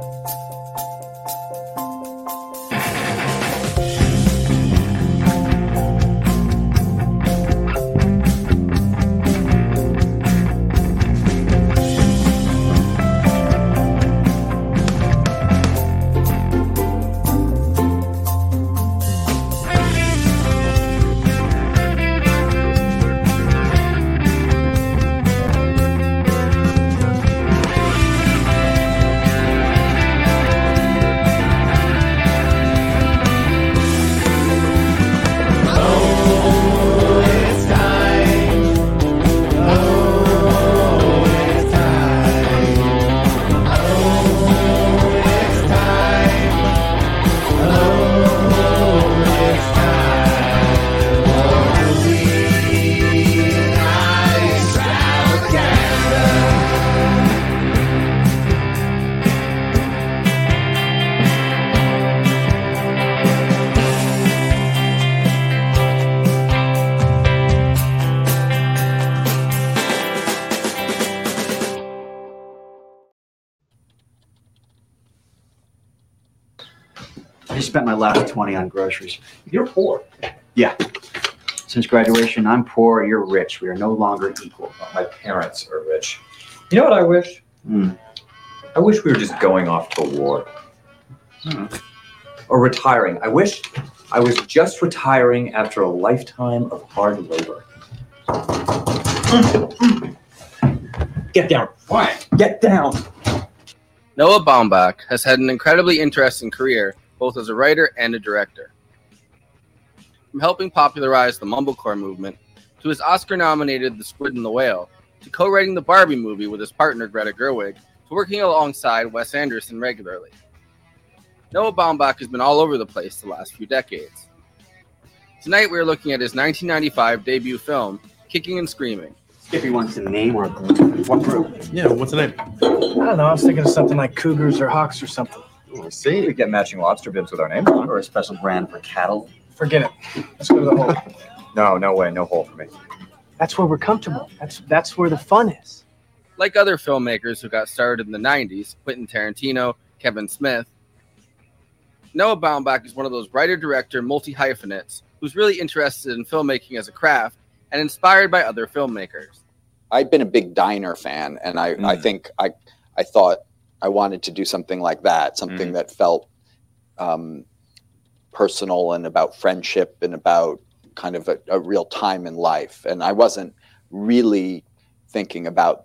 I spent my last 20 on groceries. You're poor. Yeah. Since graduation, I'm poor, you're rich. We are no longer equal. My parents are rich. You know what I wish? Hmm. I wish we were just going off to war. Hmm. Or retiring. I wish I was just retiring after a lifetime of hard labor. Get down. Why? Get down. Noah Baumbach has had an incredibly interesting career, both as a writer and a director. From helping popularize the mumblecore movement, to his Oscar nominated The Squid and the Whale, to co writing the Barbie movie with his partner Greta Gerwig, to working alongside Wes Anderson regularly. Noah Baumbach has been all over the place the last few decades. Tonight we are looking at his 1995 debut film, Kicking and Screaming. Skippy wants a name or a group. What group? Yeah, what's the name? I don't know. I was thinking of something like Cougars or Hawks or something. Oh, see. We get matching lobster bibs with our names on. Or a special brand for cattle. Forget it. Let's go to the hole. No, no way. No hole for me. That's where we're comfortable. That's that's where the fun is. Like other filmmakers who got started in the 90s, Quentin Tarantino, Kevin Smith, Noah Baumbach is one of those writer director multi hyphenates who's really interested in filmmaking as a craft and inspired by other filmmakers. I'd been a big diner fan, and I, I Mm. think I, I thought I wanted to do something like that, something Mm. that felt um, personal and about friendship and about kind of a, a real time in life. And I wasn't really thinking about.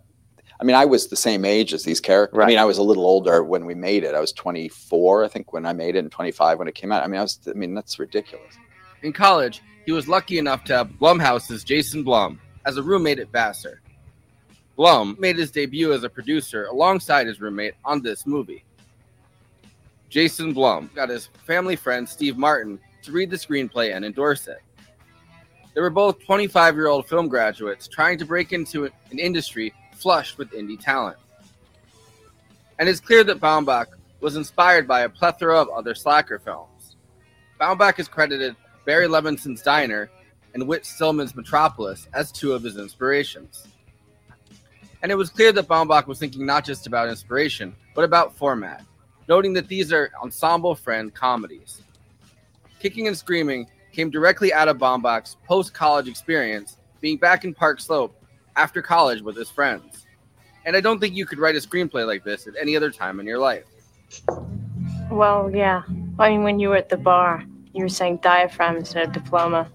I mean, I was the same age as these characters. I mean, I was a little older when we made it. I was 24, I think, when I made it, and 25 when it came out. I mean, I was. I mean, that's ridiculous. In college, he was lucky enough to have Blumhouse's Jason Blum as a roommate at Vassar. Blum made his debut as a producer alongside his roommate on this movie. Jason Blum got his family friend Steve Martin to read the screenplay and endorse it. They were both 25 year old film graduates trying to break into an industry flush with indie talent. And it's clear that Baumbach was inspired by a plethora of other slacker films. Baumbach is credited Barry Levinson's Diner and Whit Stillman's Metropolis as two of his inspirations. And it was clear that Baumbach was thinking not just about inspiration, but about format, noting that these are ensemble friend comedies. Kicking and Screaming came directly out of Baumbach's post college experience, being back in Park Slope after college with his friends. And I don't think you could write a screenplay like this at any other time in your life. Well, yeah. I mean, when you were at the bar, you were saying diaphragm instead of diploma.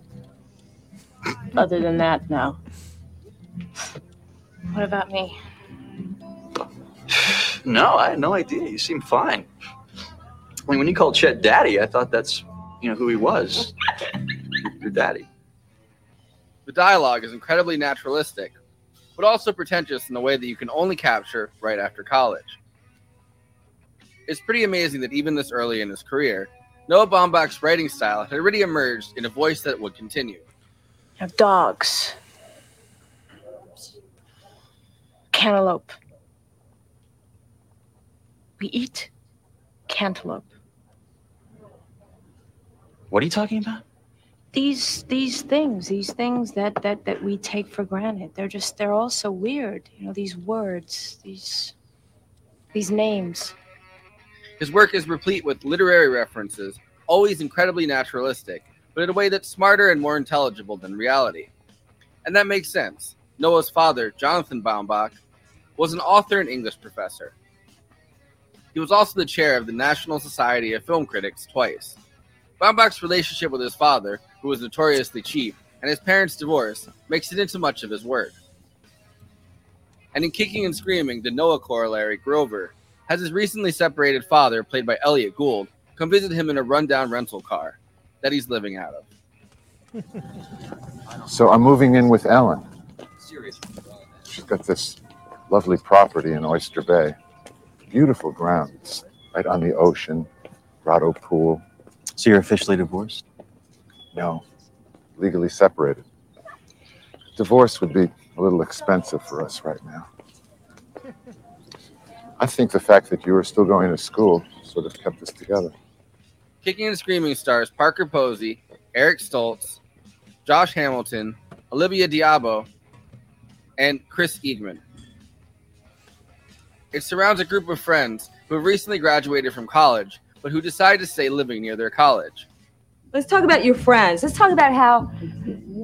Other than that, no. What about me? No, I had no idea. You seem fine. I mean, when you called Chet daddy, I thought that's, you know, who he was. Your daddy. The dialogue is incredibly naturalistic, but also pretentious in the way that you can only capture right after college. It's pretty amazing that even this early in his career, Noah Baumbach's writing style had already emerged in a voice that would continue. Have dogs. Cantaloupe. We eat cantaloupe. What are you talking about? These these things, these things that that that we take for granted. They're just they're all so weird. You know, these words, these these names. His work is replete with literary references, always incredibly naturalistic, but in a way that's smarter and more intelligible than reality. And that makes sense. Noah's father, Jonathan Baumbach, was an author and English professor. He was also the chair of the National Society of Film Critics twice. Baumbach's relationship with his father, who was notoriously cheap, and his parents' divorce makes it into much of his work. And in Kicking and Screaming, the Noah corollary, Grover, has his recently separated father, played by Elliott Gould, come visit him in a rundown rental car that he's living out of. So I'm moving in with Ellen. She's got this lovely property in Oyster Bay. Beautiful grounds, right on the ocean, grotto pool. So you're officially divorced? No, legally separated. Divorce would be a little expensive for us right now. I think the fact that you are still going to school sort of kept us together. Kicking and Screaming stars Parker Posey, Eric Stoltz, Josh Hamilton, Olivia d'Abo, and Chris Eigeman. It surrounds a group of friends who have recently graduated from college, but who decide to stay living near their college. Let's talk about your friends. Let's talk about how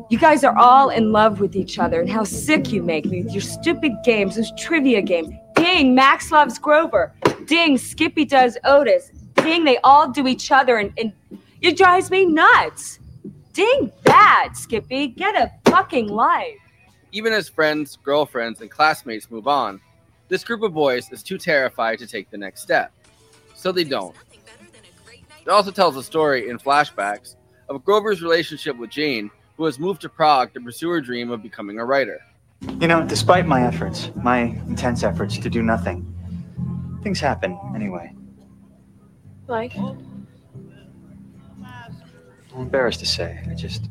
you guys are all in love with each other and how sick you make me with your stupid games, those trivia games. Ding, Max loves Grover. Ding, Skippy does Otis. Ding, they all do each other, and, and it drives me nuts. Ding that, Skippy. Get a fucking life. Even as friends, girlfriends, and classmates move on, this group of boys is too terrified to take the next step. So they don't. It also tells a story in flashbacks of Grover's relationship with Jane, who has moved to Prague to pursue her dream of becoming a writer. You know, despite my efforts, my intense efforts to do nothing, things happen anyway. Like, I'm embarrassed to say. I just.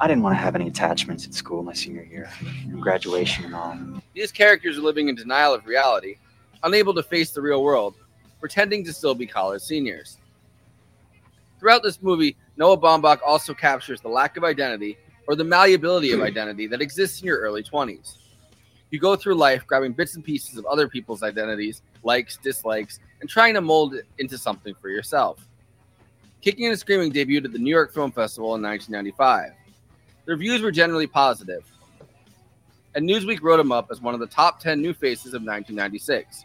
I didn't want to have any attachments at school my senior year, and graduation and all. These characters are living in denial of reality, unable to face the real world, pretending to still be college seniors. Throughout this movie, Noah Baumbach also captures the lack of identity or the malleability of identity that exists in your early 20s. You go through life grabbing bits and pieces of other people's identities, likes, dislikes, and trying to mold it into something for yourself. Kicking and Screaming debuted at the New York Film Festival in 1995. The reviews were generally positive, and Newsweek wrote him up as one of the top 10 new faces of 1996,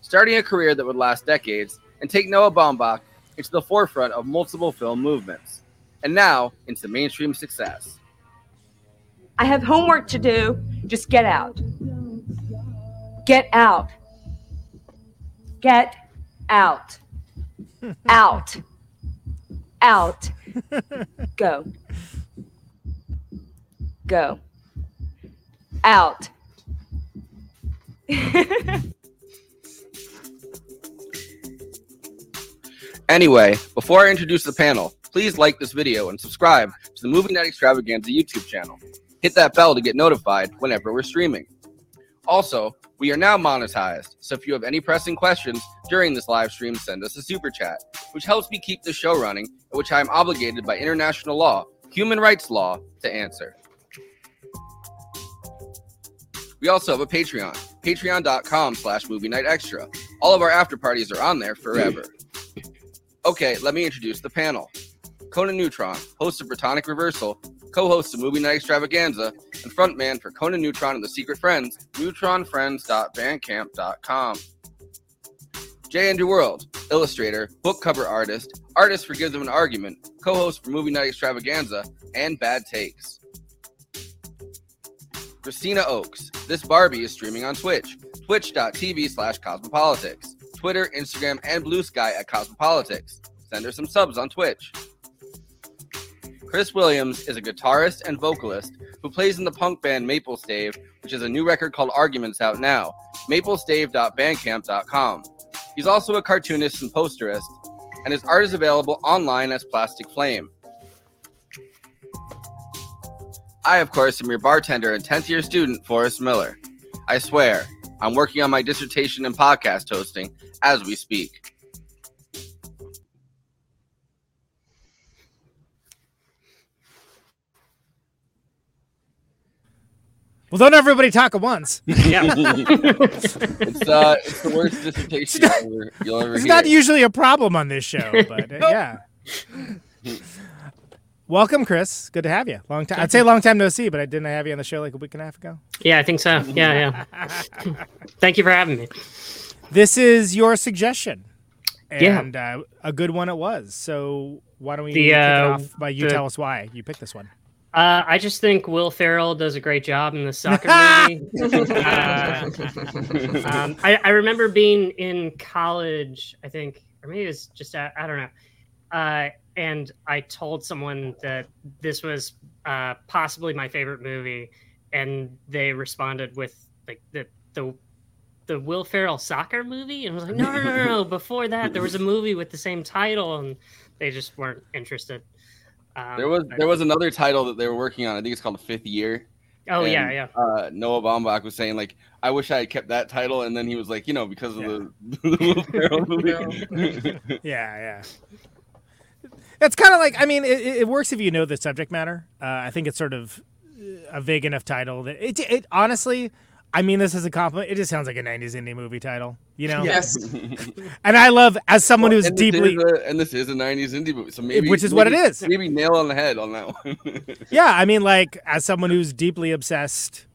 starting a career that would last decades and take Noah Baumbach into the forefront of multiple film movements, and now into mainstream success. I have homework to do. Just get out. Get out. Get out. Out. Out. Go. Go. Out. Anyway, before I introduce the panel, please like this video and subscribe to the Movie Night Extravaganza YouTube channel. Hit that bell to get notified whenever we're streaming. Also, we are now monetized, so if you have any pressing questions during this live stream, send us a super chat, which helps me keep the show running, which I am obligated by international law, human rights law, to answer. We also have a Patreon, patreon.com slash movie night extra. All of our after parties are on there forever. Okay, let me introduce the panel. Conan Neutron, host of Protonic Reversal, co-host of Movie Night Extravaganza, and frontman for Conan Neutron and the Secret Friends, neutronfriends.bandcamp.com. Jay Andrew World, illustrator, book cover artist, artist for Give Them an Argument, co-host for Movie Night Extravaganza, and Bad Takes. Kristina Oakes, this Barbie is streaming on Twitch, twitch.tv slash cosmopolitics, Twitter, Instagram, and Blue Sky at Cosmopolitics. Send her some subs on Twitch. Chris Williams is a guitarist and vocalist who plays in the punk band Maple Stave, which is a new record called Arguments out now. maplestave.bandcamp.com. He's also a cartoonist and posterist, and his art is available online as Plastic Flame. I, of course, am your bartender and 10th year student, Forrest Miller. I swear, I'm working on my dissertation and podcast hosting as we speak. Well, don't everybody talk at once. Yeah. it's uh, it's the worst dissertation you'll ever, you'll ever It's hear. not usually a problem on this show, but uh, yeah. Welcome, Chris. Good to have you. Long time. I'd say long time no see, but I didn't have you on the show like a week and a half ago. Yeah, I think so. Yeah, yeah. Thank you for having me. This is your suggestion, Yeah. and uh, a good one it was. So why don't we The, kick it uh, off by you the- tell us why you picked this one? Uh, I just think Will Ferrell does a great job in the soccer movie. Uh, um, I, I remember being in college, I think, or maybe it was just, I, I don't know. And I told someone that this was uh, possibly my favorite movie, and they responded with like the the the Will Ferrell soccer movie, and I was like, no, no, no, no, no. Before that, there was a movie with the same title, and they just weren't interested. Um, There was but- there was another title that they were working on. I think it's called The Fifth Year. Oh, yeah, And, yeah. Uh, Noah Baumbach was saying like, I wish I had kept that title, and then he was like, you know, because of the, the Will Ferrell movie. yeah, yeah. It's kind of like I mean, it, it works if you know the subject matter. Uh, I think it's sort of a vague enough title that it, it honestly. I mean this as a compliment. It just sounds like a '90s indie movie title, you know. Yes. And I love as someone who's and deeply a, and this is a '90s indie movie, so maybe Which is what it is. maybe- Maybe nail on the head on that one. Yeah, I mean, like as someone who's deeply obsessed.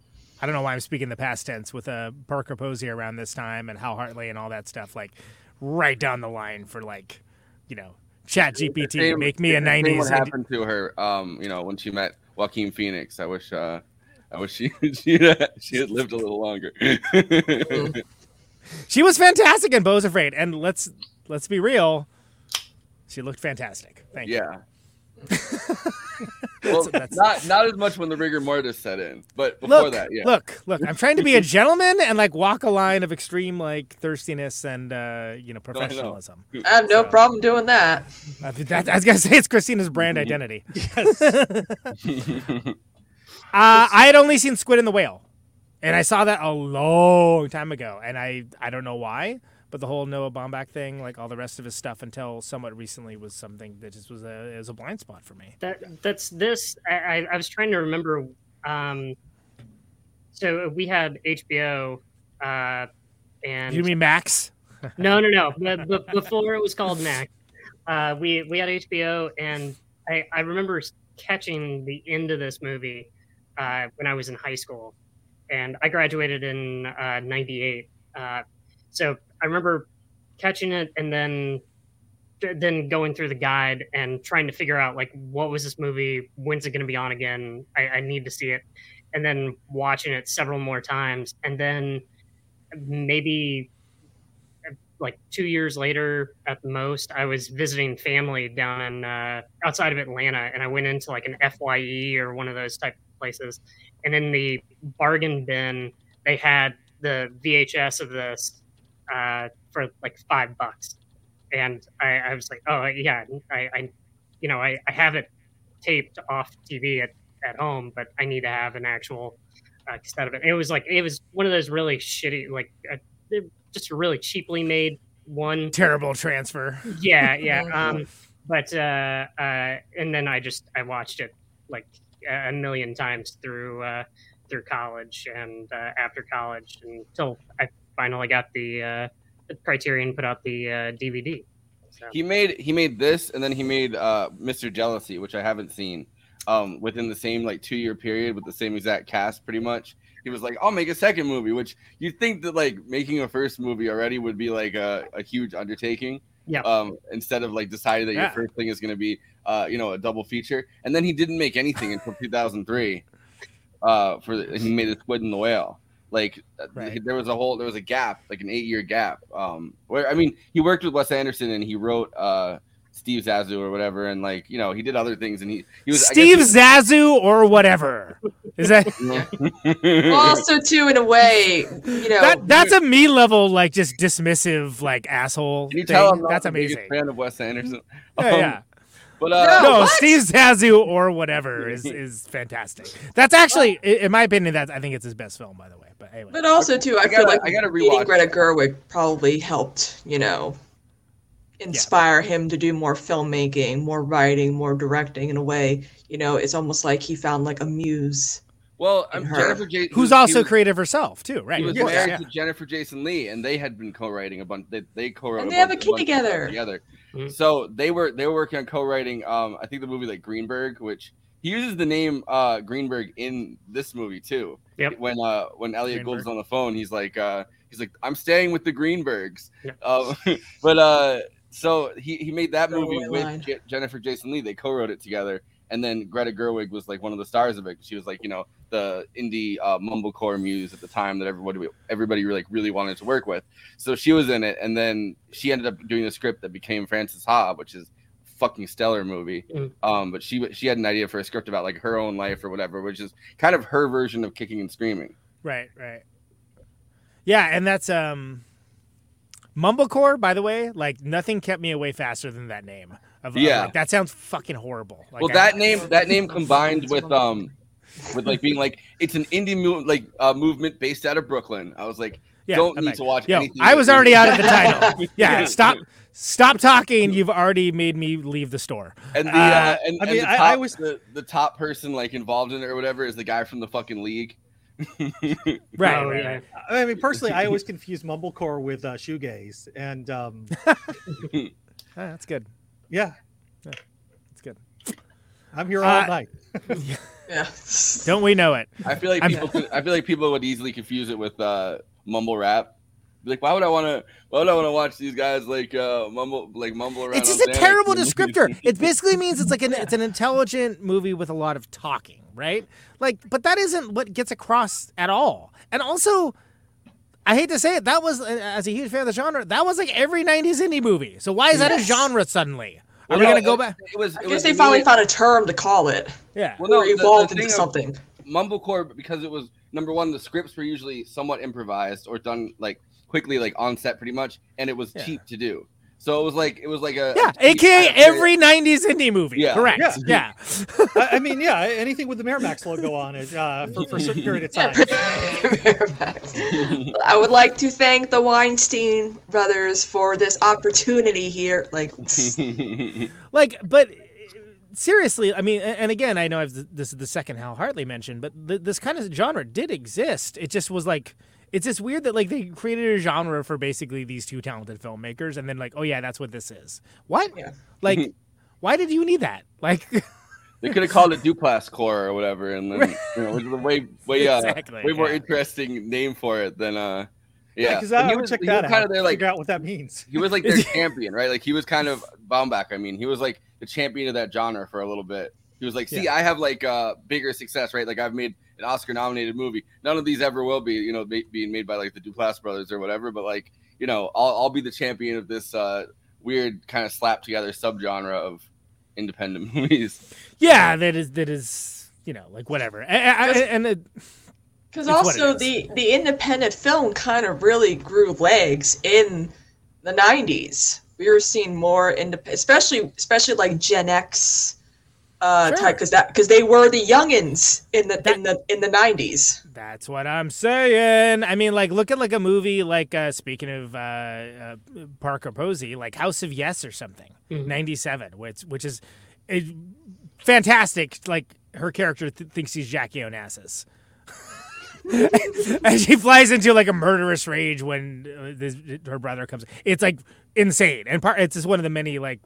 I don't know why I'm speaking the past tense with uh, Parker Posey around this time and Hal Hartley and all that stuff. Like right down the line for like, you know, Chat GPT, Same- make me a same What happened to her? Um, you know, when she met Joaquin Phoenix. I wish. Uh, I wish she she had, she had lived a little longer. She was fantastic in Beau's Afraid, and let's let's be real, she looked fantastic. Thank you. yeah. well, not not as much when the rigor mortis set in, but before Look, that, yeah. look, look! I'm trying to be a gentleman and like walk a line of extreme like thirstiness and uh, you know professionalism. I have no problem doing that. I, that, I was gonna say it's Kristina's brand identity. uh, I had only seen Squid and the Whale, and I saw that a long time ago, and I I don't know why, but the whole Noah Baumbach thing, like all the rest of his stuff, until somewhat recently, was something that just was a was a blind spot for me. That that's this. I, I, was trying to remember. Um, so we had HBO, uh, and You mean Max? no, no, no. But, but before it was called Max, uh, we we had HBO, and I I remember catching the end of this movie uh, when I was in high school, and I graduated in uh, '98. Uh, so I remember catching it, and then then going through the guide and trying to figure out like what was this movie? When's it going to be on again? I, I need to see it. And then watching it several more times. And then maybe like two years later at the most i was visiting family down in uh, outside of atlanta. And i went into like an fye or one of those type of places. And in the bargain bin they had the vhs of this uh, for like five bucks and I, I was like, oh yeah, I, I you know, I, I have it taped off TV at, at home, but I need to have an actual uh, cassette of it. It was like it was one of those really shitty, like uh, just a really cheaply made one. Terrible transfer. Yeah, yeah. Um, but uh, uh, and then I just I watched it like a million times through uh, through college and uh, after college until I finally got the uh, the Criterion put out the uh, DVD. So. He made he made this, and then he made uh, Mr. Jealousy, which I haven't seen. Um, within the same like two year period with the same exact cast, pretty much. He was like, "I'll make a second movie," which you think that like making a first movie already would be like a, a huge undertaking. Yeah. Um, instead of like deciding that Yeah. your first thing is going to be, uh, you know, a double feature, and then he didn't make anything until 2003. Uh, for the, he made the Squid and the Whale. Like uh, there was a whole there was a gap, like an eight year gap. Um, where I mean, he worked with Wes Anderson and he wrote uh Steve Zissou or whatever, and like you know he did other things, and he he was Steve guess Zissou or whatever. Is that also too, in a way, you know, that that's a me level like just dismissive like asshole Can you thing. tell I'm That's the biggest amazing. fan of Wes Anderson? Yeah, Um, yeah. But uh, no, Steve Zissou or whatever is is fantastic. That's actually, in my opinion, that I think it's his best film, by the way. But anyway, but also too, I, I feel gotta- like I gotta meeting rewatch Greta Gerwig probably helped, you know, inspire him to do more filmmaking, more writing, more directing. In a way, you know, it's almost like he found like a muse. Well, in um, her. Jennifer J- Who's he also was- creative herself too, right? He was of course, married yeah. to Jennifer Jason Lee, and they had been co-writing a bunch. They, they co-wrote And a they have a kid bunch of stuff together. Together. Mhm. So they were they were working on co-writing. Um, I think the movie like Greenberg, which he uses the name uh Greenberg in this movie too. Yep. When uh when Elliott Gould's Greenberg. on the phone, he's like uh he's like I'm staying with the Greenbergs. Yeah. Um, but uh so he he made that Throwaway movie with line. Jennifer Jason Lee. They co-wrote it together. And then Greta Gerwig was like one of the stars of it. She was like, you know, the indie uh, mumblecore muse at the time that everybody everybody like really wanted to work with. So she was in it, and then she ended up doing the script that became Frances Ha, which is fucking stellar movie. Mm. Um, but she she had an idea for a script about like her own life or whatever, which is kind of her version of kicking and screaming. Right, right. Yeah, and that's um Mumblecore, by the way, like nothing kept me away faster than that name. Of, of, Yeah. like, that sounds fucking horrible. Like, well, I- that name that name combined with um with like being like it's an indie mo- like uh, movement based out of Brooklyn. I was like, Yeah, don't I'm need like, to watch Yo, anything. I was already out of the title. Yeah, stop stop talking. You've already made me leave the store. And the Uh, uh, and, I and mean, the I- top, I was- the, the top person like involved in it or whatever is the guy from the fucking league. Right, Oh, right, right. I mean, personally, I always confuse mumblecore with uh, shoegaze, and um, Ah, that's good. Yeah, it's good. I'm here all Uh, night. Yeah. Don't we know it? I feel like people. Could, I feel like people would easily confuse it with uh, mumble rap. Like, why would I want to? Why would I want to watch these guys like uh, mumble, like mumble around? It's just a Xanax terrible descriptor. It basically means it's like an it's an intelligent movie with a lot of talking, right? Like, but that isn't what gets across at all. And also, I hate to say it, that was uh, as a huge fan of the genre, that was like every '90s indie movie. So why is that a genre suddenly? Are Well, we no, gonna go it- back? It was. I guess was they finally really- found a term to call it. Yeah. Well, no, or the- the evolved into something. mumblecore because it was number one the scripts were usually somewhat improvised or done like quickly like on set pretty much and it was Yeah. cheap to do so it was like it was like a Yeah, a aka kind of way- every '90s indie movie. Yeah. Correct. Yeah. Yeah. I, I mean, yeah, anything with the Miramax logo on it uh, for, for a certain period of time. Miramax. I would like to thank the Weinstein brothers for this opportunity here. Like, like but seriously i mean and again i know I've, this is the second hal hartley mentioned but th- this kind of genre did exist it just was like it's just weird that like they created a genre for basically these two talented filmmakers and then like oh yeah that's what this is. What? Yeah. like why did you need that? Like they could have called it Duplass core or whatever and then you know which is a way way uh, Exactly, way more interesting name for it than uh Yeah, yeah, because But I would was- check that was out. kind of there like figure out what that means. he was like their champion right? Like he was kind of Baumbach. I mean he was like the champion of that genre for a little bit he was like see I have like uh bigger success right? Like I've made an Oscar nominated movie. None of these ever will be you know ma- being made by like the Duplass brothers or whatever but like you know I'll, I'll be the champion of this uh weird kind of slap together subgenre of independent movies. Yeah that is that is you know like whatever. A- a- a- and because it also the the independent film kind of really grew legs in the '90s. We were seeing more independent, especially especially like Gen X uh, Sure. type, because that because they were the youngins in the in the in the '90s. That's what I'm saying. I mean, like, look at like a movie like uh, speaking of uh, uh, Parker Posey, like House of Yes or something, '97, which which is a fantastic. Like her character th- thinks he's Jackie Onassis. and she flies into like a murderous rage when uh, this, her brother comes. It's like insane, and part, it's just one of the many like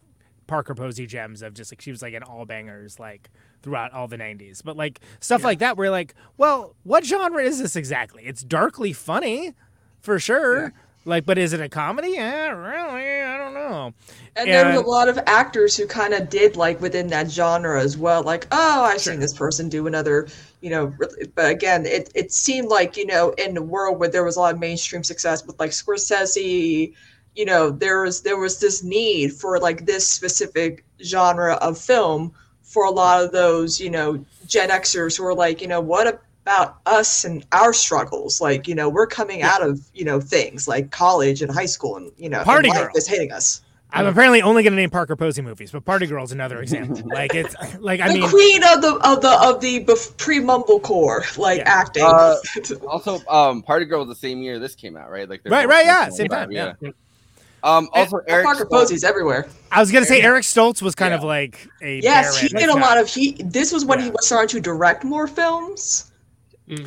Parker Posey gems of just like she was like in all bangers like throughout all the 90s. But like stuff like that, where like, well, what genre is this exactly? It's darkly funny for sure. Like, but is it a comedy? Yeah, really, I don't know. And there was a lot of actors who kind of did like within that genre as well. Like, oh, I've seen this person do another, you know. But again, it, it seemed like you know in the world where there was a lot of mainstream success with like Scorsese, you know, there was there was this need for like this specific genre of film for a lot of those, you know, Gen Xers who are like, you know, what about us and our struggles? Like, you know, we're coming out of you know things like college and high school, and you know, Party life Girl. is hitting us. I'm apparently only going to name Parker Posey movies, but Party Girl's another example. like it's like I the mean, queen of the of the of the pre mumblecore like acting. Uh, also, um, Party Girl was the same year this came out, right? Like Right, right, yeah, like same 25, time, Um, also, Eric Parker Stoltz- Posey's everywhere. I was going to say Eric Stoltz was kind of like a Yes, he did a That's lot of he. This was when he was starting to direct more films. Well,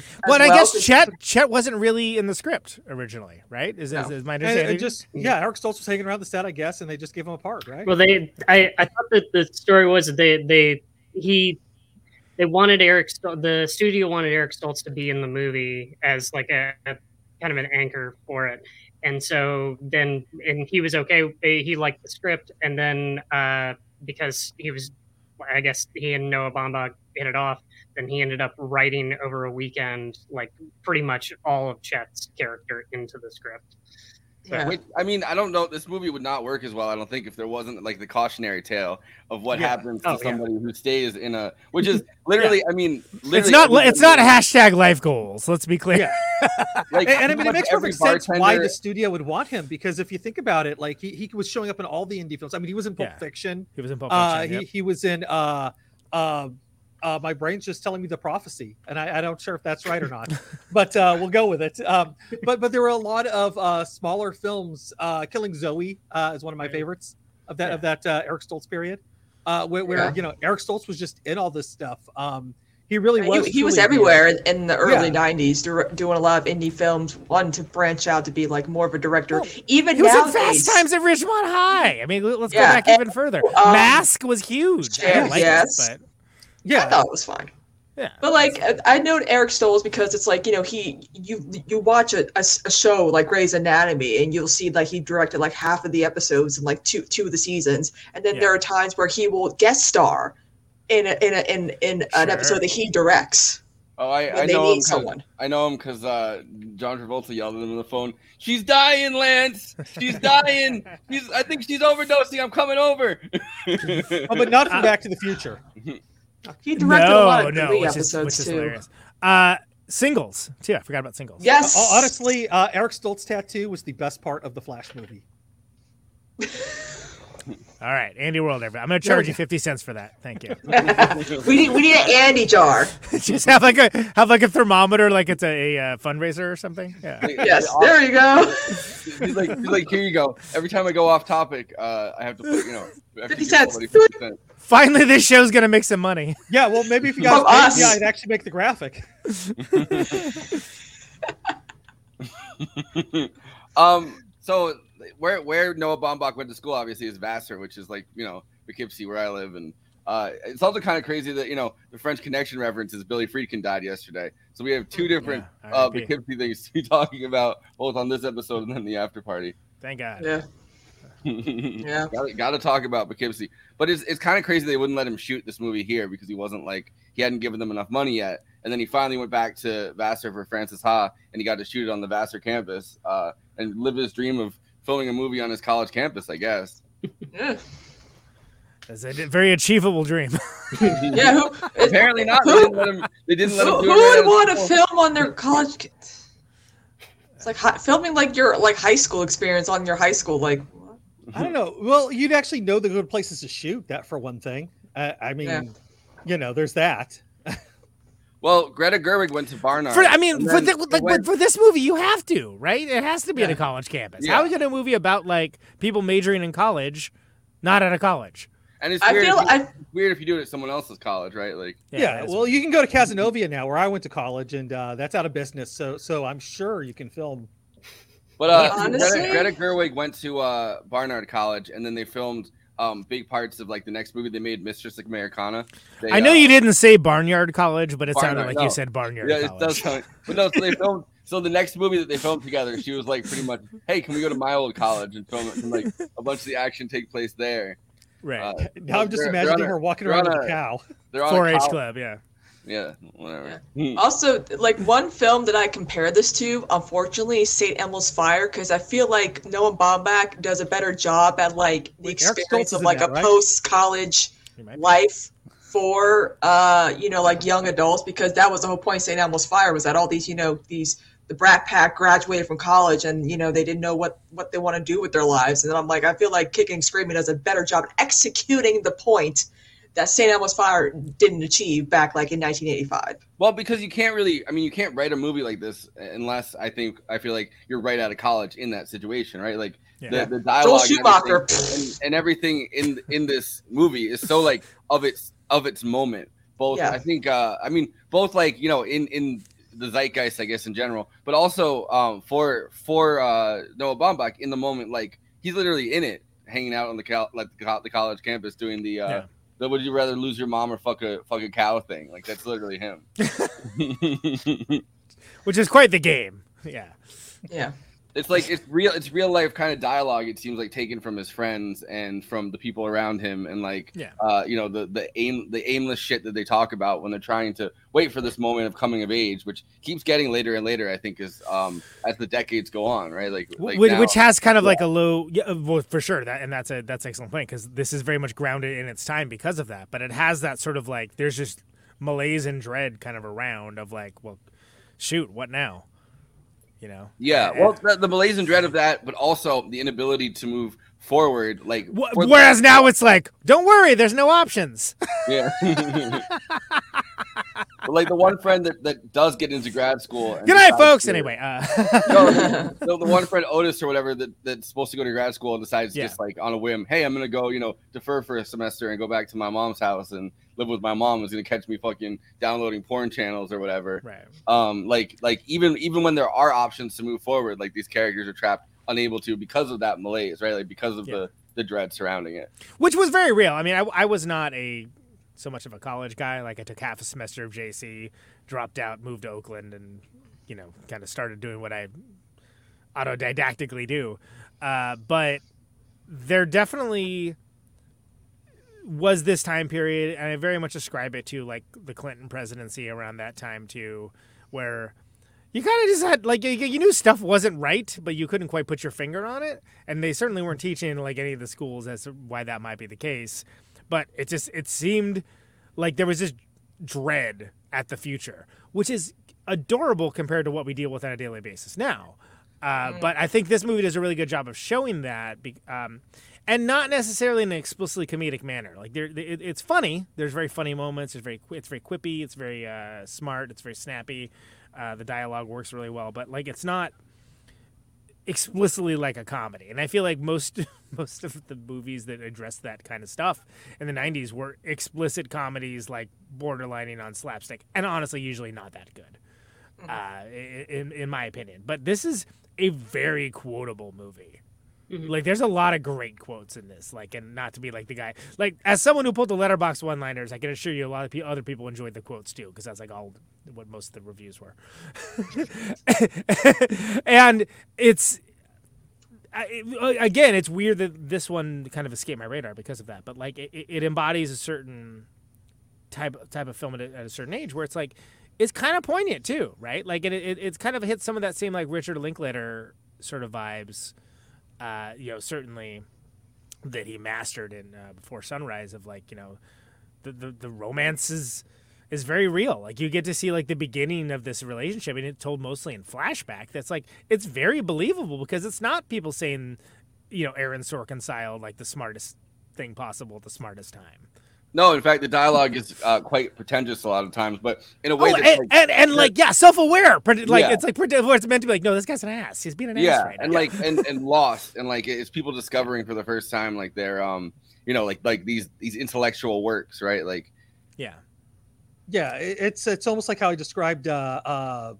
I well, guess Chet Chet wasn't really in the script originally, right? Is, is, No. is my understanding? and just yeah, Eric Stoltz was hanging around the set, I guess, and they just gave him a part, right? Well, they I, I thought that the story was that they they he they wanted Eric Stol- the studio wanted Eric Stoltz to be in the movie as like a, a kind of an anchor for it, and so then and he was okay. He liked the script, and then uh, because he was, I guess he and Noah Baumbach hit it off. Then he ended up writing over a weekend, like pretty much all of Chet's character into the script. Yeah. Which, I mean, I don't know. This movie would not work as well. I don't think if there wasn't like the cautionary tale of what Yeah. happens to Oh, yeah. somebody who stays in a, which is literally, I mean, literally it's not it's not hashtag life goals. Let's be clear. Like, and, and I mean, it makes perfect sense why the studio would want him because if you think about it, like he, he was showing up in all the indie films. I mean, he was in Pulp Yeah. Fiction. He was in Pulp Uh, Fiction, he, he was in uh, uh, uh, my brain's just telling me the prophecy, and I, I don't sure if that's right or not, but uh, we'll go with it. Um, but but there were a lot of uh, smaller films. Uh, Killing Zoe uh, is one of my favorites of that of that uh, Eric Stoltz period, uh, where, where Yeah. you know Eric Stoltz was just in all this stuff. Um, he really was. He, he was everywhere in, in the early Yeah. '90s, dir- doing a lot of indie films. Wanting to branch out to be like more of a director. Even He was in Fast Times at Ridgemont High. I mean, let- let's Yeah, go back and- even further. um, Mask was huge. I yeah, didn't yes. it, but yeah, I thought it was fine. Yeah. But like I- I know Eric Stoltz because it's like you know he you you watch a a show like Grey's Anatomy and you'll see like he directed like half of the episodes in like two two of the seasons and then there are times where he will guest star in a, in a, in in an episode that he directs. Oh, I, I know need him. 'cause- someone. I know him because uh, John Travolta yelled at him on the phone. She's dying, Lance. She's dying. She's. I think she's overdosing. I'm coming over. Oh, but not from Back to the Future. He directed a lot of no, Glee which is, episodes which is too. hilarious. Uh, singles too. I forgot about singles. Yes. Uh, honestly, uh, Eric Stoltz tattoo was the best part of the Flash movie. All right, Andy World. I'm going to charge you fifty cents for that. Thank you. we need we need an Andy jar. Just have like a have like a thermometer, like it's a, a uh, fundraiser or something. Yeah. Yes, there you go. he's like, he's like, here you go. Every time I go off topic, uh, I have to put, you know, I have to 50 cents. 50 cents. Finally, this show's gonna make some money. Yeah, well, maybe if you guys From paid us. me, I'd actually make the graphic. um, so where where Noah Baumbach went to school, obviously, is Vassar, which is like you know Poughkeepsie, where I live, and uh, it's also kind of crazy that you know the French Connection reference is Billy Friedkin died yesterday, so we have two different Yeah, uh, Poughkeepsie things to be talking about both on this episode and then the after party. Thank God. Yeah. yeah, gotta, gotta talk about Poughkeepsie. But it's it's kind of crazy they wouldn't let him shoot this movie here because he wasn't like he hadn't given them enough money yet. And then he finally went back to Vassar for Frances Ha, and he got to shoot it on the Vassar campus uh, and live his dream of filming a movie on his college campus. I guess. Yeah. It's a very achievable dream. Yeah, who, Apparently not. They didn't let him. They didn't let Who, him who do it. would want to film on their college? ki- It's like hi, filming like your like high school experience on your high school. Like, I don't know. Well, you'd actually know the good places to shoot. That for one thing. Uh, I mean, Yeah. you know, there's that. Well, Greta Gerwig went to Barnard. For, I mean, for, the, like, went- for this movie, you have to, right? It has to be at a college campus. Yeah. How are we going to a movie about like people majoring in college, not at a college? and it's I weird. feel if you, I weird if you do it at someone else's college, right? Like, Yeah. well, you can go to Cazenovia now, where I went to college, and uh, that's out of business. So, so I'm sure you can film. But uh, Honestly- Greta, Greta Gerwig went to uh, Barnard College, and then they filmed um, big parts of like the next movie they made, Mistress Americana. They, I know uh, you didn't say Barnyard College, but it sounded like no. you said Barnyard Yeah, it College. does sound. But no, so they filmed. So the next movie that they filmed together, she was like pretty much, "Hey, can we go to my old college and film it?" And like a bunch of the action take place there. Right. Uh, Now I'm just imagining her walking around on with a a- cow. They're on a 4-H club, yeah. Yeah, whatever. also like one film that I compare this to, unfortunately, Saint Elmo's Fire, because I feel like Noah Baumbach does a better job at like the Wait, experience of like that, a right? post college life for uh you know like young adults because that was the whole point of St. Elmo's Fire was that all these you know these the Brat Pack graduated from college and you know they didn't know what what they want to do with their lives and then I'm like I feel like Kicking Screaming does a better job at executing the point that St. Elmo's Fire didn't achieve back like in 1985. Well, because you can't really, I mean, you can't write a movie like this unless I think I feel like you're right out of college in that situation, right? Like Yeah. the, the dialogue and Schumacher. everything, and, and everything in in this movie is so like of its of its moment. Both, Yeah. I think, uh I mean, both like you know in in the zeitgeist, I guess, in general, but also um, for for uh, Noah Baumbach in the moment, like he's literally in it, hanging out on the cal- like the, co- the college campus doing the uh, Yeah. The would you rather lose your mom or fuck a fuck a cow thing. Like that's literally him. Which is quite the game. Yeah. Yeah. It's like it's real. It's real life kind of dialogue. It seems like taken from his friends and from the people around him, and like, Yeah. uh, you know, the the aim the aimless shit that they talk about when they're trying to wait for this moment of coming of age, which keeps getting later and later. I think is um as the decades go on, right? Like, like which, now- which has kind of like a low, yeah, uh, well, for sure. That and that's a that's an excellent point because this is very much grounded in its time because of that. But it has that sort of like there's just malaise and dread kind of around of like, well, shoot, what now? You know? Yeah, eh, well, eh. the, the malaise and dread of that, but also the inability to move forward. Like, Wh- for the- Whereas now it's like, don't worry, there's no options. yeah. But, like the one friend that, that does get into grad school. Good night, folks. to- Anyway, uh, no, the, the one friend Otis or whatever that, that's supposed to go to grad school and decides Yeah. just like on a whim, hey, I'm gonna go, you know, defer for a semester and go back to my mom's house and live with my mom. Is gonna catch me fucking downloading porn channels or whatever. Right. Um, like like even even when there are options to move forward, like these characters are trapped, unable to because of that malaise, right? Like because of the the dread surrounding it. which was very real. I mean, I, I was not a so much of a college guy. Like I took half a semester of JC, dropped out, moved to Oakland, and you know, kind of started doing what I autodidactically do. Uh, but there definitely was this time period, and I very much ascribe it to like the Clinton presidency around that time too, where you kind of just had like you, you knew stuff wasn't right, but you couldn't quite put your finger on it, and they certainly weren't teaching like any of the schools as to why that might be the case. But it just it seemed like there was this dread at the future, which is adorable compared to what we deal with on a daily basis now. Uh, But I think this movie does a really good job of showing that, be- um, and not necessarily in an explicitly comedic manner. Like there, it, it's funny. There's very funny moments. It's very, it's very quippy. It's very uh, smart. It's very snappy. Uh, the dialogue works really well, but like it's not explicitly like a comedy. And I feel like most most of the movies that address that kind of stuff in the 90s were explicit comedies like borderlining on slapstick and honestly usually not that good. Uh, in in my opinion. But this is a very quotable movie. Mm-hmm. Like there's a lot of great quotes in this. Like and not to be like the guy like as someone who pulled the Letterboxd one liners, I can assure you a lot of pe- other people enjoyed the quotes too because that's like all what most of the reviews were. and it's I, again, it's weird that this one kind of escaped my radar because of that. But like, it, it embodies a certain type type of film at a, at a certain age where it's like it's kind of poignant too, right? Like, it, it it's kind of hits some of that same like Richard Linklater sort of vibes. Uh, you know, certainly that he mastered in uh, Before Sunrise of like you know the the, the romance is is very real. Like you get to see like the beginning of this relationship, and it's told mostly in flashback. That's like it's very believable because it's not people saying, you know, Aaron Sorkin like the smartest thing possible at the smartest time. No, in fact, the dialogue is uh, quite pretentious a lot of times, but in a way Oh, that's and, like, and, and like yeah, self aware. Like Yeah. it's like pretend- it's meant to be like no, this guy's an ass. He's being an ass yeah, right and now. like and, and lost, and like it's people discovering for the first time like their um, you know, like like these these intellectual works, right? Like yeah, Yeah, it's it's almost like how he described uh, uh,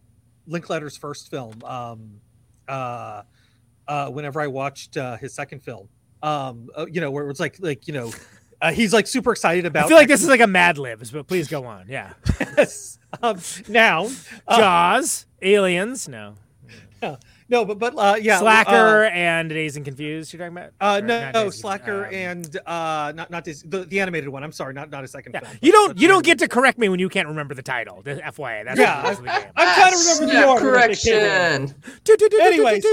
Linklater's first film. Um, uh, uh, whenever I watched uh, his second film, um, uh, you know, where it was like like you know, uh, he's like super excited about. I feel like this is like a Mad Libs, but please go on. Yeah, yes. Um, now, uh, Jaws, Aliens, no, yeah. no, but but uh, yeah, Slacker uh, and Dazed and Confused. You're talking about? Uh, no, no, Slacker um, and uh, not not this, the, the animated one. I'm sorry, not not a second film. You don't you don't get to correct me when you can't remember the title. The FYI, that's Yeah, the rules of the game. I'm trying to remember the Yeah, order that they came in. correction. Anyways,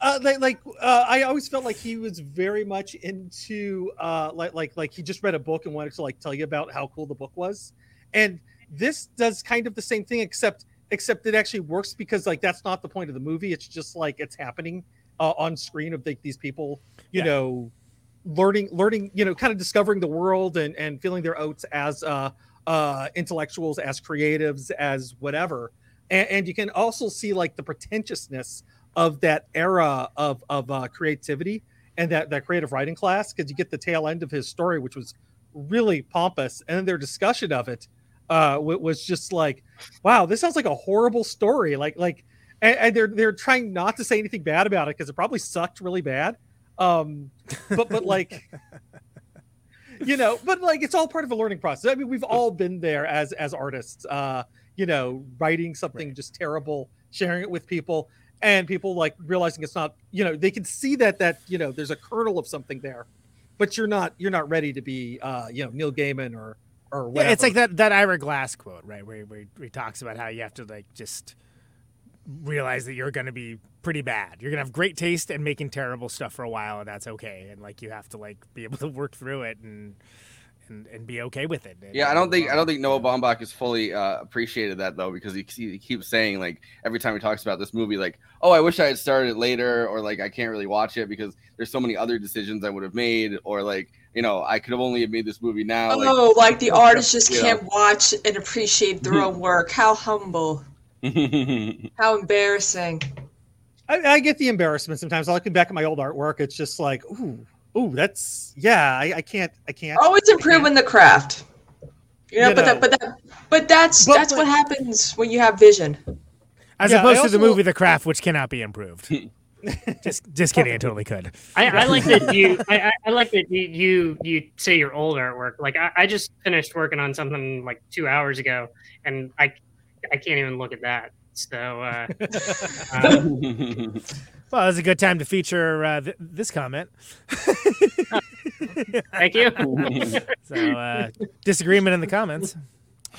uh, like, like uh, I always felt like he was very much into uh, like like like he just read a book and wanted to like tell you about how cool the book was, and this does kind of the same thing except except it actually works because like that's not the point of the movie. It's just like it's happening uh, on screen of like these people, you Yeah. know, learning learning you know kind of discovering the world and and feeling their oats as uh uh intellectuals as creatives as whatever and, and you can also see like the pretentiousness of that era of of uh, creativity and that that creative writing class because you get the tail end of his story which was really pompous and then their discussion of it uh, was just like, wow, this sounds like a horrible story. Like like, and, and they're they're trying not to say anything bad about it because it probably sucked really bad. Um, but but like. you know but like it's all part of a learning process i mean we've all been there as as artists uh you know writing something just terrible sharing it with people and people like realizing it's not you know they can see that that you know there's a kernel of something there but you're not you're not ready to be uh you know neil gaiman or or whatever Yeah, it's like that that Ira Glass quote, right? Where, where he talks about how you have to like just realize that you're going to be pretty bad. You're going to have great taste and making terrible stuff for a while, and that's okay. And like you have to like be able to work through it and and, and be okay with it. Yeah, I don't think I don't think Noah Baumbach has fully uh, appreciated that though, because he, he keeps saying like every time he talks about this movie, like, "Oh, I wish I had started it later," or like, "I can't really watch it because there's so many other decisions I would have made," or like, you know, I could have only have made this movie now. Oh, like the artist just you know. can't watch and appreciate their own work. How humble. How embarrassing. I, I get the embarrassment sometimes. I look back at my old artwork. It's just like, ooh, ooh, that's yeah. I, I can't, I can't. Always improving the craft. You know, You but know. that, but that, but that's But- that's what happens when you have vision. As Yeah, I opposed to the also- movie The Craft, which cannot be improved. just just kidding, it totally could. I, I like that you. I, I- I like that you, you you say your old artwork. Like I, I just finished working on something like two hours ago, and I I can't even look at that. So uh, um, Well, it's a good time to feature uh, th- this comment. Thank you. so, uh, disagreement in the comments.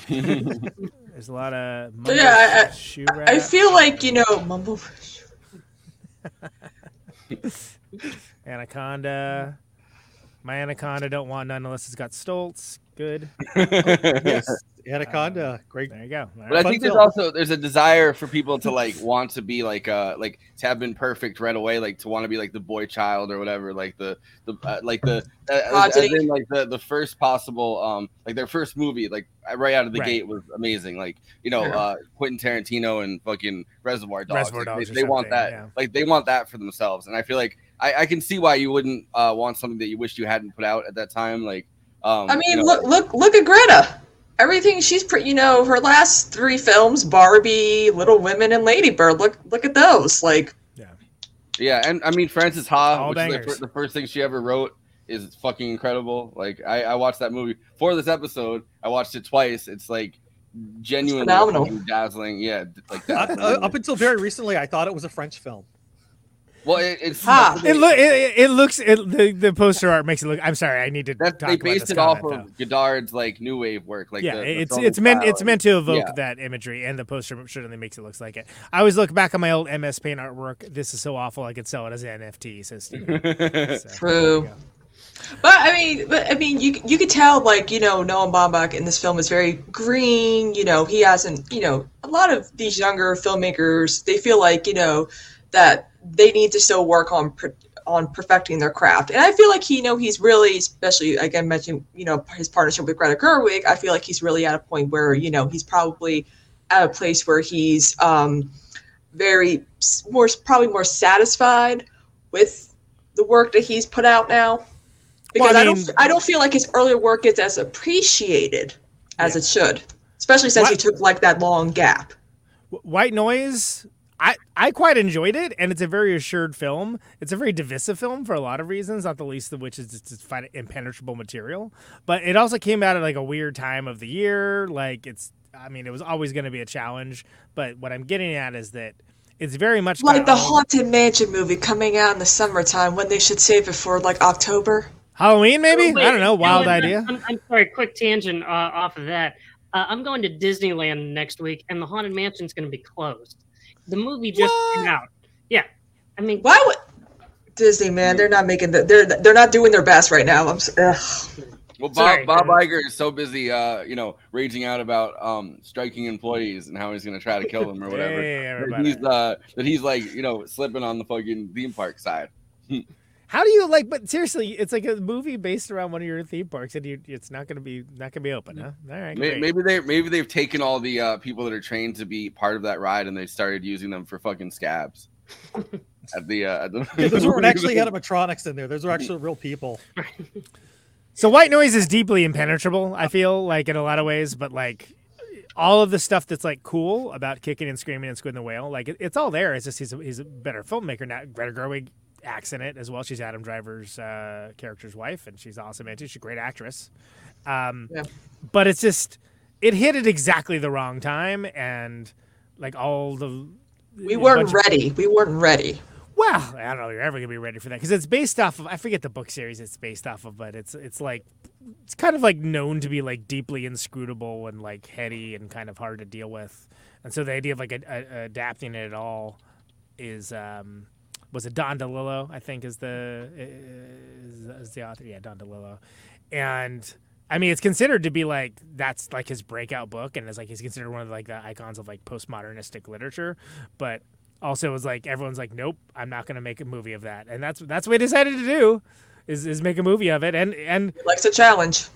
There's a lot of mumble Yeah, I- shoe I feel like you know, mumble. Anaconda. My anaconda don't want none unless it's got Stoltz. Good. yes, Anaconda, great. There you go. All But I think there's also there's a desire for people to like want to be like uh like to have been perfect right away, like to want to be like the boy child or whatever, like the the uh, like the uh, as, as in like the the first possible um like their first movie like right out of the Right. gate was amazing. Like you know Yeah. uh Quentin Tarantino and fucking Reservoir Dogs. Reservoir like, Dogs they, they want that yeah. like they want that for themselves, and I feel like I, I can see why you wouldn't uh want something that you wished you hadn't put out at that time. Like um I mean, you know, look, look, look at Greta. Everything she's, pretty you know, her last three films: Barbie, Little Women, and Lady Bird. Look, look at those. Like, Yeah, yeah and I mean Frances Ha, All which is the, the first thing she ever wrote, is fucking incredible. Like I, I watched that movie for this episode. I watched it twice. It's like genuinely phenomenal. dazzling. Yeah, like that. uh, up until very recently, I thought it was a French film. Well, it, it's Ha. It, look, it, it looks it, the the poster art makes it look. I'm sorry, I need to That's, talk they about based this it off comment, of Godard's like new wave work. Like yeah, the, the it's filming it's meant it's meant to evoke yeah. that imagery, and the poster certainly makes it looks like it. I always look back on my old MS Paint artwork. This is so awful. I could sell it as an NFT. Says Steve. So, True. But I mean, but I mean, you you could tell like you know Noah Baumbach in this film is very green. You know, he hasn't. You know, a lot of these younger filmmakers they feel like you know that they need to still work on on perfecting their craft. And I feel like he, you know, he's really, especially again mentioning you know his partnership with Greta Gerwig. I feel like he's really at a point where you know he's probably at a place where he's um, very more probably more satisfied with the work that he's put out now because Well, I I, don't I don't feel like his earlier work is as appreciated as it should, especially since he took like that long gap. White Noise, I, I quite enjoyed it, and it's a very assured film. It's a very divisive film for a lot of reasons, not the least of which is it's, it's find impenetrable material. But it also came out at like a weird time of the year. Like it's, I mean, it was always going to be a challenge. But what I'm getting at is that it's very much Like kinda the Haunted Mansion movie coming out in the summertime when they should save it for like October. Halloween, maybe. Wait, I don't know. Wild Alan, idea. I'm, I'm sorry. Quick tangent uh, off of that. Uh, I'm going to Disneyland next week, and the Haunted Mansion's going to be closed. The movie just came out. Yeah, I mean, Why would Disney man? They're not making the, they're they're not doing their best right now. I'm ugh. Well, Bob, Sorry, Bob Iger is so busy, uh, you know, raging out about um, striking employees and how he's going to try to kill them or whatever. Hey, that he's uh, that he's like, you know, slipping on the fucking theme park side. How do you like? But seriously, it's like a movie based around one of your theme parks, and you, it's not going to be not going to be open, huh? All right, May- great. Maybe they maybe they've taken all the uh, people that are trained to be part of that ride and they started using them for fucking scabs. at the uh, at the Yeah, those weren't actually animatronics in there. Those were actually real people. So white noise is deeply impenetrable. I feel like in a lot of ways, but like all of the stuff that's like cool about kicking and screaming and Squid and the Whale, like it, it's all there. It's just he's a, he's a better filmmaker now. Greta Gerwig acts in it as well. She's Adam Driver's uh, character's wife, and she's awesome. And she's a great actress. Um, Yeah. But it's just it hit at exactly the wrong time, and like all the We weren't bunch of- ready. We weren't ready. well, I don't know. if You're ever gonna be ready for that because it's based off of. I forget the book series it's based off of, but it's it's like it's kind of like known to be like deeply inscrutable and like heady and kind of hard to deal with. And so the idea of like a, a, adapting it at all is um was it Don DeLillo? I think is the is, is the author. Yeah, Don DeLillo, and. I mean, it's considered to be like that's like his breakout book, and it's like he's considered one of like the icons of like postmodernistic literature. But also, it was like everyone's like, nope, I'm not going to make a movie of that, and that's that's what we decided to do, is is make a movie of it, and and likes a challenge.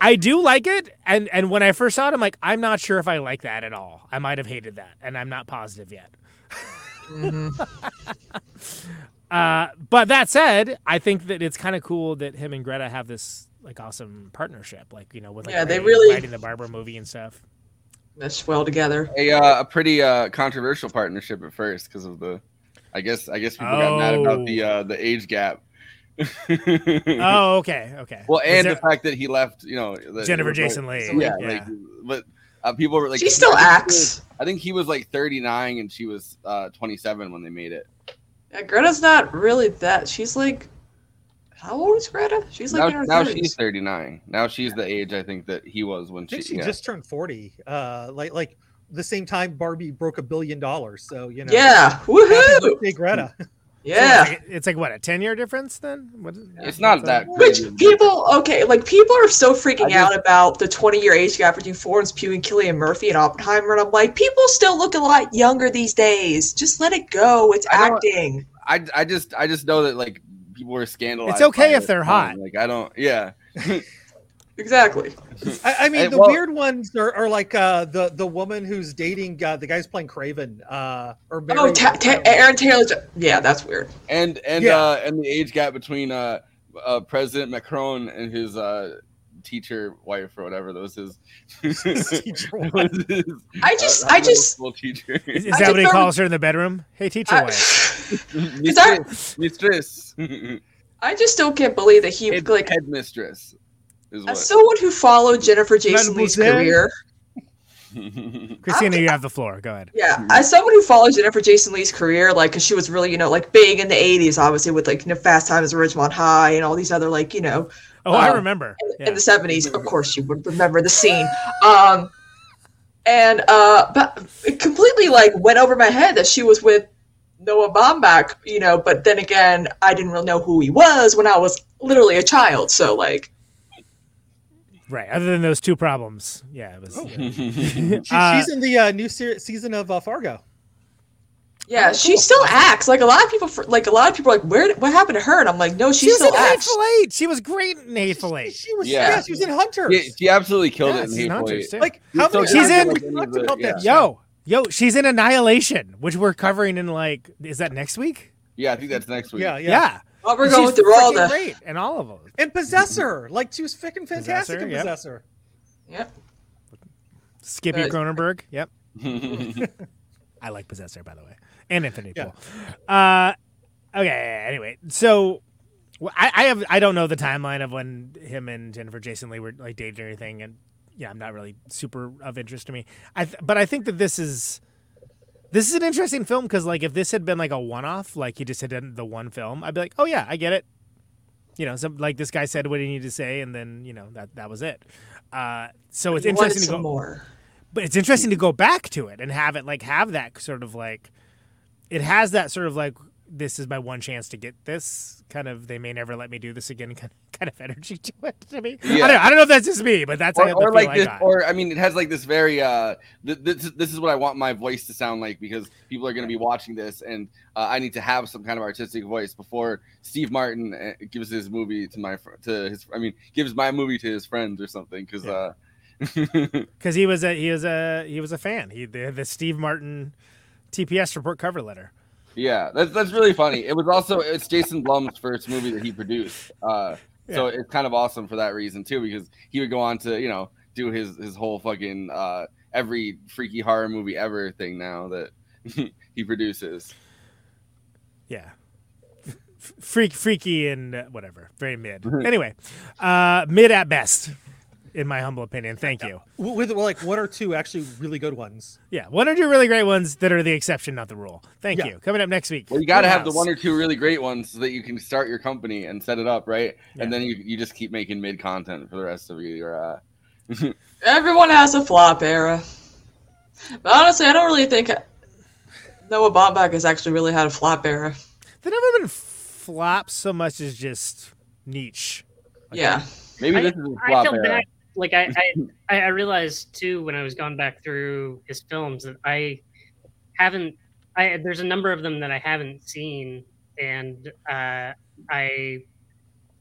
I do like it, and and when I first saw it, I'm like, I'm not sure if I like that at all. I might have hated that, and I'm not positive yet. Uh, but that said, I think that it's kind of cool that him and Greta have this like awesome partnership, like you know, with like Yeah, they writing- really- writing the Barbara movie and stuff. Mesh well together. A uh, a pretty uh, controversial partnership at first because of the, I guess I guess people got mad about the uh, the age gap. Oh, okay, okay. Well, and there- the fact that he left, you know, the, Jennifer like- Jason Leigh, Yeah, yeah. like, but uh, people were like, She still I think he acts. I think he was like 39 and she was uh, 27 when they made it. Yeah, Greta's not really that. She's like, how old is Greta? She's like in now, her now she's 39. Now she's the age I think that he was when I think she. she yeah. just turned 40. Uh, like like the same time Barbie broke a billion dollars. So you know. Yeah, woohoo! birthday, Greta. Yeah. So it's, like, it's like what a ten year difference then. What is, It's not that Which people, okay, like people are so freaking I out about the 20 year age gap between Florence Pugh and Cillian Murphy and Oppenheimer, and I'm like, people still look a lot younger these days. Just let it go. It's I acting. I, I just I just know that like people are scandalized. It's okay if they're hot. Like I don't. Yeah. Exactly. I, I mean, Hey, the well- weird ones are, are like uh, the the woman who's dating uh, the guy's playing Kraven. Uh, or Oh, ta- ta- Aaron Taylor. Yeah, that's weird. and and Yeah. uh and the age gap between uh, uh President Macron and his uh teacher wife or whatever that was his teacher was I just- uh, I just- school teacher Is, is that what he confirm- calls her in the bedroom? Hey, teacher I- wife. mistress mistress I just still can't believe that he head, like head mistress is what as someone who followed Jennifer Jason Leigh's Mademoiselle. career. Kristina, you have the floor. Go ahead. Yeah, as someone who followed Jennifer Jason Leigh's career, like, cause she was really, you know, like big in the '80s, obviously with like, you know, Fast Times at Ridgemont High and all these other, like, you know, Oh, I Um, remember. in the '70s. Of course, you would remember the scene. Um, and uh, but it completely like went over my head that she was with Noah Baumbach, you know. But then again, I didn't really know who he was when I was literally a child. So like, Right. Other than those two problems, yeah, it was. Oh. yeah. She, Uh, she's in the uh, new ser- season of uh, Fargo. yeah, she still acts like a lot of people. For, like a lot of people, are like, where? What happened to her? And I'm like, no, she, she was still in acts. Hateful Eight. She was great in Hateful Eight. She was Yeah. yeah, she was in Hunters. Yeah, she absolutely killed Yeah, it in she's in Hateful Hunters, Eight. too. Like how So many She's in- like we talked the- about yeah. that? Yo, yo, she's in Annihilation, which we're covering in like, is that next week? Yeah, I think that's next week. Yeah, yeah. Yeah. Oh, we're going she's through all freaking the. great and all of them. And Possessor, like she was freaking fantastic Possessor, in yep. Possessor. Yep. Skippy Uh, Cronenberg. Yep. I like Possessor, by the way, and Infinity Yeah. Pool. Uh, okay. Anyway, so well, I, I have I don't know the timeline of when him and Jennifer Jason Leigh were like dating or anything, and yeah, I'm not really super of interest to me. I th- but I think that this is this is an interesting film because like if this had been like a one off, like he just had done the one film, I'd be like, oh yeah, I get it. You know, some like this guy said what he needed to say, and then you know that that was it. Uh, so it's interesting to go more. but it's interesting to go back to it and have it like have that sort of like it has that sort of like this is my one chance to get this kind of they may never let me do this again kind of, kind of energy to it to me Yeah. I, don't, I don't know if that's just me but that's or, or like I this, got. or I mean, it has like this very. uh th- this, this is what I want my voice to sound like because people are going to be watching this, and uh, I need to have some kind of artistic voice before Steve Martin uh, gives his movie to my fr- to his. I mean, gives my movie to his friends or something because. uh because he was a he was a he was a fan he the, the Steve Martin TPS report cover letter Yeah, that's that's really funny. It was also it's Jason Blum's first movie that he produced, uh, so it's kind of awesome for that reason too, because he would go on to you know do his his whole fucking uh, every freaky horror movie ever thing now that he produces. Yeah. Freak, freaky, and uh, whatever. Very mid. Anyway, uh, mid at best, in my humble opinion. Thank you. With well, like one or two actually really good ones. Yeah, one or two really great ones that are the exception, not the rule. Thank Yeah. you. Coming up next week. Well, you got to have the one or two really great ones so that you can start your company and set it up right, and then you, you just keep making mid content for the rest of your. Uh... Everyone has a flop era. But honestly, I don't really think Noah Baumbach has actually really had a flop era. They've never been flops so much as just niche. Yeah. Maybe I, this is a flop feel era. bad. Like I, I, I realized too when I was going back through his films that I haven't. I there's a number of them that I haven't seen, and uh, I.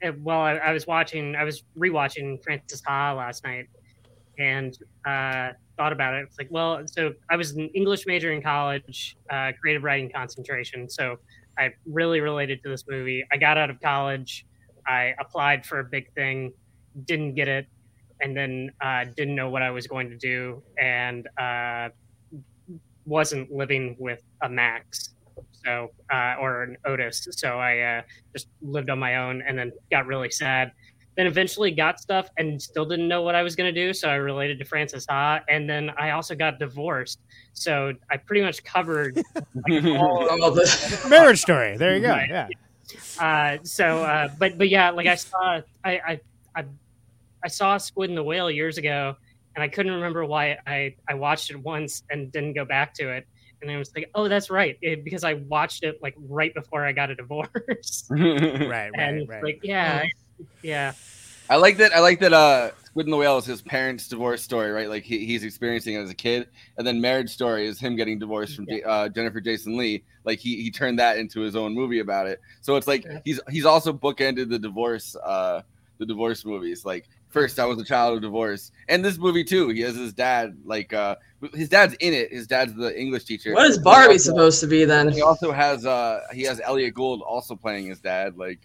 uh, Well, I, I was watching. I was rewatching Frances Ha last night, and uh, thought about it. It's like, well, so I was an English major in college, uh, creative writing concentration. So I really related to this movie. I got out of college. I applied for a big thing, didn't get it, and then uh, didn't know what I was going to do, and uh, wasn't living with a Max, so uh, or an Otis. So I uh, just lived on my own, and then got really sad. Then eventually got stuff, and still didn't know what I was going to do. So I related to Frances Ha, and then I also got divorced. So I pretty much covered like, all Marriage story. There you go. Right. Yeah. uh, so, uh, but but yeah, like I saw, I, I I I saw Squid and the Whale years ago, and I couldn't remember why I I watched it once and didn't go back to it. And I was like, oh, that's right, it, because I watched it like right before I got a divorce. right, and it's like, yeah, yeah. I like that. I like that. Uh, Squid and the Whale is his parents' divorce story, right? Like he, he's experiencing it as a kid, and then Marriage Story is him getting divorced from J- uh, Jennifer Jason Leigh. Like he he turned that into his own movie about it. So it's like he's he's also bookended the divorce uh the divorce movies. Like first I was a child of divorce, and this movie too. He has his dad like uh his dad's in it. His dad's the English teacher. What is Barbie also- supposed to be then? He also has uh he has Elliott Gould also playing his dad. Like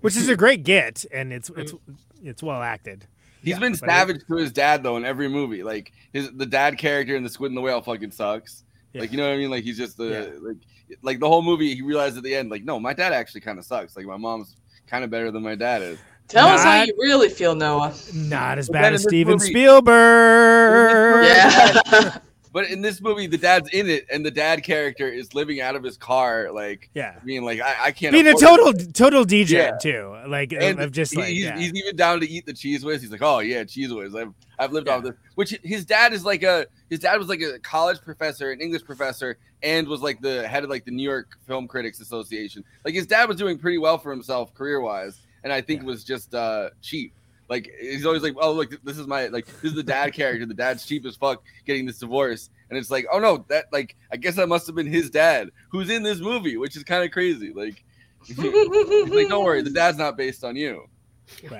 Which is a great get, and it's it's it's well acted. He's Yeah, been but it- savage to his dad though in every movie. Like his the dad character in the Squid and the Whale fucking sucks. Like you know what I mean? Like he's just the like like the whole movie. He realized at the end, like no, my dad actually kind of sucks. Like my mom's kind of better than my dad is. Tell us how you really feel, Noah. Not as But bad as Steven movie- Spielberg. Yeah. But in this movie, the dad's in it, and the dad character is living out of his car, like Yeah. I mean, like I, I can't Being a total it. total DJ Yeah. too. Like And of just he- like he's, yeah. he's even down to eat the Cheez Whiz. He's like, oh yeah, Cheez Whiz. I've I've lived off this. Which his dad is like a his dad was like a college professor, an English professor, and was like the head of like the New York Film Critics Association. Like his dad was doing pretty well for himself career wise, and I think was just uh cheap. Like he's always like, oh look, this is my like this is the dad character. The dad's cheap as fuck getting this divorce, and it's like, oh no, that like I guess that must have been his dad who's in this movie, which is kind of crazy. Like, he's like, don't worry, the dad's not based on you.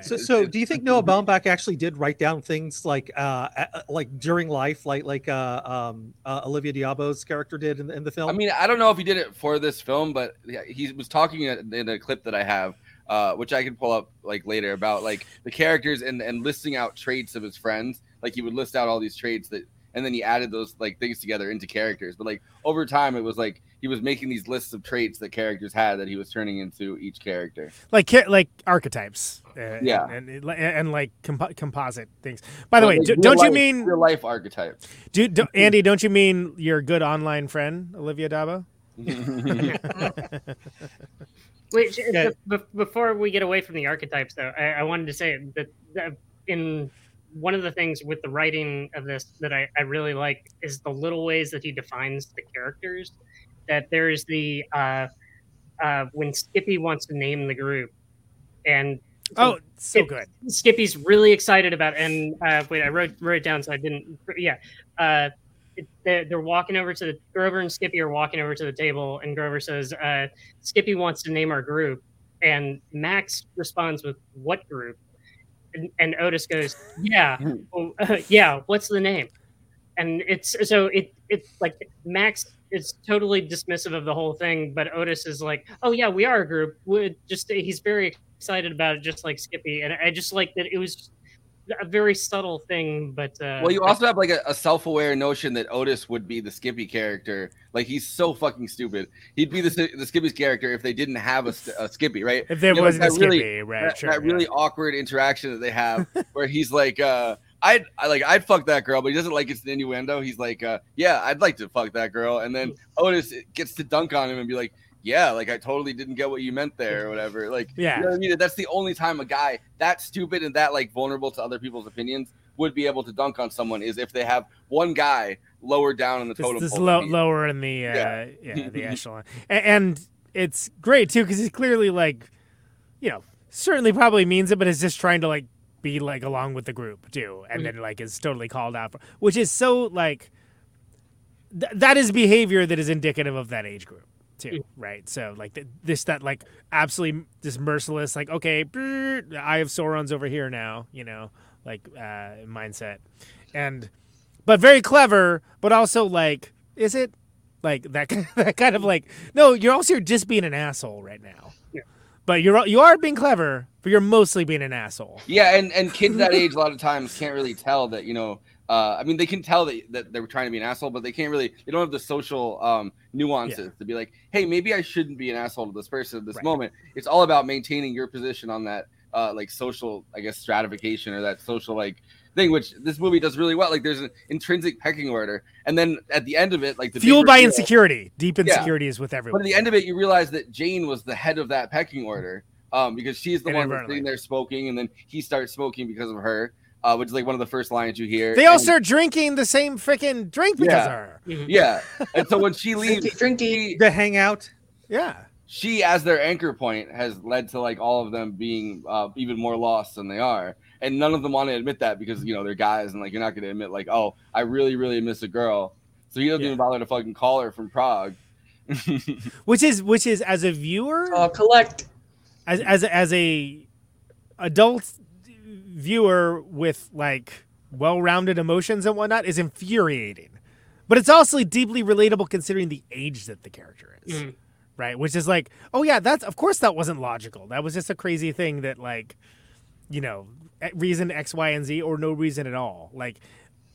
So, so do you think Noah Baumbach actually did write down things like, uh, like during life, like like uh, um, uh, Olivia d'Abo's character did in, the- in the film? I mean, I don't know if he did it for this film, but he was talking in in a clip that I have, uh, which I can pull up like later about like the characters and and listing out traits of his friends. Like he would list out all these traits that, and then he added those like things together into characters. But like over time, it was like he was making these lists of traits that characters had that he was turning into each character. like like archetypes. Uh, Yeah. and, and, and like compo- composite things. By the Well, way, like do, don't you mean real life archetype? do, do, Andy? Don't you mean your good online friend Olivia d'Abo? Wait, j- be- be- before we get away from the archetypes, though, I, I wanted to say that, that in one of the things with the writing of this that I, I really like is the little ways that he defines the characters. That there's the uh, uh, when Skippy wants to name the group, and Oh, so Skip- good. Skippy's really excited about, and uh, wait, I wrote wrote it down so I didn't. Yeah, uh, it- they're, they're walking over to the Grover and Skippy are walking over to the table, and Grover says, uh, "Skippy wants to name our group," and Max responds with, "What group?" And, and Otis goes, "Yeah, well, yeah. What's the name?" And it's so it it's like Max is totally dismissive of the whole thing, but Otis is like, "Oh yeah, we are a group." We just he's very excited about it, just like Skippy, and I just like that it was a very subtle thing, but uh, Well, you also have like a, a self-aware notion that Otis would be the Skippy character. Like he's so fucking stupid. He'd be the the Skippy's character if they didn't have a, a Skippy, right? If there You know, wasn't a that really, Skippy, right, That, sure, that really awkward interaction that they have, where he's like, uh, "I'd I like I'd fuck that girl," but he doesn't like it's an innuendo. He's like, uh, "Yeah, I'd like to fuck that girl," and then Otis gets to dunk on him and be like. Yeah, like I totally didn't get what you meant there or whatever. Like, Yeah. you know what I mean? That's the only time a guy that stupid and that like vulnerable to other people's opinions would be able to dunk on someone is if they have one guy lower down in the This, totem this pole. low, than he- lower in the uh, Yeah. yeah, the echelon, A- and it's great too because he's clearly like, you know, certainly probably means it, but is just trying to like be like along with the group too, and then like is totally called out, for, which is so like th- that is behavior that is indicative of that age group too, right? So like th- this that like absolutely this merciless like okay, brrr, the Eye Sauron's over here now, you know, like uh, mindset, and but very clever, but also like is it like that that kind of like no, you're also just being an asshole right now. But you're you are being clever, but you're mostly being an asshole. Yeah, and and kids that age a lot of times can't really tell that you know. Uh, I mean, they can tell that, that they were trying to be an asshole, but they can't really. They don't have the social um, nuances to be like, "Hey, maybe I shouldn't be an asshole to this person at this moment." It's all about maintaining your position on that, uh, like social, I guess, stratification or that social like thing, which this movie does really well. Like, there's an intrinsic pecking order, and then at the end of it, like the Fueled by reveal- insecurity. Deep Yeah. insecurity is with everyone. But at the end of it, you realize that Jane was the head of that pecking order, um, because she's the one that's Inadvertently. sitting there smoking, and then he starts smoking because of her, uh, which is like one of the first lines you hear. They all And- start drinking the same freaking drink because Yeah. of her. yeah, and so when she leaves, drinky, the hangout, yeah, she as their anchor point has led to like all of them being uh, even more lost than they are, and none of them want to admit that because you know they're guys, and like you're not going to admit like, oh, I really, really miss a girl, so he doesn't even bother to fucking call her from Prague. which is which is as a viewer oh collect as as as a adult viewer with like well-rounded emotions and whatnot is infuriating. But it's also deeply relatable considering the age that the character is. Mhm. right? Which is like oh yeah that's of course that wasn't logical. That was just a crazy thing that like you know reason x y and z or no reason at all. Like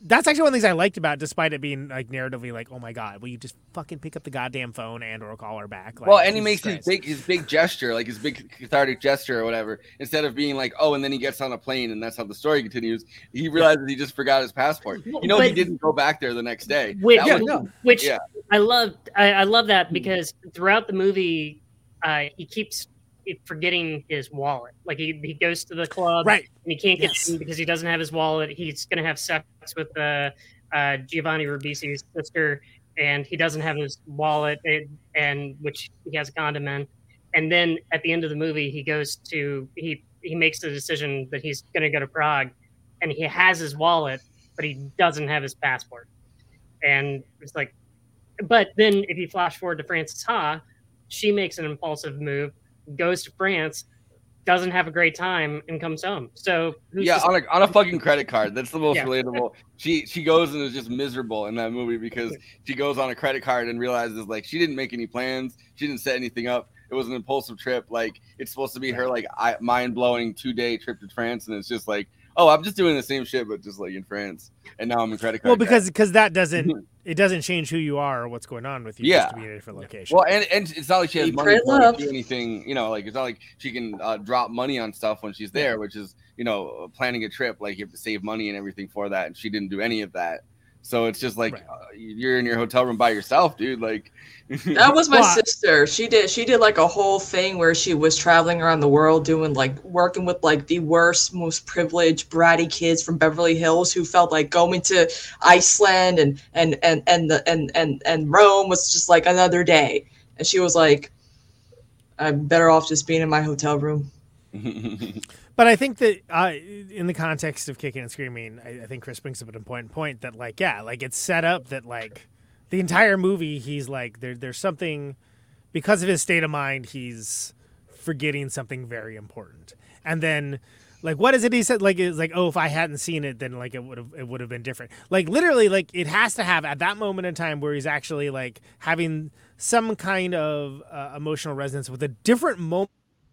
that's actually one of the things I liked about, it, despite it being like narratively, like, oh my god, will you just fucking pick up the goddamn phone and or call her back? Like, well, and he makes Christ. his big his big gesture, like his big cathartic gesture or whatever, instead of being like, oh, and then he gets on a plane and that's how the story continues. He realizes he just forgot his passport. You know, he didn't go back there the next day. which, That was- which yeah. I love. I, I love that because throughout the movie, uh, he keeps forgetting his wallet. Like he, he goes to the club, Right. And he can't get Yes. in because he doesn't have his wallet. He's gonna have sex with uh, uh, Giovanni Ribisi's sister, and he doesn't have his wallet, and, and which he has a condom in. And then at the end of the movie, he goes to he he makes the decision that he's gonna go to Prague, and he has his wallet, but he doesn't have his passport. And it's like, but then if you flash forward to Frances Ha, she makes an impulsive move, goes to France, doesn't have a great time, and comes home. So who's yeah, to on a on a fucking credit card. That's the most Yeah. relatable. She she goes and is just miserable in that movie because she goes on a credit card and realizes like she didn't make any plans, she didn't set anything up. It was an impulsive trip. Like it's supposed to be her like mind blowing two day trip to France, and it's just like, oh, I'm just doing the same shit, but just like in France, and now I'm in credit card. Well, because because that doesn't it doesn't change who you are or what's going on with you. Yeah. just to be in a different location. Well, and, and it's not like she has You money pray to do anything. You know, like it's not like she can uh, drop money on stuff when she's there, which is you know planning a trip. Like you have to save money and everything for that, and she didn't do any of that. So it's just like uh, you're in your hotel room by yourself, dude. Like That was my Well, sister. She did she did like a whole thing where she was traveling around the world doing like working with like the worst, most privileged bratty kids from Beverly Hills who felt like going to Iceland and and and and the and and and Rome was just like another day. And she was like I'm better off just being in my hotel room. But I think that uh, in the context of kicking and screaming, I, I think Chris brings up an important point that like yeah, like it's set up that like the entire movie he's like there there's something because of his state of mind he's forgetting something very important, and then like what is it he said? Like it's like oh if I hadn't seen it then like it would have it would have been different. Like literally like it has to have at that moment in time where he's actually like having some kind of uh, emotional resonance with a different moment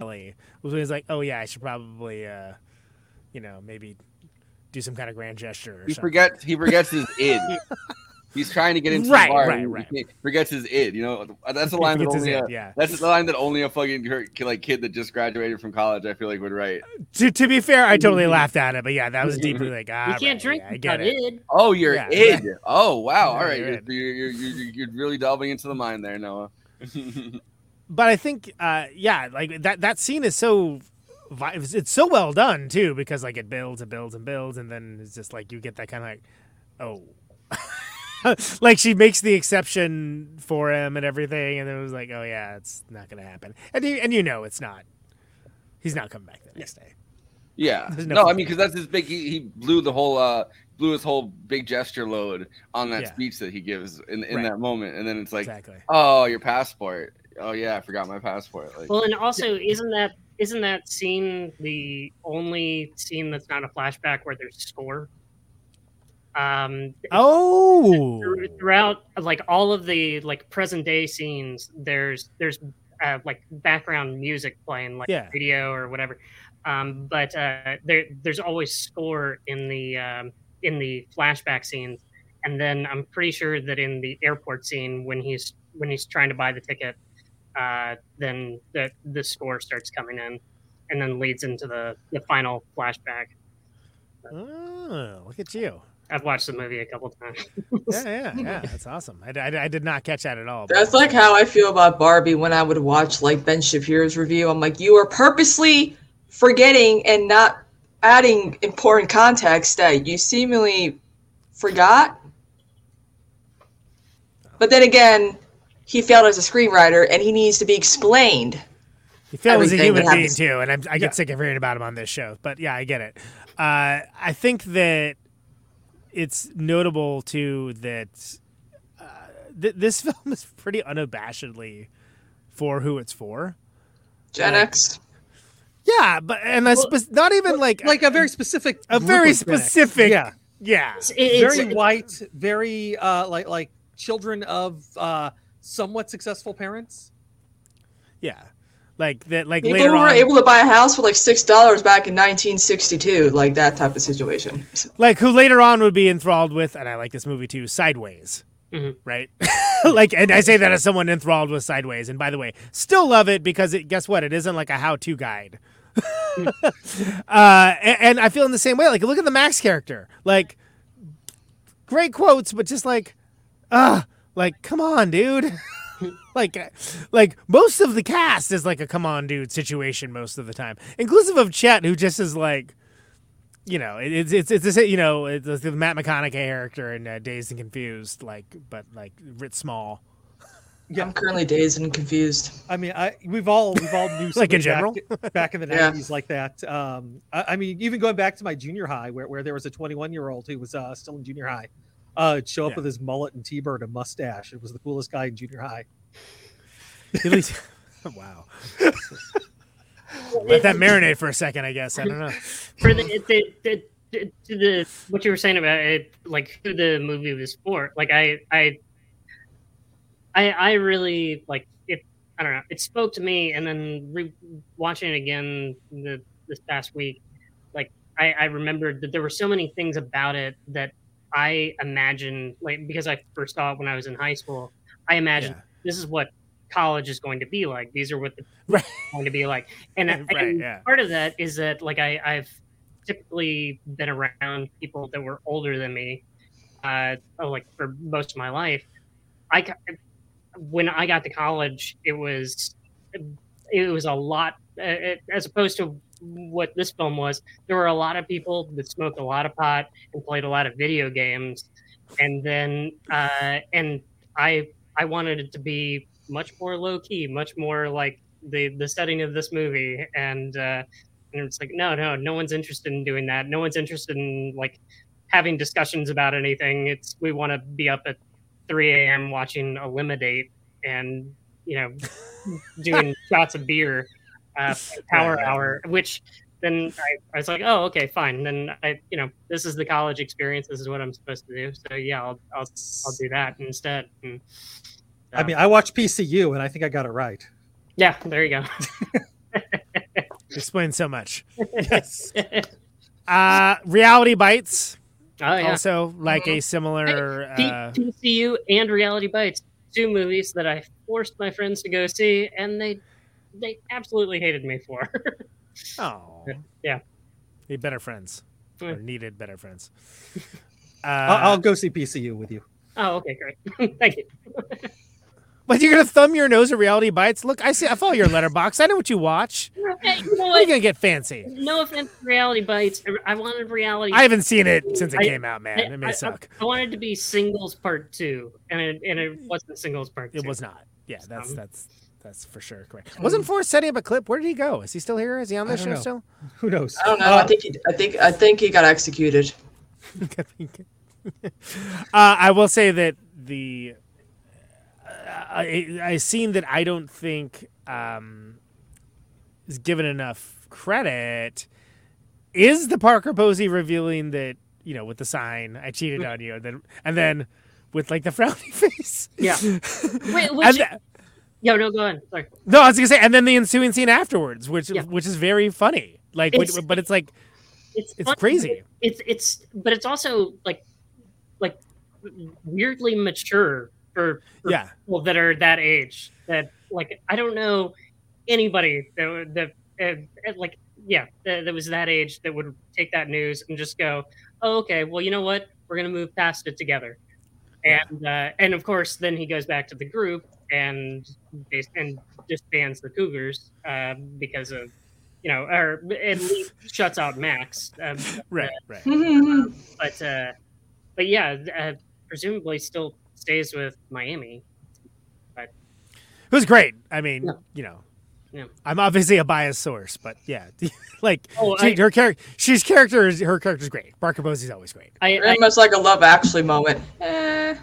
was when he's like, "Oh yeah, I should probably, uh, you know, maybe do some kind of grand gesture. Or He something. forgets. He forgets his id. He's trying to get into Right, the bar. right, and right. He forgets his id. You know, that's a line that forgets his only id, a, yeah. that's the line that only a fucking kid- like kid that just graduated from college. I feel like would write. To, to be fair, I totally laughed at it, but yeah, that was deeply like ah. you can't right, drink yeah, I get it. id. Oh, you're Yeah. id. Oh, wow. All right, you're you're, you're, you're, you're, you're really delving into the mind there, Noah. But I think, uh, yeah, like that that scene is so. It's it's so well done too because like it builds and builds and builds and then it's just like you get that kind of like, oh, like she makes the exception for him and everything, and then it was like, oh yeah, it's not gonna happen, and you and you know it's not. He's not coming back the next day. Yeah. No, no I mean because that's his big. He, he blew the whole uh blew his whole big gesture load on that Yeah. speech that he gives in in Right. that moment, and then it's like, Exactly. oh, your passport. Oh yeah, I forgot my passport. Like, Well, and also, isn't that isn't that scene the only scene that's not a flashback where there's score? Um, Oh, throughout like all of the like present day scenes, there's there's uh, like background music playing, like Yeah. radio or whatever. Um, but uh, there there's always score in the um, in the flashback scenes, and then I'm pretty sure that in the airport scene when he's when he's trying to buy the ticket, uh, then the the score starts coming in, and then leads into the the final flashback. oh, look at you. I've watched the movie a couple times. Yeah, yeah, yeah. That's awesome. I, I, I did not catch that at all. but- That's like how I feel about Barbie when I would watch like Ben Shapiro's review. I'm like, you are purposely forgetting and not adding important context that you seemingly forgot. But then again, he failed as a screenwriter and he needs to be explained. He failed as a human being too, and I'm, I get sick of hearing about him on this show. But yeah, I get it. Uh, I think that it's notable too that uh, th- this film is pretty unabashedly for who it's for. Gen Like- X. Yeah, but and I spe- not even like like a very specific, a group very of Gen X. specific. yeah, yeah. very white, very uh, like like children of uh, somewhat successful parents. Yeah, like that. Like People later who were on, able to buy a house for like six dollars back in 1962, like that type of situation. like who later on would be enthralled with, and I like this movie too, Sideways. Right, like, and I say that as someone enthralled with Sideways. And by the way, still love it because it. Guess what? It isn't like a how-to guide. uh, and, and I feel in the same way. Like, look at the Max character. Like, great quotes, but just like, ah, like, come on, dude. like, like most of the cast is like a come on, dude situation most of the time, inclusive of Chet, who just is like, you know, it's it's it's the same- you know it's the Matt McConaughey character in uh, Dazed and Confused, like, but like writ small. Yeah i'm currently dazed and confused. I mean, I we've all we've all knew Like in general? back, back in the Yeah. nineties like that. Um, I, I mean, even going back to my junior high, where, where there was a twenty one year old who was uh, still in junior high, uh, would show up Yeah. with his mullet and T bird and mustache. It was the coolest guy in junior high. At least, wow. Let that marinate for a second, I guess. I don't know. for the, the, the, the, the what you were saying about it, like who the movie was for. Like I, I, I, I really like it. I don't know. It spoke to me, and then re- watching it again the, this past week, like I, I remembered that there were so many things about it that I imagine like because I first saw it when I was in high school. I imagined this is what college is going to be like. These are what the right. going to be like, and, Right, and yeah. part of that is that like I, I've typically been around people that were older than me, uh, oh, like for most of my life. I when I got to college, it was it was a lot uh, as opposed to what this film was. There were a lot of people that smoked a lot of pot and played a lot of video games, and then uh, and I I wanted it to be much more low key, much more like the the setting of this movie, and uh, and it's like no no no one's interested in doing that. No one's interested in like having discussions about anything. It's we want to be up at 3 a.m. watching Eliminate and you know doing shots of beer, uh, power Right, right. hour, which then I, I was like, oh, okay, fine. Then I, you know, this is the college experience. This is what I'm supposed to do. So yeah, I'll I'll, I'll do that instead. And, I mean, I watched PCU and I think I got it right. yeah, there you go. Explains so much. Yes. Uh, Reality Bites. Oh, yeah. Also, like a similar. P- Uh, PCU and Reality Bites, two movies that I forced my friends to go see, and they they absolutely hated me for. oh, yeah. need better friends, or needed better friends. Uh, I'll, I'll go see PCU with you. Oh, okay, great. Thank you. But you're gonna thumb your nose at Reality Bites? Look, I see. I follow your Letterboxd. I know what you watch. Hey, you know Are you what? gonna get fancy? No offense to Reality Bites. I wanted Reality. I haven't seen it since it I- came out, man. I- It may I- suck. I, wanted to be Singles Part Two, and it, and it wasn't Singles Part Two. It was not. Yeah, that's Um, that's that's for sure correct. Wasn't Forrest setting up a clip? Where did he go? Is he still here? Is he on I this show know. still? Who knows? I don't know. I think he, I think I think he got executed. Uh, I will say that the uh, a, a scene that I don't think um, is given enough credit is the Parker Posey revealing that you know with the sign I cheated on you, and then and then with like the frowny face. Yeah. Wait, And which, th- Yo, no, go on. Sorry. no, I was gonna say, and then the ensuing scene afterwards, which Yeah. which is very funny. Like, It's- when- but it's like It's It's funny, crazy. It's it's, but it's also like like weirdly mature for, for Yeah. people that are that age. That like I don't know anybody that that uh, like yeah that, that was that age that would take that news and just go, oh okay, well you know what, we're gonna move past it together. And uh, and of course, then he goes back to the group and they, and disbands the Cougars uh, because of you know, or at least shuts out Max. Um, Right, uh, right. But uh, but yeah, uh, presumably still stays with Miami. But It was great. I mean, Yeah. you know, Yeah. I'm obviously a biased source, but yeah, like Oh, she, I- her character, she's character is her character's great. Parker Posey's always great. I, Very much like a Love Actually moment. Eh.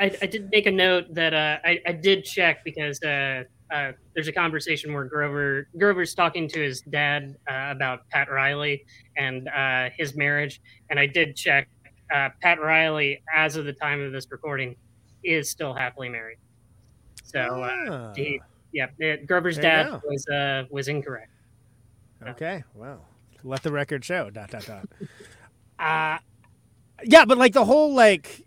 I, I did make a note that uh, I, I did check because uh, uh, there's a conversation where Grover Grover's talking to his dad uh, about Pat Riley and uh, his marriage, and I did check. Uh, Pat Riley, as of the time of this recording, is still happily married. So, uh, Ah. he, yeah, uh, Grover's There dad was uh, was incorrect. Okay, wow. Let the record show. Dot dot dot. uh yeah, but like the whole like,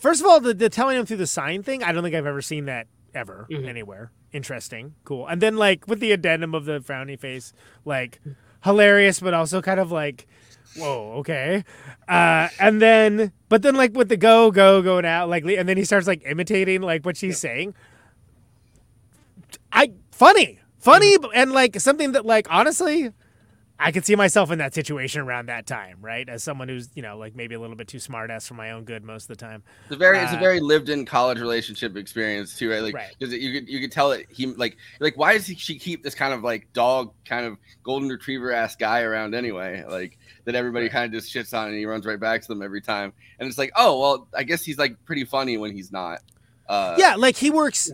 first of all, the, the telling him through the sign thing. I don't think I've ever seen that ever Mhm. anywhere. Interesting, cool. And then like with the addendum of the frowny face, like hilarious, but also kind of like, whoa, okay. Uh, and then, but then like with the go go going out, like, and then he starts like imitating like what she's saying. I funny, funny, and like something that like honestly, I could see myself in that situation around that time, right? As someone who's you know like maybe a little bit too smart ass for my own good most of the time. It's a very, it's a Uh, very lived-in college relationship experience too, right? Like, Right. because you could, you could tell that he, like, like, why does he, she keep this kind of like dog, kind of golden retriever ass guy around anyway? Like that everybody kind of just shits on, and he runs right back to them every time. And it's like, oh well, I guess he's like pretty funny when he's not. Uh, yeah, like he works.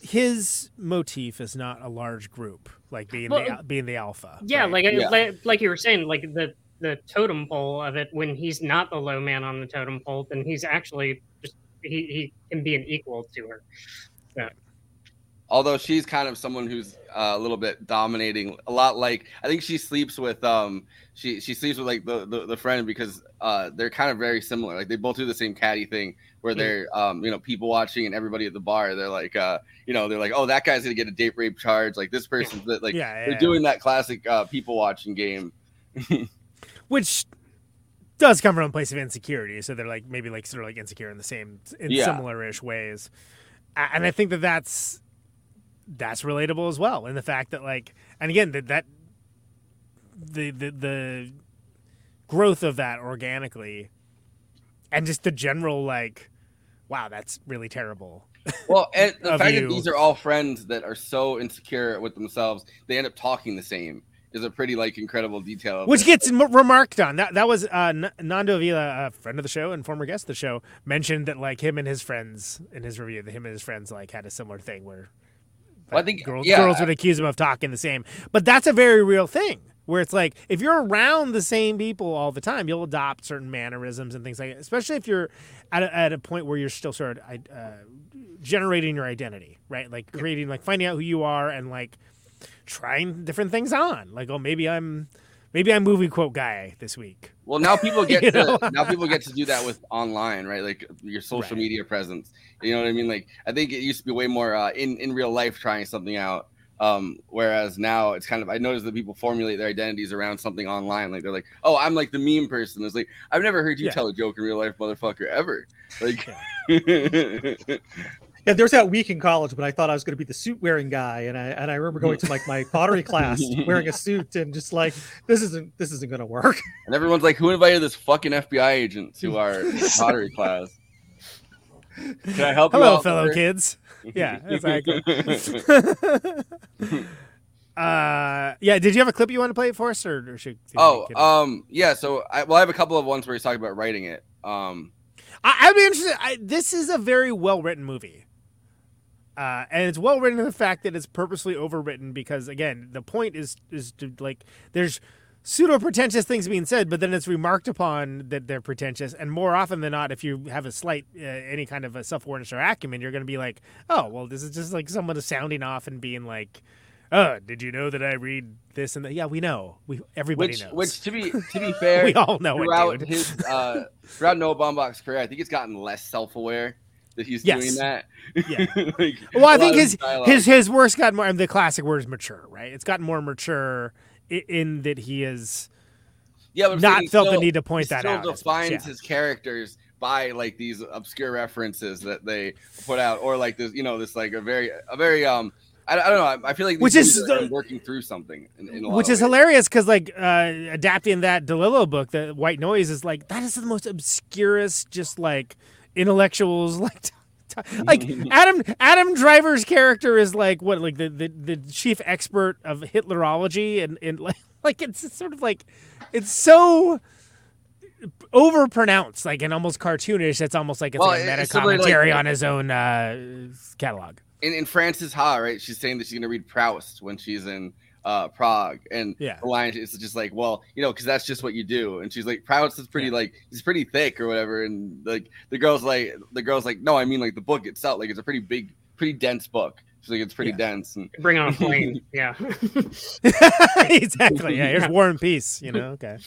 His motif is not a large group, like being Well, the being the alpha. Yeah, right? like, I like like you were saying, like the the totem pole of it. When he's not the low man on the totem pole, then he's actually just he, he can be an equal to her. So, although she's kind of someone who's uh, a little bit dominating a lot like i think she sleeps with um she she sleeps with like the the, the friend because uh they're kind of very similar like they both do the same caddy thing where Hmm. they're um you know people watching and everybody at the bar they're like uh you know they're like oh that guy's gonna get a date rape charge like this person's like Yeah, they're yeah. doing that classic uh people watching game which does come from a place of insecurity. So they're like maybe like sort of like insecure in the same in Yeah. similar-ish ways, and I think that that's that's relatable as well. In the fact that like, and again that that the the the growth of that organically, and just the general like, wow, that's really terrible. well and the fact you. that these are all friends that are so insecure with themselves they end up talking the same is a pretty like incredible detail Which it. gets m- remarked on. That that was uh, N- Nando Villa, a friend of the show and former guest of the show, mentioned that like him and his friends in his review, that him and his friends like had a similar thing where Well, I think girls, yeah, girls would accuse him of talking the same. But that's a very real thing where it's like if you're around the same people all the time, you'll adopt certain mannerisms and things like that. Especially if you're at a, at a point where you're still sort of uh, generating your identity, right? Like creating, like finding out who you are and like trying different things on. Like, oh, maybe I'm maybe I'm movie quote guy this week. Well, now people get to know? now people get to do that with online, right? Like your social Right. media presence. You know what I mean? Like I think it used to be way more uh, in in real life trying something out. Um, whereas now it's kind of I notice that people formulate their identities around something online. Like they're like, oh, I'm like the meme person. It's like I've never heard you Yeah. tell a joke in real life, motherfucker, ever. Like, Yeah, there was that week in college when I thought I was going to be the suit wearing guy, and I and I remember going to like my pottery class wearing a suit and just like this isn't this isn't going to work. and everyone's like, who invited this fucking FBI agent to our pottery class? Can I help you Hello, out, fellow kids. Yeah, exactly. uh, yeah. Did you have a clip you want to play for us, or, or should? Oh, um, yeah. So, I, well, I have a couple of ones where he's talking about writing it. Um, I, I'd be interested. I, this is a very well written movie. Uh, and it's well written in the fact that it's purposely overwritten because again the point is is to like there's pseudo pretentious things being said but then it's remarked upon that they're pretentious. And more often than not if you have a slight uh, any kind of a self-awareness or acumen you're going to be like oh well this is just like someone sounding off and being like oh did you know that i read this and that? Yeah we know. We everybody which, knows. which to be to be fair, We all know it, throughout dude. his uh, throughout Noah Baumbach's career, I think he's gotten less self aware that he's Yes. doing that. Yeah. Like, well, I think his dialogue- his his work's gotten more. And the classic word is mature, right? It's gotten more mature in, in that he is yeah, but not felt the need to point that still out. much, defines yeah. his characters by like these obscure references that they put out, or like this, you know, this like a very a very um. I, I don't know. I, feel like Which is the- working through something, in, in a lot Which is hilarious because, like, uh, adapting that DeLillo book, the White Noise, is like that is the most obscurest, just like intellectuals, like, like Adam Adam Driver's character is like what, like the the, the chief expert of Hitlerology, and and like, like it's sort of like it's so overpronounced, like and almost cartoonish. It's almost like it's Well, like a meta to, like- commentary on his own uh, catalog. in, in Frances Ha, right? She's saying that she's gonna read Proust when she's in uh, Prague, and Yeah. the line is just like, well, you know, because that's just what you do. And she's like, Proust is pretty like he's pretty thick or whatever, and like the girl's like, the girl's like, no, I mean like the book itself, like it's a pretty big, pretty dense book. She's like, it's pretty dense. And Bring on a plane. yeah. exactly. Yeah. Here's War and Peace. You know. Okay.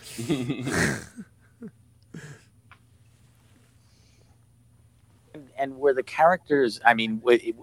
and were the characters i mean w-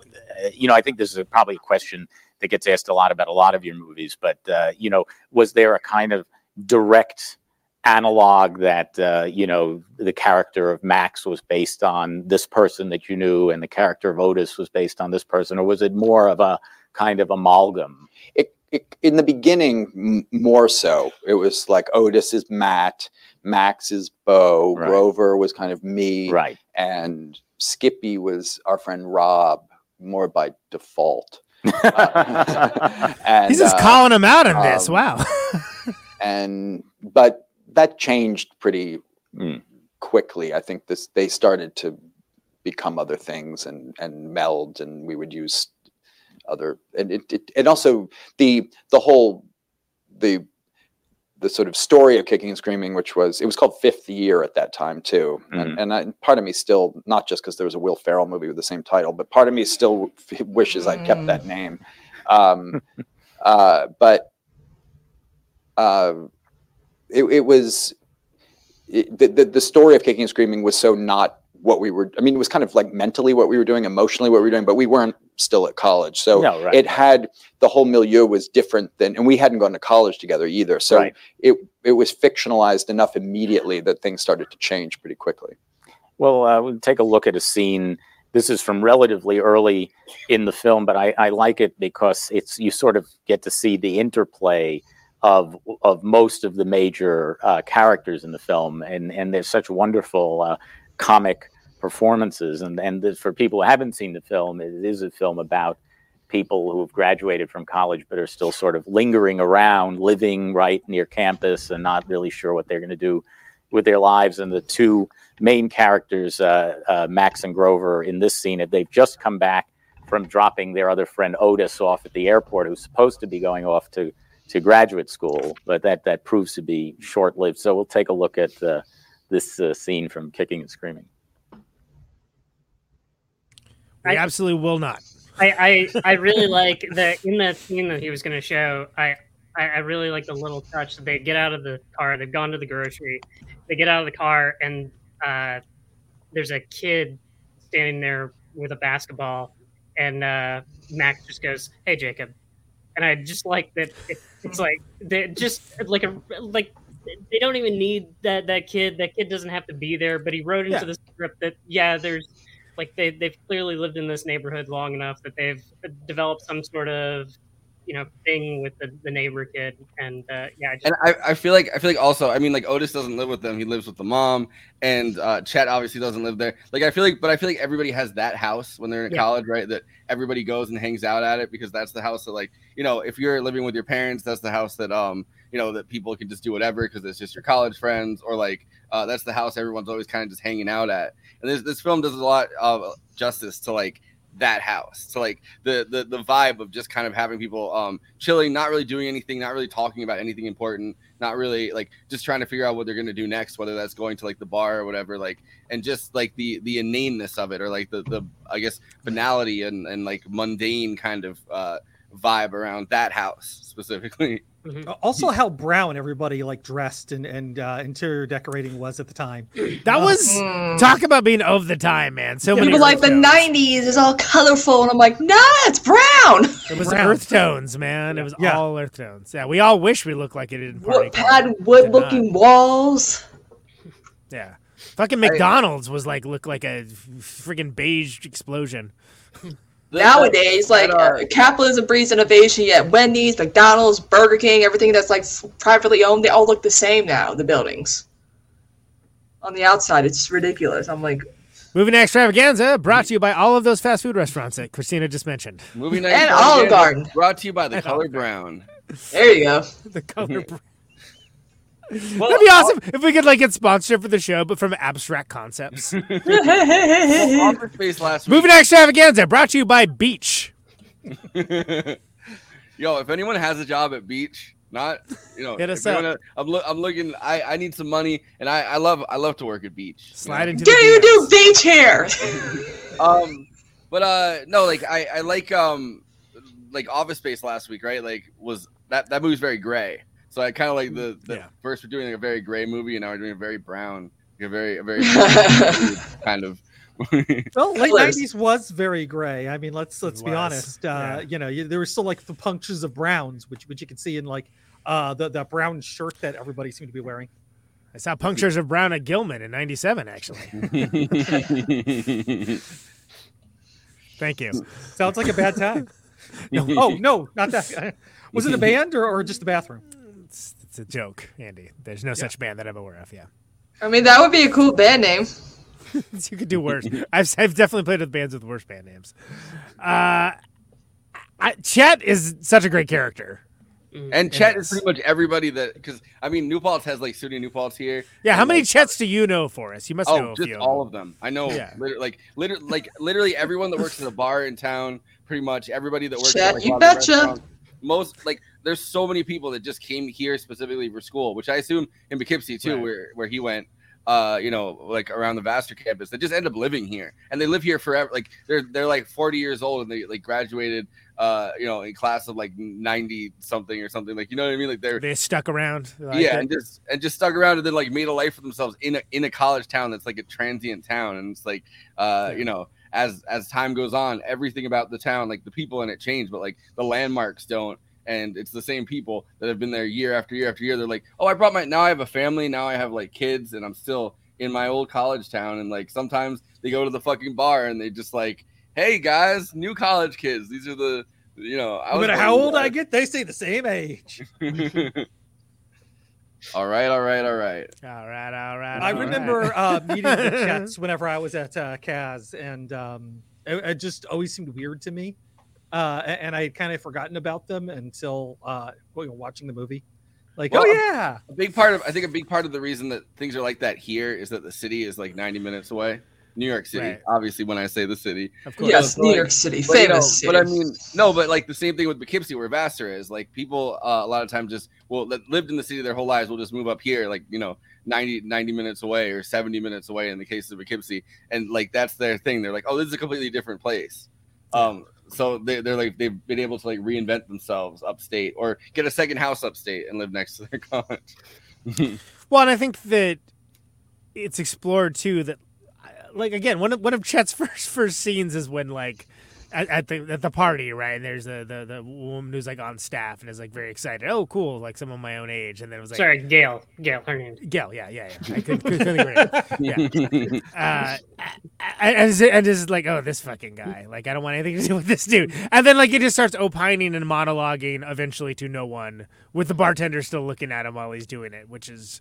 uh, you know i think this is a, probably a question that gets asked a lot about a lot of your movies but uh, you know was there a kind of direct analog that uh, you know the character of max was based on this person that you knew and the character of otis was based on this person or was it more of a kind of amalgam? It, it in the beginning m- more so. It was like otis is matt max is Beau Right. grover was kind of me right. and skippy was our friend rob more by default Uh, and, He's just uh, calling him out on this. um, Wow. and but that changed pretty Mm. quickly i think this they started to become other things and and meld and we would use other and it, it and also the the whole the the sort of story of kicking and screaming which was it was called fifth year at that time too. And, and I, part of me still not just because there was a will ferrell movie with the same title but part of me still wishes I'd kept that name. Um uh but uh it, it was it, the, the the story of kicking and screaming was so not what we were i mean it was kind of like mentally what we were doing emotionally what we were doing but we weren't still at college so No, right. it had the whole milieu was different than and we hadn't gone to college together either so Right. it it was fictionalized enough immediately that things started to change pretty quickly Well, uh, we'll take a look at a scene. This is from relatively early in the film, but I, I like it because it's you sort of get to see the interplay of of most of the major uh, characters in the film, and and there's such wonderful uh, comic performances, and and for people who haven't seen the film, it is a film about people who have graduated from college but are still sort of lingering around, living right near campus, and not really sure what they're going to do with their lives. And the two main characters, uh, uh, Max and Grover, in this scene, they've just come back from dropping their other friend Otis off at the airport, who's supposed to be going off to to graduate school, but that that proves to be short lived. So we'll take a look at uh, this uh, scene from Kicking and Screaming. We absolutely will not. I, I I really like that in that scene that he was going to show. I I, I really like the little touch that they get out of the car. They've gone to the grocery. They get out of the car, and uh, there's a kid standing there with a basketball, and uh, Mac just goes, "Hey, Jacob," and I just like that. It, it's like they just like a like they don't even need that that kid. That kid doesn't have to be there, but he wrote into Yeah. the script that yeah, there's like they they've clearly lived in this neighborhood long enough that they've developed some sort of you know thing with the, the neighbor kid, and uh, yeah, I just, And I, I feel like I feel like also I mean like Otis doesn't live with them. He lives with the mom, and uh, Chet obviously doesn't live there. Like I feel like, but I feel like everybody has that house when they're in Yeah. college, right? That everybody goes and hangs out at it because that's the house that like you know if you're living with your parents, that's the house that um you know that people can just do whatever because it's just your college friends or like uh, that's the house everyone's always kind of just hanging out at. And this this film does a lot of justice to like that house to like the the the vibe of just kind of having people um chilling not really doing anything not really talking about anything important not really like just trying to figure out what they're going to do next whether that's going to like the bar or whatever like and just like the the inaneness of it or like the the i guess banality and and like mundane kind of uh vibe around that house specifically Uh, Also, how brown everybody like dressed and and uh, interior decorating was at the time. That Uh, was Mm. talk about being of the time, man. So many People like earth the '90s is all colorful, and I'm like, nah, it's brown. It was Brown. earth tones, man. It was Yeah. all earth tones. Yeah, we all wish we looked like it in party. Wood, had wood-looking walls. Yeah, fucking McDonald's was like looked like a freaking beige explosion. Nowadays, like uh, uh, capitalism breeds innovation. Yet Wendy's, McDonald's, Burger King, everything that's like privately owned, they all look the same now. The buildings on the outside, it's ridiculous. I'm like, Movie Night Extravaganza brought to you mm-hmm. by all of those fast food restaurants that Kristina just mentioned. movie night And Olive Garden. brought to you by the And color brown there you go. the color. Mm-hmm. brown. Well, That'd be awesome if we could like get sponsored for the show, but from Abstract Concepts. well, Office Space last week Movie Extravaganza brought to you by Beach. Yo, if anyone has a job at Beach, not you know, Hit if us anyone- up. I'm, loo- I'm looking. I, I need some money, and I, I love I love to work at Beach. you Slide know? into Get you the do beach hair. um, but uh, no, like I I like um, like Office Space last week, right? Like was that that movie's very gray. So I kind of like the, the Yeah. first we're doing like a very gray movie, and now we're doing a very brown, like a very a very kind of. Well, late nineties was very gray. I mean, let's let's be honest. Uh, yeah. You know, you, there were still like the punctures of browns, which which you can see in like uh, the the brown shirt that everybody seemed to be wearing. I saw punctures of brown at Gilman in '97. Actually, thank you. Sounds like a bad time. no, oh no, not that. Was it a band or, or just the bathroom? It's, it's a joke, Andy. There's no such band that I'm aware of. Yeah, I mean, that would be a cool band name. you could do worse. I've, I've definitely played with bands with worse band names. Uh, I, Chet is such a great character. and Chet Yes. is pretty much everybody that because I mean New Paltz has like studio New Paltz here. Yeah, how many like, Chets do you know for us? You must know Oh, a just few. all of them. I know. Yeah. Liter- like, liter- like literally everyone that works at a bar in town. Pretty much everybody that works. Chet, at, like, you a lot of betcha. Most like, there's so many people that just came here specifically for school, which I assume in Poughkeepsie too, Right. where where he went. Uh, you know, like around the Vassar campus, they just end up living here, and they live here forever. Like they're they're like 40 years old, and they like graduated. Uh, you know, in class of like 90 something or something. Like you know what I mean? Like they're They stuck around. like yeah, it. and just and just stuck around and then like made a life for themselves in a in a college town that's like a transient town, and it's like uh you know as as time goes on, everything about the town, like the people in it change, but like the landmarks don't. And it's the same people that have been there year after year after year. They're like, oh, I brought my now I have a family, now I have like kids, and I'm still in my old college town. And like sometimes they go to the fucking bar and they just like, hey guys, new college kids. These are the you know. I No matter how in old I get, they stay the same age. all right, all right, all right. all right, all right. I all remember right. uh, meeting the Chets whenever I was at uh, Caz, and um, it, it just always seemed weird to me. Uh, and I had kind of forgotten about them until uh, watching the movie. Like, Well, oh yeah, A big part of I think a big part of the reason that things are like that here is that the city is like 90 minutes away. New York City, Right. obviously. When I say the city, Of course. Yes, So, New York City, but, you know, famous city. But I mean, no, but like the same thing with Poughkeepsie, where Vassar is. Like people, uh, a lot of times just well, lived in the city their whole lives will just move up here, like you know, 90, 90 minutes away or 70 minutes away in the case of Poughkeepsie, and like that's their thing. They're like, oh, this is a completely different place. Um, so they, they're like they've been able to like reinvent themselves upstate or get a second house upstate and live next to their college. Well, and I think that it's explored too that, like again, one of one of Chet's first first scenes is when like at, at the at the party, right? And there's the, the the woman who's like on staff and is like very excited. Oh, cool! Like someone my own age, and then it was like Sorry, Gail. Gail, her name. Gail, yeah, yeah, yeah. I could, could, couldn't agree. Yeah. Uh, and, and, is- and is like, oh, this fucking guy. Like, I don't want anything to do with this dude. And then, like, he just starts opining and monologuing eventually to no one, with the bartender still looking at him while he's doing it, which is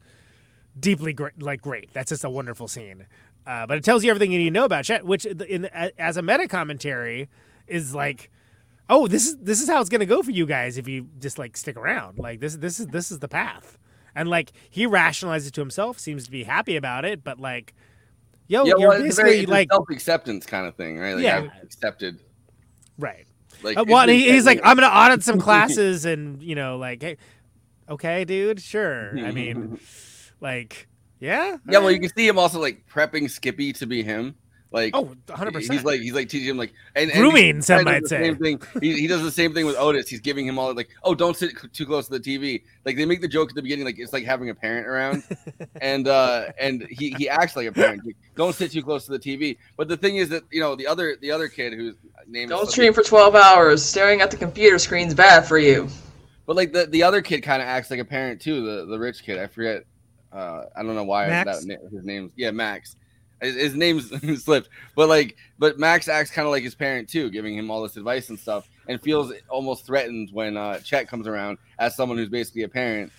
deeply great. Like, great. That's just a wonderful scene. Uh, but it tells you everything you need to know about Chet, which, in as a meta commentary, is like, oh, this is this is how it's gonna go for you guys if you just like stick around. Like, this this is this is the path. And like he rationalizes it to himself, seems to be happy about it, but like, yo, yeah, you're well, it's a very basically like, self-acceptance kind of thing, right? Like Yeah. I've accepted. right. Like Uh, well, he, he's like, I'm gonna audit some classes, and you know, like, hey, okay, dude, sure. I mean, like, yeah, Yeah, well, you can see him also like prepping Skippy to be him. Like, Oh, 100%. He's like he's like teaching him like and, and Grooming, he some might does the say. Same thing. He, he does the same thing with Otis. He's giving him all like, oh, don't sit too close to the TV. Like they make the joke at the beginning, like it's like having a parent around, and uh and he he acts like a parent. Like, don't sit too close to the TV. But the thing is that you know the other the other kid whose name Don't is stream for 12 hours. Staring at the computer screen's bad for you. But like the, the other kid kind of acts like a parent too. The the rich kid, I forget. Uh, I don't know why Max? that his name's yeah Max. His, his name's slipped, but like but Max acts kind of like his parent too, giving him all this advice and stuff, and feels almost threatened when uh, Chet comes around as someone who's basically a parent.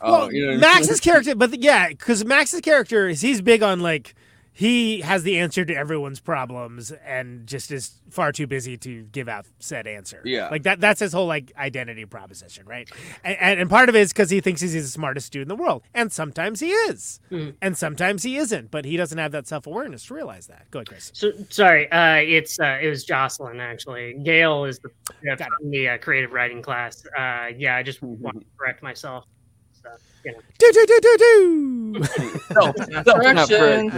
Uh, you know what I mean? Max's character, but yeah, because Max's character is he's big on like he has the answer to everyone's problems and just is far too busy to give out said answer. Yeah. like that. That's his whole like identity proposition, right? And and, and part of it is because he thinks he's the smartest dude in the world, and sometimes he is, Mhm. and sometimes he isn't. But he doesn't have that self awareness to realize that. Go ahead, Chris. So sorry, uh, it's uh, it was Jocelyn actually. Gail is the uh, the uh, creative writing class. Uh, yeah, I just want to correct myself. So, you know. Do do do do do. Correction.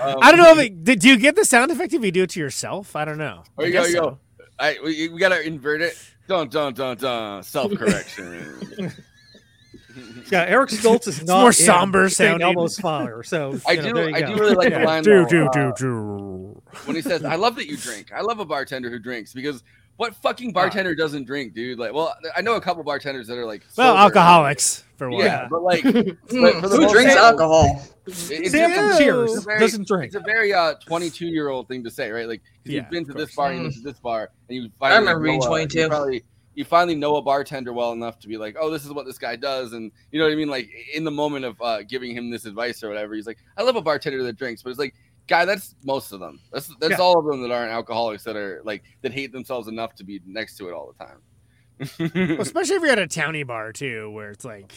I don't know if it, did, do you get the sound effect if you do it to yourself? I don't know. Oh, I you go, you so. go. I, we, we gotta invert it. Dun dun dun dun. Self correction. Yeah, Eric Stoltz is It's more in somber St. sounding. Elmo's Fire. So I you know, do. there you I go. do really like the line. Do, though, do, uh, do, when he says, "I love that you drink." I love a bartender who drinks because what fucking bartender doesn't drink, dude? Like, well, I know a couple bartenders that are like, Well, alcoholics for one. Yeah, but like, but Mm, for the who drinks part, alcohol? it- It's Sam from Cheers a very- doesn't drink. It's a very uh 22 year old thing to say, right? Like, Yeah, you've been to of this course. bar, you Mm. went to this bar, and you I remember being 22. You probably you finally know a bartender well enough to be like, oh, this is what this guy does, and you know what I mean. Like in the moment of uh, giving him this advice or whatever, he's like, I love a bartender that drinks, but it's like. Guy, that's most of them. That's that's Yeah. all of them that aren't alcoholics that are like that hate themselves enough to be next to it all the time. Well, especially if you're at a towny bar too, where it's like,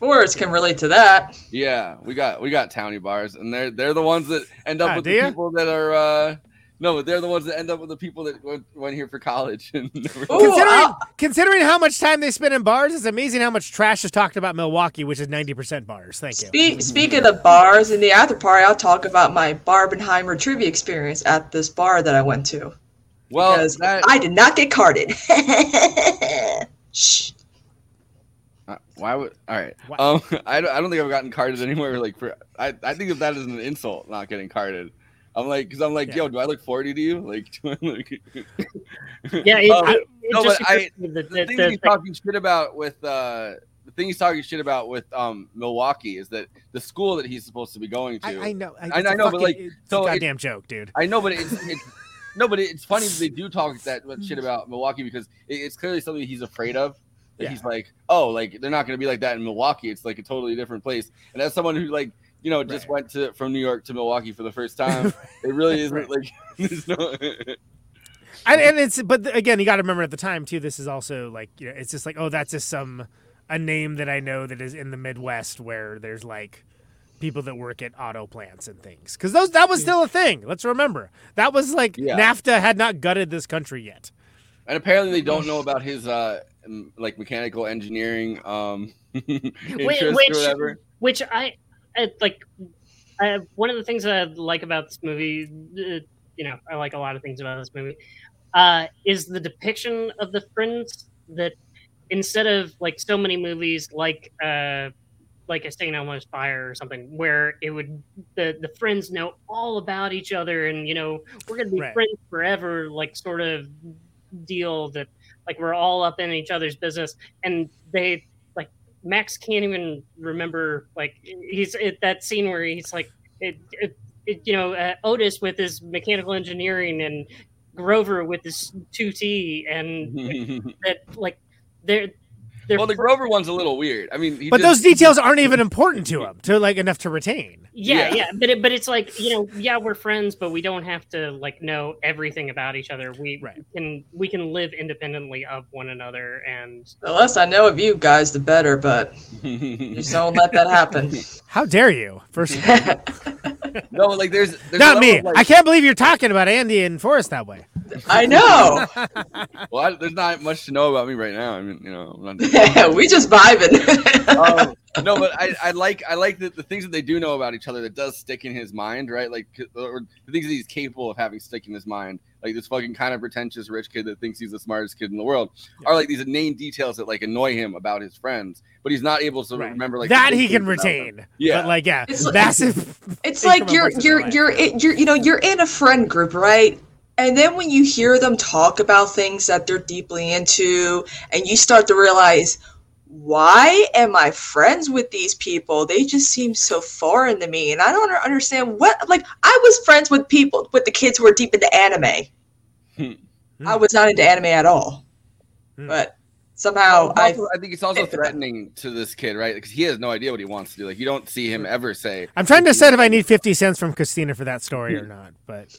Words can relate to that. Yeah, we got we got towny bars, and they're they're the ones that end up Ah, with the ya? people that are uh no, but they're the ones that end up with the people that went, went here for college. And Ooh, considering, I'll- considering how much time they spend in bars, it's amazing how much trash is talked about Milwaukee, which is 90% bars. Thank you. Speak, speaking of bars, in the after party, I'll talk about my Barbenheimer trivia experience at this bar that I went to. well, Because that, I did not get carded. Shh. uh, why would all right? Why- Um, I don't, I don't think I've gotten carded anywhere. Like for I, I think of that as an insult, not getting carded. I'm like, because I'm like, Yeah. yo, do I look 40 to you? Like, do I look? Yeah, it, Um, it, it no, just but I- occurred to the thing that- that he's talking shit about with uh the thing he's talking shit about with um Milwaukee is that the school that he's supposed to be going to. I, I know. I- it's I a know, but, like, it's so a it- goddamn joke, dude. I know, but it's, it's no, but it's funny that they do talk that shit about Milwaukee because it's clearly something he's afraid of. That Yeah. he's like, oh, like they're not going to be like that in Milwaukee. It's like a totally different place. And as someone who like you know just Right. went to from New York to Milwaukee for the first time, it really isn't Right. like there's no. and, and it's but again you got to remember at the time too this is also like you know it's just like oh that's just some a name that i know that is in the midwest where there's like people that work at auto plants and things because those that was still a thing let's remember that was like Yeah. nafta had not gutted this country yet And apparently they don't know about his uh like mechanical engineering um interest which, or whatever. which I, I like. I, one of the things that I like about this movie, uh, you know, I like a lot of things about this movie. uh, is the depiction of the friends that instead of like so many movies like uh, like a St. Elmo's Fire or something, where it would the the friends know all about each other and you know we're gonna be Right. friends forever, like sort of deal that like we're all up in each other's business, and they Max can't even remember like he's it, that scene where he's like it, it, it you know uh, Otis with his mechanical engineering and Grover with his two T and that like they're they're well, the Grover one's a little weird. I mean, he But just- those details aren't even important to him to like enough to retain. Yeah, Yeah. yeah, but it, but it's like you know, yeah, we're friends, but we don't have to like know everything about each other. We can we can live independently of one another, and The less I know of you guys, the better. But just don't let that happen. How dare you? First, no, like there's, there's not me. of, like- I can't believe you're talking about Andy and Forrest that way. I know. Well, I, there's not much to know about me right now. I mean, you know, I'm not, we just vibing. um, no, but I, I like I like the, the things that they do know about each other that does stick in his mind, right? Like or the things that he's capable of having stick in his mind, like this fucking kind of pretentious rich kid that thinks he's the smartest kid in the world, are like these inane details that like annoy him about his friends, but he's not able to remember like that he can things about them. retain. Yeah, but like yeah, It's like- massive. It's like you're you're you're in- you're you know you're in a friend group, right? And then when you hear them talk about things that they're deeply into, and you start to realize, why am I friends with these people? They just seem so foreign to me, and I don't understand what. Like I was friends with people with the kids who were deep into anime. Hmm. I was not into anime at all, hmm. but somehow Well, I I think it's also threatening to this kid, right? Because he has no idea what he wants to do. Like you don't see him hmm. ever say. I'm trying to decide if I need 50 cents from Kristina for that story or not, but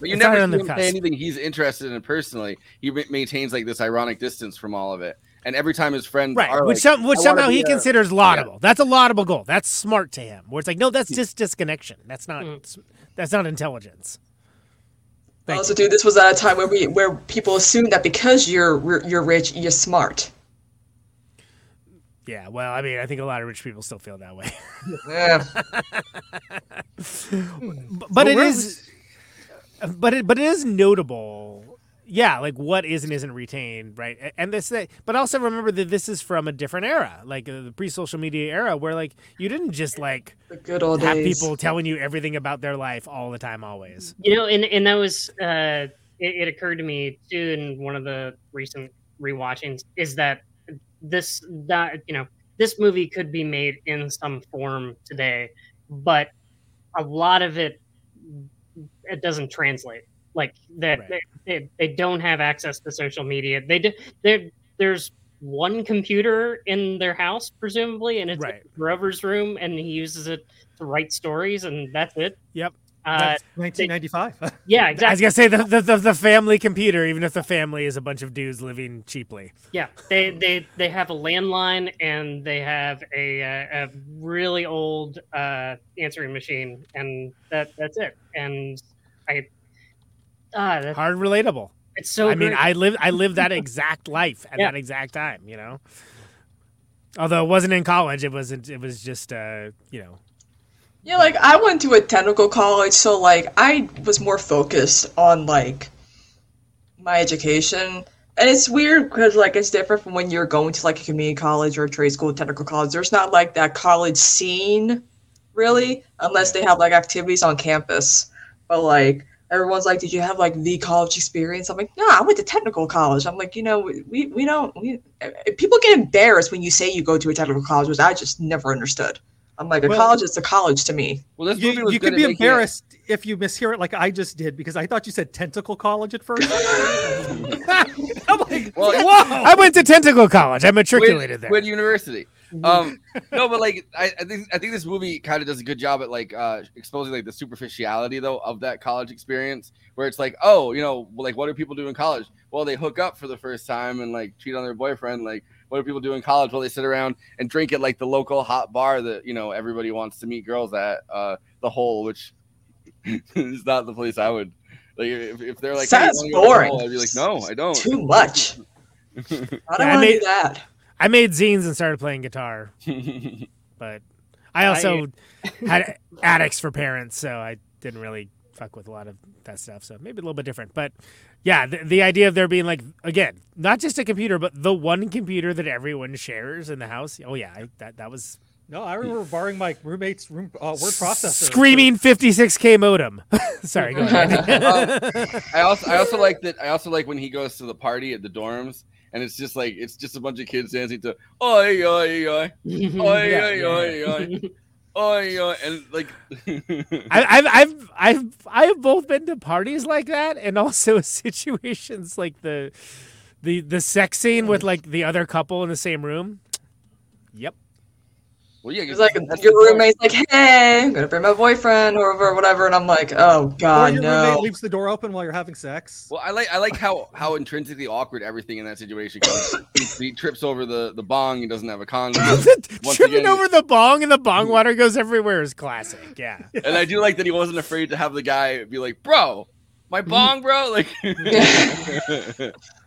But you never see him say anything he's interested in personally. He maintains like this ironic distance from all of it. And every time his friends Right, are which like, some, which somehow he a-" considers laudable. That's a laudable goal. That's smart to him. Where it's like, no, that's hmm. just disconnection. That's not that's not intelligence. also, dude, this was at a time where we where people assume that because you're you're rich, you're smart. Yeah, well, I mean, I think a lot of rich people still feel that way. Yeah. but, but it where is, but it but it is notable. Yeah, like what is and isn't retained, right? And this, but also remember that this is from a different era, like uh, the pre-social media era, where like you didn't just like the good old have days. people telling you everything about their life all the time, always. you know, and and that was uh, it, it occurred to me too in one of the recent rewatchings is that this that you know this movie could be made in some form today, but a lot of it it doesn't translate like that they, they, they don't have access to social media they do there's one computer in their house presumably and it's in grover's room and he uses it to write stories and that's it Yep. uh, That's 1995. yeah exactly. I was gonna say the, the the the family computer, even if the family is a bunch of dudes living cheaply. Yeah, they they they have a landline and they have a a really old uh, answering machine, and that that's it. And I ah, that's, Hard relatable. It's so I mean. I lived I lived that exact life at Yeah. that exact time. You know. Although it wasn't in college, it wasn't. It was just, uh, you know, Yeah, like I went to a technical college, so like I was more focused on like my education. And it's weird because like it's different from when you're going to like a community college or a trade school, technical college. There's not like that college scene, really, unless they have like activities on campus. But like everyone's like, "Did you have like the college experience?" I'm like, "No, I went to technical college." I'm like, you know, we we don't. We, people get embarrassed when you say you go to a technical college, which I just never understood. I'm like, a Well- college is a college to me. Well, this You, you could be embarrassed if you mishear it like I just did because I thought you said tentacle college at first. I'm like, Well, whoa! I went to Tentacle College. I matriculated there. Quinn University. Um, no, but like I, I think I think this movie kind of does a good job at like uh, exposing like the superficiality though of that college experience, where it's like, oh, you know, like what do people do in college? Well, they hook up for the first time and like cheat on their boyfriend. Like, what do people do in college? Well, they sit around and drink at like the local hot bar that you know everybody wants to meet girls at, uh, the Hole, which is not the place I would. Like, if, if they're like, Sounds "Hey, you wanna go to the boring. Hole?" I'd be like, no, I don't. Too much. I don't Yeah, I want to do that. I made zines and started playing guitar, but I also had addicts for parents, so I didn't really fuck with a lot of that stuff, so maybe a little bit different. But yeah, the, the idea of there being like again, not just a computer, but the one computer that everyone shares in the house. Oh yeah, I, that that was No, I remember borrowing my roommate's room uh, word processor. screaming 56k modem. Sorry, go ahead. Um, I also I also like that I also like when he goes to the party at the dorms and it's just like it's just a bunch of kids dancing to oi oi oi oi Yeah, oi oi oi oi oi and like I, I've I've I've I've both been to parties like that, and also situations like the the the sex scene with like the other couple in the same room. Yep. Well yeah It's like your roommate's like, "Hey, I'm gonna bring my boyfriend or or whatever," and I'm like, "Oh Or God, your no!" roommate leaves the door open while you're having sex. Well, I like I like how how intrinsically awkward everything in that situation comes. he, he trips over the the bong. He doesn't have a condom. Once Tripping again, over the bong and the bong water goes everywhere is classic. Yeah. and I do like that he wasn't afraid to have the guy be like, "Bro, my mm. bong, bro." Like, But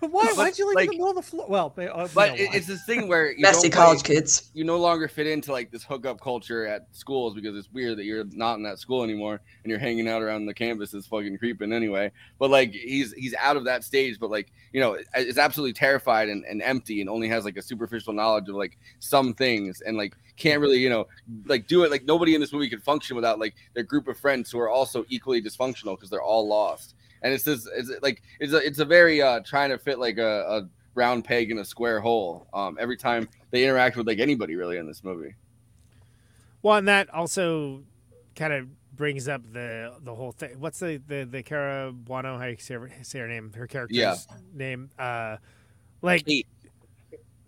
why? But, Why'd you leave like- in the middle of the floor? Well, uh, you but know it, it's this thing where you Messy don't, college like, kids. You no longer fit into like this hookup culture at schools because it's weird that you're not in that school anymore and you're hanging out around the campus is fucking creeping anyway. But like he's he's out of that stage, but like you know is absolutely terrified and, and empty and only has like a superficial knowledge of like some things and like can't really you know like do it like nobody in this movie could function without like their group of friends who are also equally dysfunctional because they're all lost and it's this it's like it's a it's a very uh trying to fit like a, a round peg in a square hole um every time they interact with like anybody really in this movie Well, and that also kind of brings up the the whole thing. What's the the the Cara Buono? How you say her, say her name? Her character's Yeah. name. Uh, like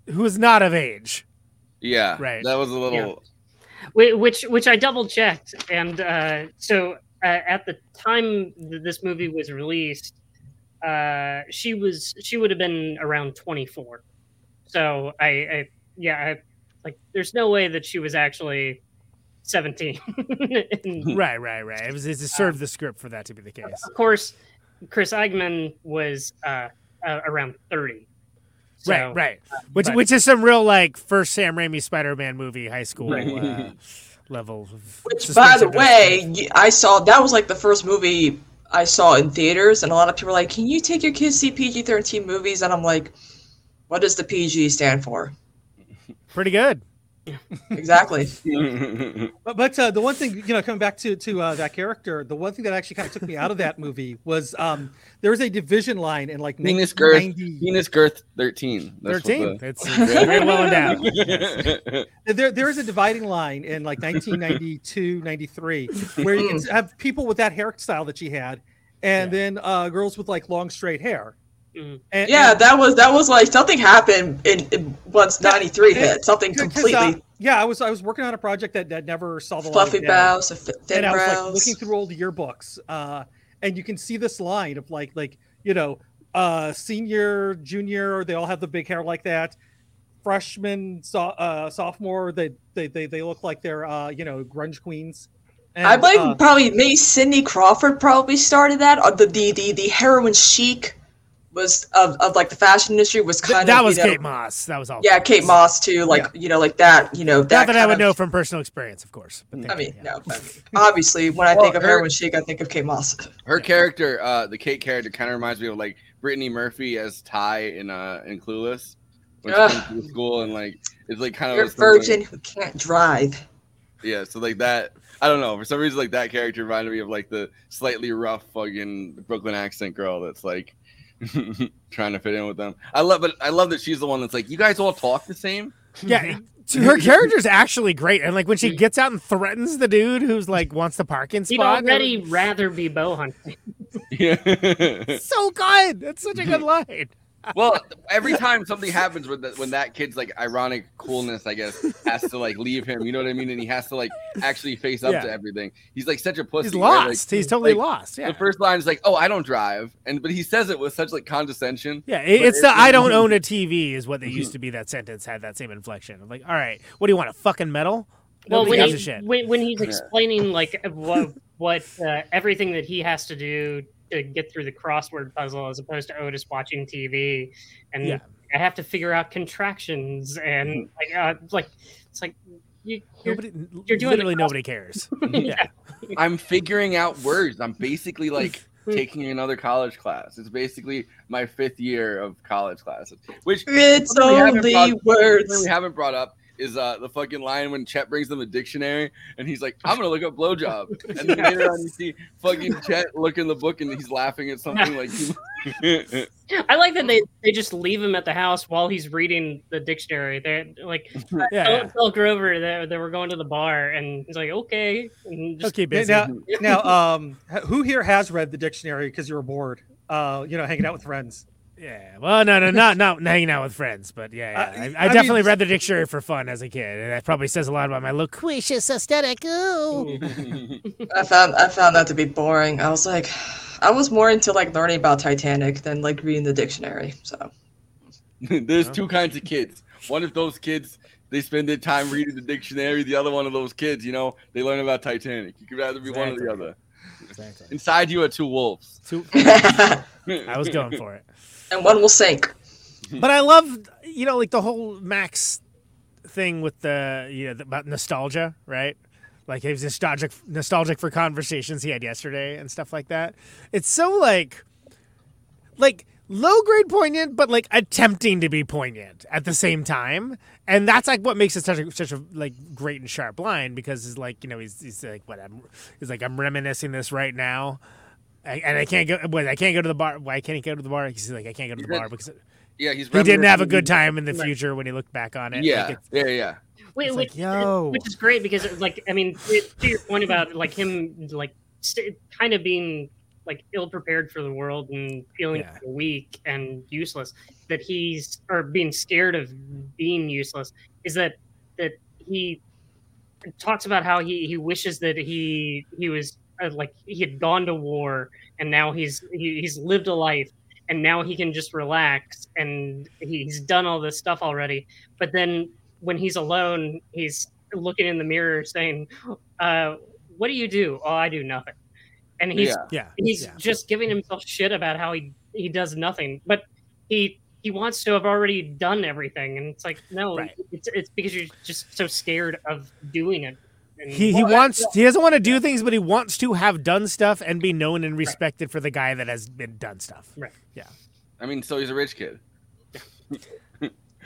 who is not of age. yeah Right. that was a little Whi- which which I double checked, and uh, so at the time th- this movie was released, uh, she was she would have been around twenty four. So I, I yeah, I, like there's no way that she was actually seventeen. And, Right, right, right. It was it served the script for that to be the case. Of course, Chris Eigeman was uh, uh, around thirty. So, right, right. uh, Which but- which is some real like first Sam Raimi Spider Man movie, high school Right. level. Of Which, by the way, I saw that was like the first movie I saw in theaters, and a lot of people were like, "Can you take your kids to see PG-13 movies?" And I'm like, "What does the PG stand for?" Pretty good. Exactly. But, but uh, the one thing, you know, coming back to to uh, that character, the one thing that actually kind of took me out of that movie was um, there was a division line in like penis girth 1990 penis girth 13 That's 13. the- It's, it's very well endowed. There, there is a dividing line in like 1992, 93, where you can have people with that hairstyle that she had, and then uh, girls with like long straight hair. And- yeah, and- that was that was like something happened in, in once '93 hit. Something uh, completely yeah, I was I was working on a project that, that never saw the fluffy light brows, a thin and I was like brows. looking through old yearbooks, uh, and you can see this line of like like you know uh, senior, junior, they all have the big hair like that. Freshman, so, uh, sophomore, they, they they they look like they're uh, you know grunge queens. And, I believe uh, probably maybe Cindy Crawford probably started that. Or the the the, the heroin chic was of, of like the fashion industry was kind that of that was you know, Kate Moss. That was all. Yeah, Kate Moss too. Like you know, like that. You know, that. Not that that I would of- know from personal experience, of course. But I mean, no. I mean, obviously, when I Well, think of her- heroin chic, I think of Kate Moss. her character uh the kate character kind of reminds me of like brittany murphy as Tai in uh in clueless when she Ugh. comes to school and like it's like kind of You're a this thing, like- virgin who can't drive. yeah so like that i don't know for some reason like that character reminded me of like the slightly rough fucking brooklyn accent girl that's like trying to fit in with them i love but i love that she's the one that's like you guys all talk the same Yeah, so her character's actually great, and like when she gets out and threatens the dude who's like wants the parking spot. He'd spot. already rather be bow hunting. yeah, so good. That's such a good line. Well, every time something happens when that when that kid's like ironic coolness, I guess, has to like leave him. You know what I mean? And he has to like actually face up Yeah. to everything. He's like such a pussy. He's right? Like- lost. He's totally like, lost. Yeah. The first line is like, "Oh, I don't drive," and but he says it with such like condescension. Yeah, it- But it's the it- I don't own a TV is what they used to be. That sentence had that same inflection. I'm like, all right, what do you want? A fucking medal? Well, when, he, shit. when, when he's explaining like what what uh, everything that he has to do to get through the crossword puzzle, as opposed to Otis watching TV, and Yeah. I have to figure out contractions and like uh, like it's like you, you're, Nobody, you're doing literally nobody cares. yeah. I'm figuring out words. I'm basically like Hmm. taking another college class. It's basically my fifth year of college classes. Which It's something we haven't only brought- words. we haven't brought up is uh, the fucking line when Chet brings them the dictionary and he's like, "I'm gonna look up blowjob," and then later on you see fucking Chet look in the book and he's laughing at something like. I like that they, they just leave him at the house while he's reading the dictionary. They're like, Yeah, yeah, yeah. tell Grover that they were going to the bar, and he's like, okay. And just, Now, now, um, who here has read the dictionary because you were bored? Uh, you know, hanging out with friends. Yeah. Well, no, no, not not hanging out with friends, but yeah, yeah. Uh, I, I, I definitely mean- read the dictionary for fun as a kid, and that probably says a lot about my loquacious aesthetic. Ooh. I found I found that to be boring. I was like, I was more into like learning about Titanic than like reading the dictionary. So There's two kinds of kids. One of those kids, they spend their time reading the dictionary. The other one of those kids, you know, they learn about Titanic. You could rather be one or the other. Exactly. Inside you are two wolves. Two. I was going for it. And one will sink. But I love, you know, like the whole Max thing with the, you know, about nostalgia, right? Like he was nostalgic, nostalgic for conversations he had yesterday and stuff like that. It's so like, like low grade poignant, but like attempting to be poignant at the same time. And that's like what makes it such a such a like great and sharp line because it's like you know he's he's like what I'm he's like I'm reminiscing this right now, I, and I can't go. What, I can't go to the bar. Why can't he go to the bar? He's like I can't go to the He's bar because Yeah, he's he didn't have a good time in the future when he looked back on it. Yeah, Like, yeah, yeah. Wait, It's which, like, yo. which is great because, like, I mean, to to your point about like him, like, st- kind of being like ill prepared for the world and feeling Yeah. weak and useless, that he's or being scared of being useless, is that that he talks about how he he wishes that he he was like he had gone to war and now he's he, he's lived a life and now he can just relax and he's done all this stuff already but then when he's alone he's looking in the mirror saying uh what do you do oh i do nothing and he's Yeah. Yeah. he's Yeah. just giving himself shit about how he he does nothing but he he wants to have already done everything and it's like no Right. it's, it's because you're just so scared of doing it and He, he wants he doesn't want to do things, but he wants to have done stuff and be known and respected for the guy that has been done stuff. Right. Yeah. I mean, so he's a rich kid.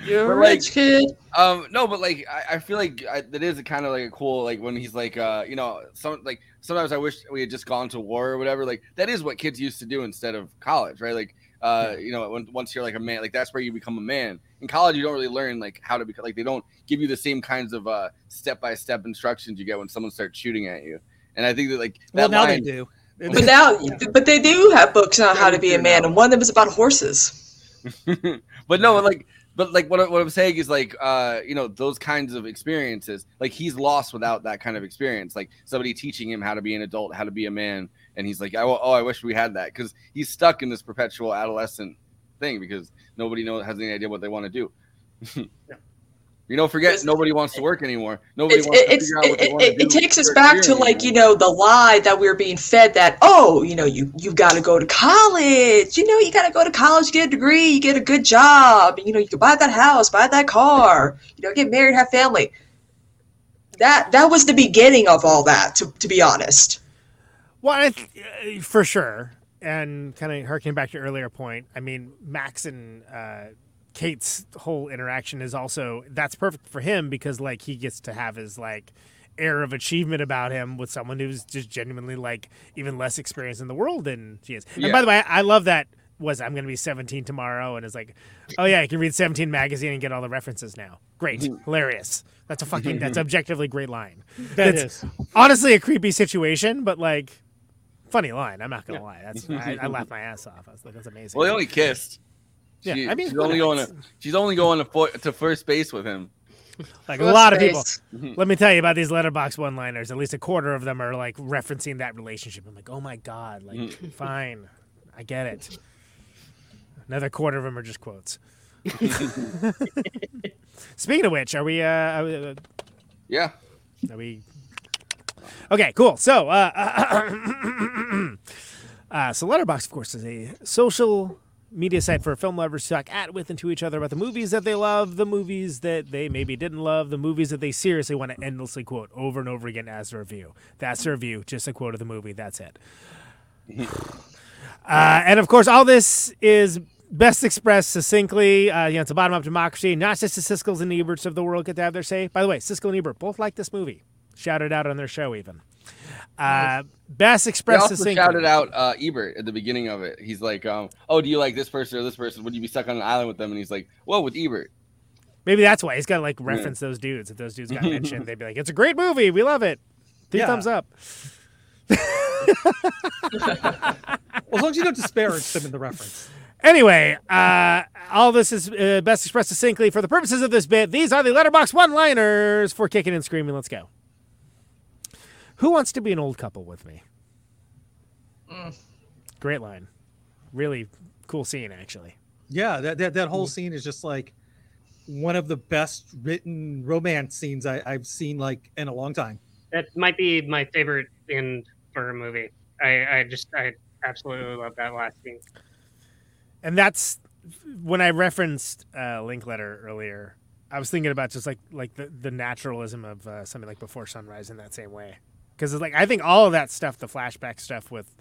You're a like, rich kid. Um, no, but like I, I feel like I, that is kind of like a cool like when he's like uh you know some like sometimes I wish we had just gone to war or whatever like that is what kids used to do instead of college right like uh you know when, once you're like a man like that's where you become a man in college you don't really learn like how to become like they don't give you the same kinds of uh step by step instructions you get when someone starts shooting at you and I think that like Well, now line, they do. But now, but they do have books on how to be a man, and one of them is about horses. but no, like, but like what, what I'm saying is like, uh, you know, those kinds of experiences, like he's lost without that kind of experience, like somebody teaching him how to be an adult, how to be a man, and he's like, oh, oh I wish we had that because he's stuck in this perpetual adolescent thing because nobody knows has any idea what they want to do. You know, forget nobody wants to work anymore. Nobody wants to figure out what they it, want to it, do. it takes us back to like anymore. you know the lie that we were being fed that oh you know you you've got to go to college you know you got to go to college get a degree you get a good job you know you can buy that house buy that car you know get married have family that that was the beginning of all that to, to be honest Well, I th- uh, for sure. And kind of harkening back to your earlier point, I mean, Max and uh, Kate's whole interaction is also that's perfect for him because like he gets to have his like air of achievement about him with someone who's just genuinely like even less experienced in the world than she is. And Yeah. by the way, I, love that. Was I'm going to be 17 tomorrow, and it's like, oh yeah, I can read 17 magazine and get all the references now. Great, hilarious. That's a fucking that's objectively great line. That It's is. honestly a creepy situation, but like funny line. I'm not gonna lie. That's I, I laughed my ass off. I was like, that's amazing. Well, they only kissed. Yeah, She- I mean, she's only going to she's only going to, fo- to first base with him. like a First lot of people. Let me tell you about these Letterboxd one-liners. At least a quarter of them are like referencing that relationship. I'm like, oh my god, like Mm. fine, I get it. Another quarter of them are just quotes. Speaking of which, are we? Uh, are we, uh, Yeah. Are we? Okay, cool. So, uh, uh, so Letterboxd, of course, is a social media site for film lovers to talk at with and to each other about the movies that they love, the movies that they maybe didn't love, the movies that they seriously want to endlessly quote over and over again as a review. That's a review, just a quote of the movie. That's it. Uh, and of course, all this is best expressed succinctly. Uh, you know, it's a bottom up democracy. Not just the Siskel's and Eberts of the world get to have their say. By the way, Siskel and Ebert both like this movie. Shouted out on their show, even. Uh, best They expressed also succinctly. shouted out uh, Ebert at the beginning of it. He's like, um, "Oh, do you like this person or this person? Would you be stuck on an island with them?" And he's like, "Well, with Ebert." Maybe that's why he's got to like reference those dudes. If those dudes got mentioned, they'd be like, "It's a great movie. We love it. Three Yeah. thumbs up." Well, as long as you don't disparage them in the reference. Anyway, uh, all this is uh, best expressed succinctly for the purposes of this bit. These are the Letterboxd one-liners for kicking and screaming. Let's go. Who wants to be an old couple with me? Great line. Really cool scene, actually. Yeah, that, that that whole scene is just like one of the best written romance scenes I, I've seen like in a long time. That might be my favorite in for a movie. I, I just I absolutely love that last scene. and that's when I referenced uh, Linklater earlier. I was thinking about just like like the, the naturalism of uh, something like Before Sunrise in that same way, because it's like I think all of that stuff, the flashback stuff with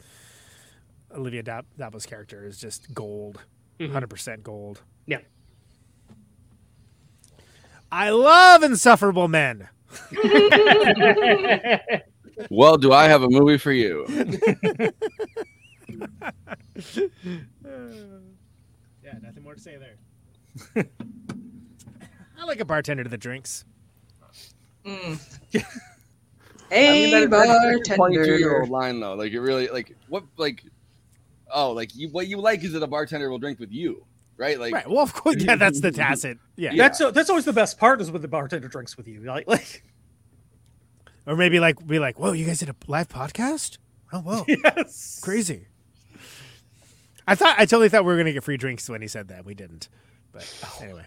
Olivia Dab- d'Abo's character is just gold, Mhm. 100 percent gold. Yeah. I love insufferable men. Well, do I have a movie for you? yeah, nothing more to say there. I like a bartender to the drinks. Mm. I Hey, mean, that- a bartender. 22 year old line though. Like it really like what like oh like you what you like is that a bartender will drink with you, right? Like Right. Well, of course, yeah, that's the tacit. Yeah. That's that's always the best part is when the bartender drinks with you. Like, like Or maybe like be like, "Whoa, you guys did a live podcast? Oh, whoa, yes, crazy." I thought I totally thought we were gonna get free drinks when he said that. We didn't, but oh. anyway.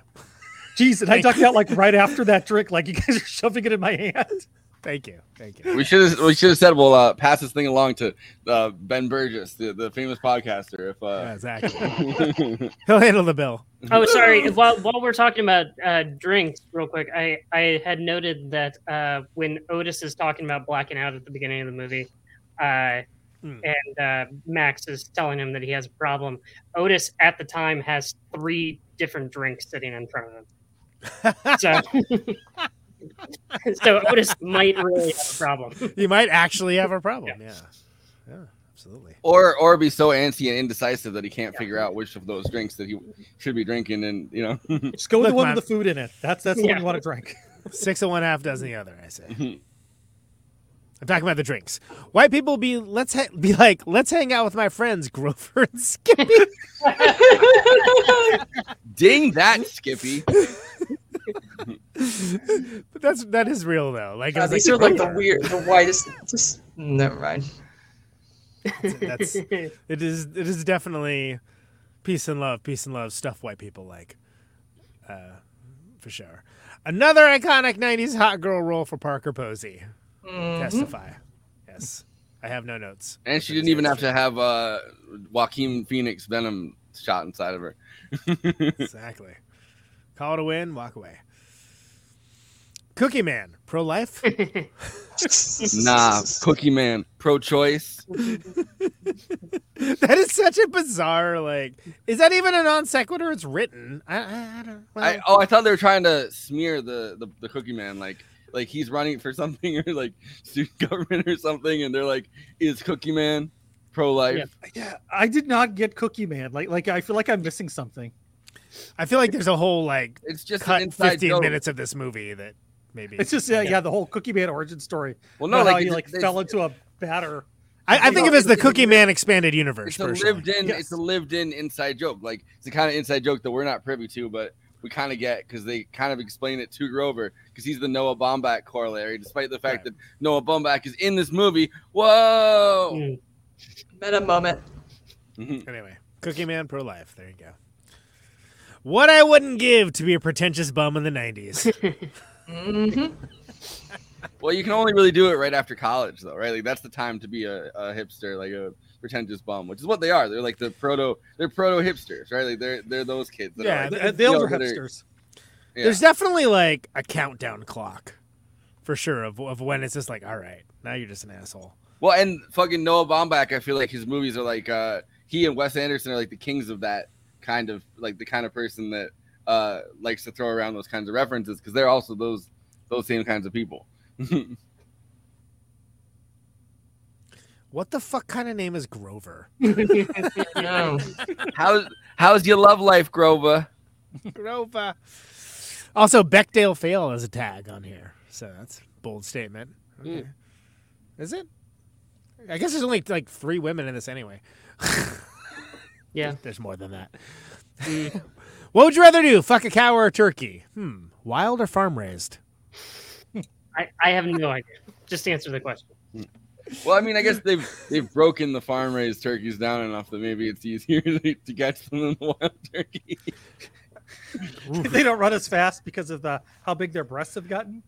Jeez, and I ducked out like right after that drink. Like you guys are shoving it in my hand. Thank you, thank you. we should have we should have said we'll uh, pass this thing along to uh, Ben Burgess, the, the famous podcaster. If uh, Yeah, exactly. He'll handle the bill. Oh, sorry. While while we're talking about uh, drinks, real quick, I I had noted that uh, when Otis is talking about blacking out at the beginning of the movie, uh, Hmm. and uh, Max is telling him that he has a problem. Otis at the time has three different drinks sitting in front of him. So, so Otis might really have a problem. You might actually have a problem. Yeah, yeah, absolutely. or or be so antsy and indecisive that he can't figure out which of those drinks that he should be drinking, and you know, Just go with Look, the one man. with the food in it. That's that's the one you want to drink. Six of one, half dozen the other. I say. Mm-hmm. I'm talking about the drinks. White people be let's ha- be like let's hang out with my friends Grover and Skippy. ding that Skippy. But that's that is real though. Like it God, was these are like the Grover. weird, the whitest. Just never mind. That's it is it is definitely peace and love, peace and love stuff white people like. Uh, for sure. Another iconic '90s hot girl role for Parker Posey. Mhm. Testify. Yes, I have no notes. And she didn't even have to have uh, Joaquin Phoenix Venom shot inside of her. exactly. Call it a win, walk away. Cookie Man, pro life. nah, Cookie Man, pro-choice. that is such a bizarre like. Is that even a non sequitur? It's written. I, I, I don't. Well, I, oh, I thought they were trying to smear the, the, the Cookie Man, like like he's running for something or like student government or something, and they're like, "Is Cookie Man pro-life?" Yeah, I did not get Cookie Man. Like like I feel like I'm missing something. I feel like there's a whole like It's just cut 15 joke. minutes of this movie that maybe It's just yeah, yeah, the whole Cookie Man origin story. Well, no, About how like, he like it's- fell into a batter. I, I think of it as the Cookie Man expanded universe. It's a personally. lived-in, it's a lived-in inside joke. Like it's the kind of inside joke that we're not privy to, but we kind of get because they kind of explain it to Grover because he's the Noah Baumbach corollary, despite the fact that Noah Baumbach is in this movie. Whoa! Hmm. Meta moment. Mm-hmm. Anyway, Cookie Man pro life. There you go. What I wouldn't give to be a pretentious bum in the 90s. Mm-hmm. Well, you can only really do it right after college, though, right? Like that's the time to be a, a hipster, like a pretentious bum, which is what they are. They're like the proto, they're proto hipsters, right? Like they're they're those kids. That Yeah, are, the- like, the you know, elder hipsters. Yeah. There's definitely like a countdown clock, for sure, of, of when it's just like, all right, now you're just an asshole. Well, and fucking Noah Baumbach, I feel like his movies are like uh he and Wes Anderson are like the kings of that kind of like the kind of person that uh likes to throw around those kinds of references because they're also those those same kinds of people. What the fuck kind of name is Grover? no. how's how's your love life, Grover? Grover. Also, Bechdel fail as a tag on here, so that's a bold statement. Okay. Is it? I guess there's only like three women in this anyway. Yeah. There's more than that. What would you rather do? Fuck a cow or a turkey? Hmm. Wild or farm raised? I, I have no idea. Just answer the question. Well, I mean, I guess they've they've broken the farm raised turkeys down enough that maybe it's easier to, to catch them than the wild turkey. they don't run as fast because of the how big their breasts have gotten.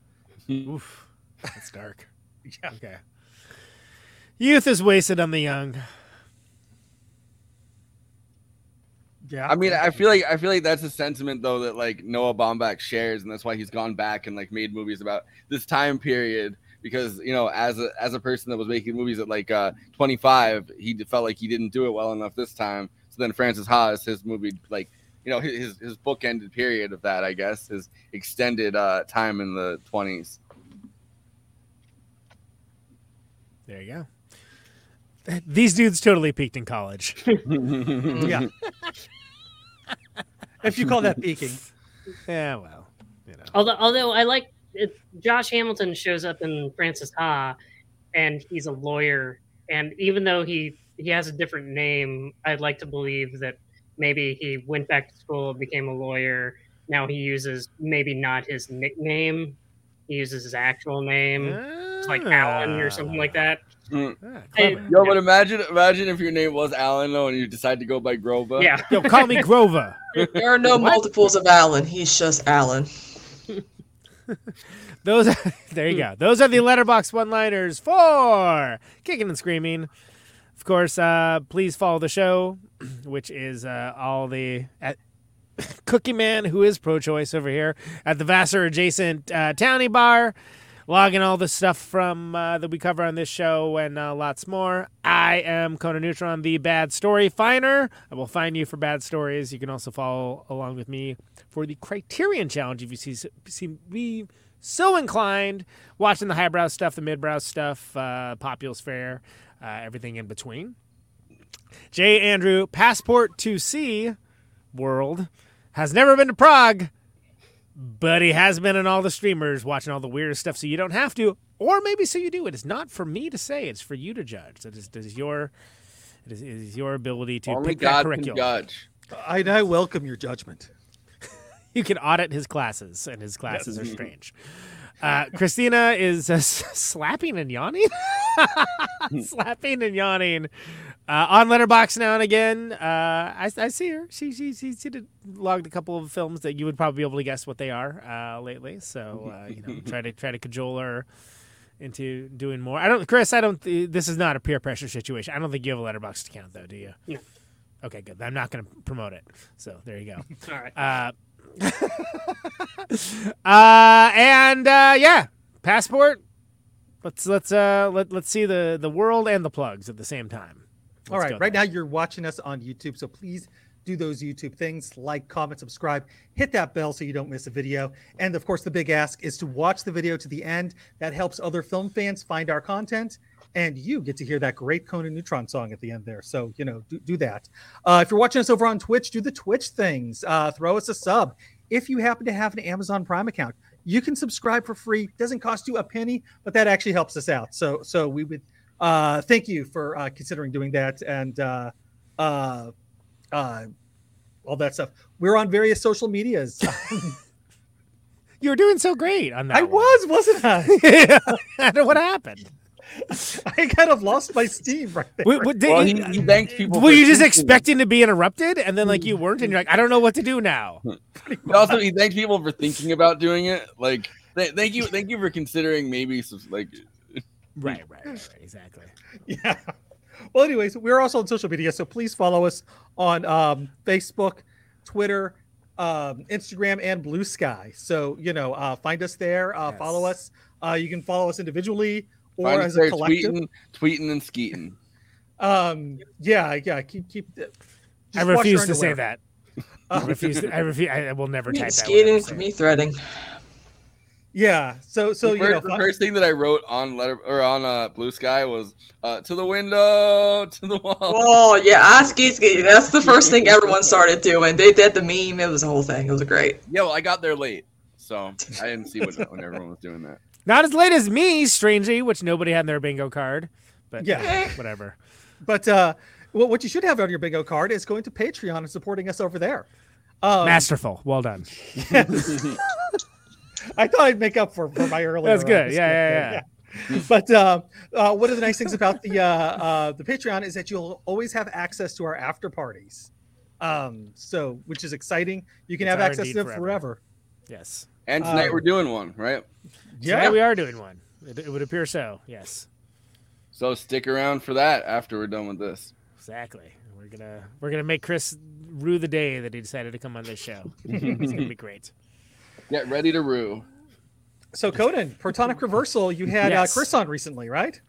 Oof. That's dark. Yeah. Okay. Youth is wasted on the young. Yeah. I mean, I feel like I feel like that's a sentiment though that like Noah Baumbach shares, and that's why he's gone back and like made movies about this time period. Because you know, as a as a person that was making movies at like uh 25, he felt like he didn't do it well enough this time. So then Frances Ha's, his movie, like you know, his his bookended period of that, I guess, his extended uh time in the 20s. There you go. These dudes totally peaked in college. yeah. if you call that peaking. Yeah, well, you know. Although, although I like it, Josh Hamilton shows up in Frances Ha, and he's a lawyer. And even though he he has a different name, I'd like to believe that maybe he went back to school, became a lawyer. Now he uses maybe not his nickname; he uses his actual name, It's like Alan or something like that. Mm. Hey, Yo, but imagine imagine if your name was Alan though, and you decide to go by Grover. Yeah. Yo, call me Grover. There are no multiples of Alan. He's just Alan. Those are, there you go. Those are the Letterboxd one-liners for kicking and screaming. Of course, uh, please follow the show, which is uh, all the at Cookie Man, who is pro-choice over here at the Vassar adjacent uh, Towny Bar, logging all the stuff from uh, that we cover on this show and uh, lots more. I am Conan Neutron, the Bad Story Finder. I will find you for bad stories. You can also follow along with me for the Criterion Challenge if you see see me so inclined watching the highbrow stuff, the midbrow stuff, uh, Populous Fair, uh, everything in between. J. Andrew, Passport to See World, has never been to Prague, but he has been in all the streamers watching all the weirdest stuff, so you don't have to, or maybe so you do. It is not for me to say; it's for you to judge. It is, it is your it is, it is your ability to Only pick that God can curriculum. judge. I, I welcome your judgment. You can audit his classes, and his classes are strange. Uh, Kristina is uh, slapping and yawning, slapping and yawning uh, on Letterboxd now and again. Uh, I, I see her. She she she, she did, logged a couple of films that you would probably be able to guess what they are uh, lately. So uh, you know, try to try to cajole her into doing more. I don't, Chris. I don't. th- This is not a peer pressure situation. I don't think you have a Letterboxd account though, do you? No. Okay, good. I'm not going to promote it. So there you go. All right. Uh, uh, and uh, yeah, passport. Let's let's uh let let's see the the world and the plugs at the same time. All Let's right, right now you're watching us on YouTube, so please do those YouTube things like, comment, subscribe, hit that bell so you don't miss a video. And of course, the big ask is to watch the video to the end. That helps other film fans find our content, and you get to hear that great Conan Neutron song at the end there. So, you know, do, do that. Uh, if you're watching us over on Twitch, do the Twitch things. Uh, throw us a sub. If you happen to have an Amazon Prime account, you can subscribe for free. Doesn't cost you a penny, but that actually helps us out. So, so we would uh, thank you for uh, considering doing that and uh, uh, uh, all that stuff. We're on various social medias. You were doing so great on that. I one. was, wasn't I? I don't know what happened. I kind of lost my steam right there. Wait, what, did Well, you- he, he thanked people. were you just expecting to be interrupted and then like you weren't and you're like I don't know what to do now. But also, he thanked people for thinking about doing it. Like, th- thank you, thank you for considering maybe some like. Right, right, right, right exactly. Yeah. well, anyways, we're also on social media, so please follow us on um, Facebook, Twitter, um, Instagram, and Blue Sky. So you know, uh, find us there. Uh, Follow us. Uh, you can follow us individually or Find as a collective. tweeting, tweeting and skeeting. Um, yeah, yeah. Keep keep. I refuse to say that. I refuse. I refuse. I will never Me type that. skating for me threading. Yeah. So so the, you know. the first thing that I wrote on letter or on uh, Blue Sky was uh, to the window, to the wall. Oh yeah, I ski ski. That's the first thing everyone started doing. They did the meme. It was a whole thing. It was great. Yeah, well, I got there late, so I didn't see when, when everyone was doing that. Not as late as me, strangely, which nobody had in their bingo card. But Yeah. yeah, whatever. But uh, well, what you should have on your bingo card is going to Patreon and supporting us over there. Um, Masterful. Well done. I thought I'd make up for, for my earlier. That's good. uh, Yeah, yeah, descriptor. But uh, uh, one of the nice things about the uh, uh, the Patreon is that you'll always have access to our after parties. Um, so which is exciting. You can It's have access to them forever. forever. Yes. And tonight Um, we're doing one, right? Yeah. Tonight we are doing one. It, it would appear so. Yes. So stick around for that after we're done with this. Exactly. We're gonna we're gonna make Chris rue the day that he decided to come on this show. it's gonna be great. Get ready to rue. So Conan, Protonic Reversal, you had Yes. uh, Chris on recently, right?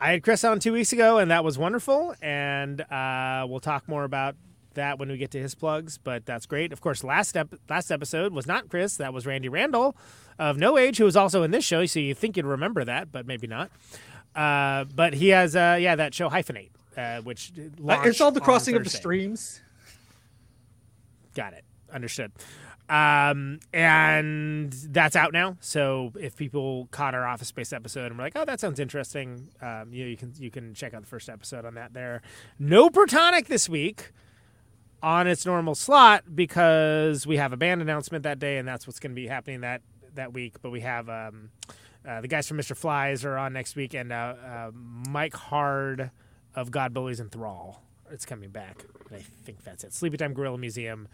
I had Chris on two weeks ago, and that was wonderful. And uh, we'll talk more about that when we get to his plugs. But that's great. Of course, last ep- last episode was not Chris. That was Randy Randall of No Age, who was also in this show. So you think you'd remember that, but maybe not. Uh, but he has, uh, yeah, that show Hyphenate, uh, which Uh, it's all the crossing of the streams. Got it. Understood. Um, and that's out now. So if people caught our Office Space episode and were like, "Oh, that sounds interesting," um, you, know, you can you can check out the first episode on that. There, no Protonic this week on its normal slot because we have a band announcement that day, and that's what's going to be happening that that week. But we have um, uh, the guys from Mr. Flies are on next week, and uh, uh, Mike Hard of God Bullies and Thrall. It's coming back. I think that's it. Sleepytime Gorilla Museum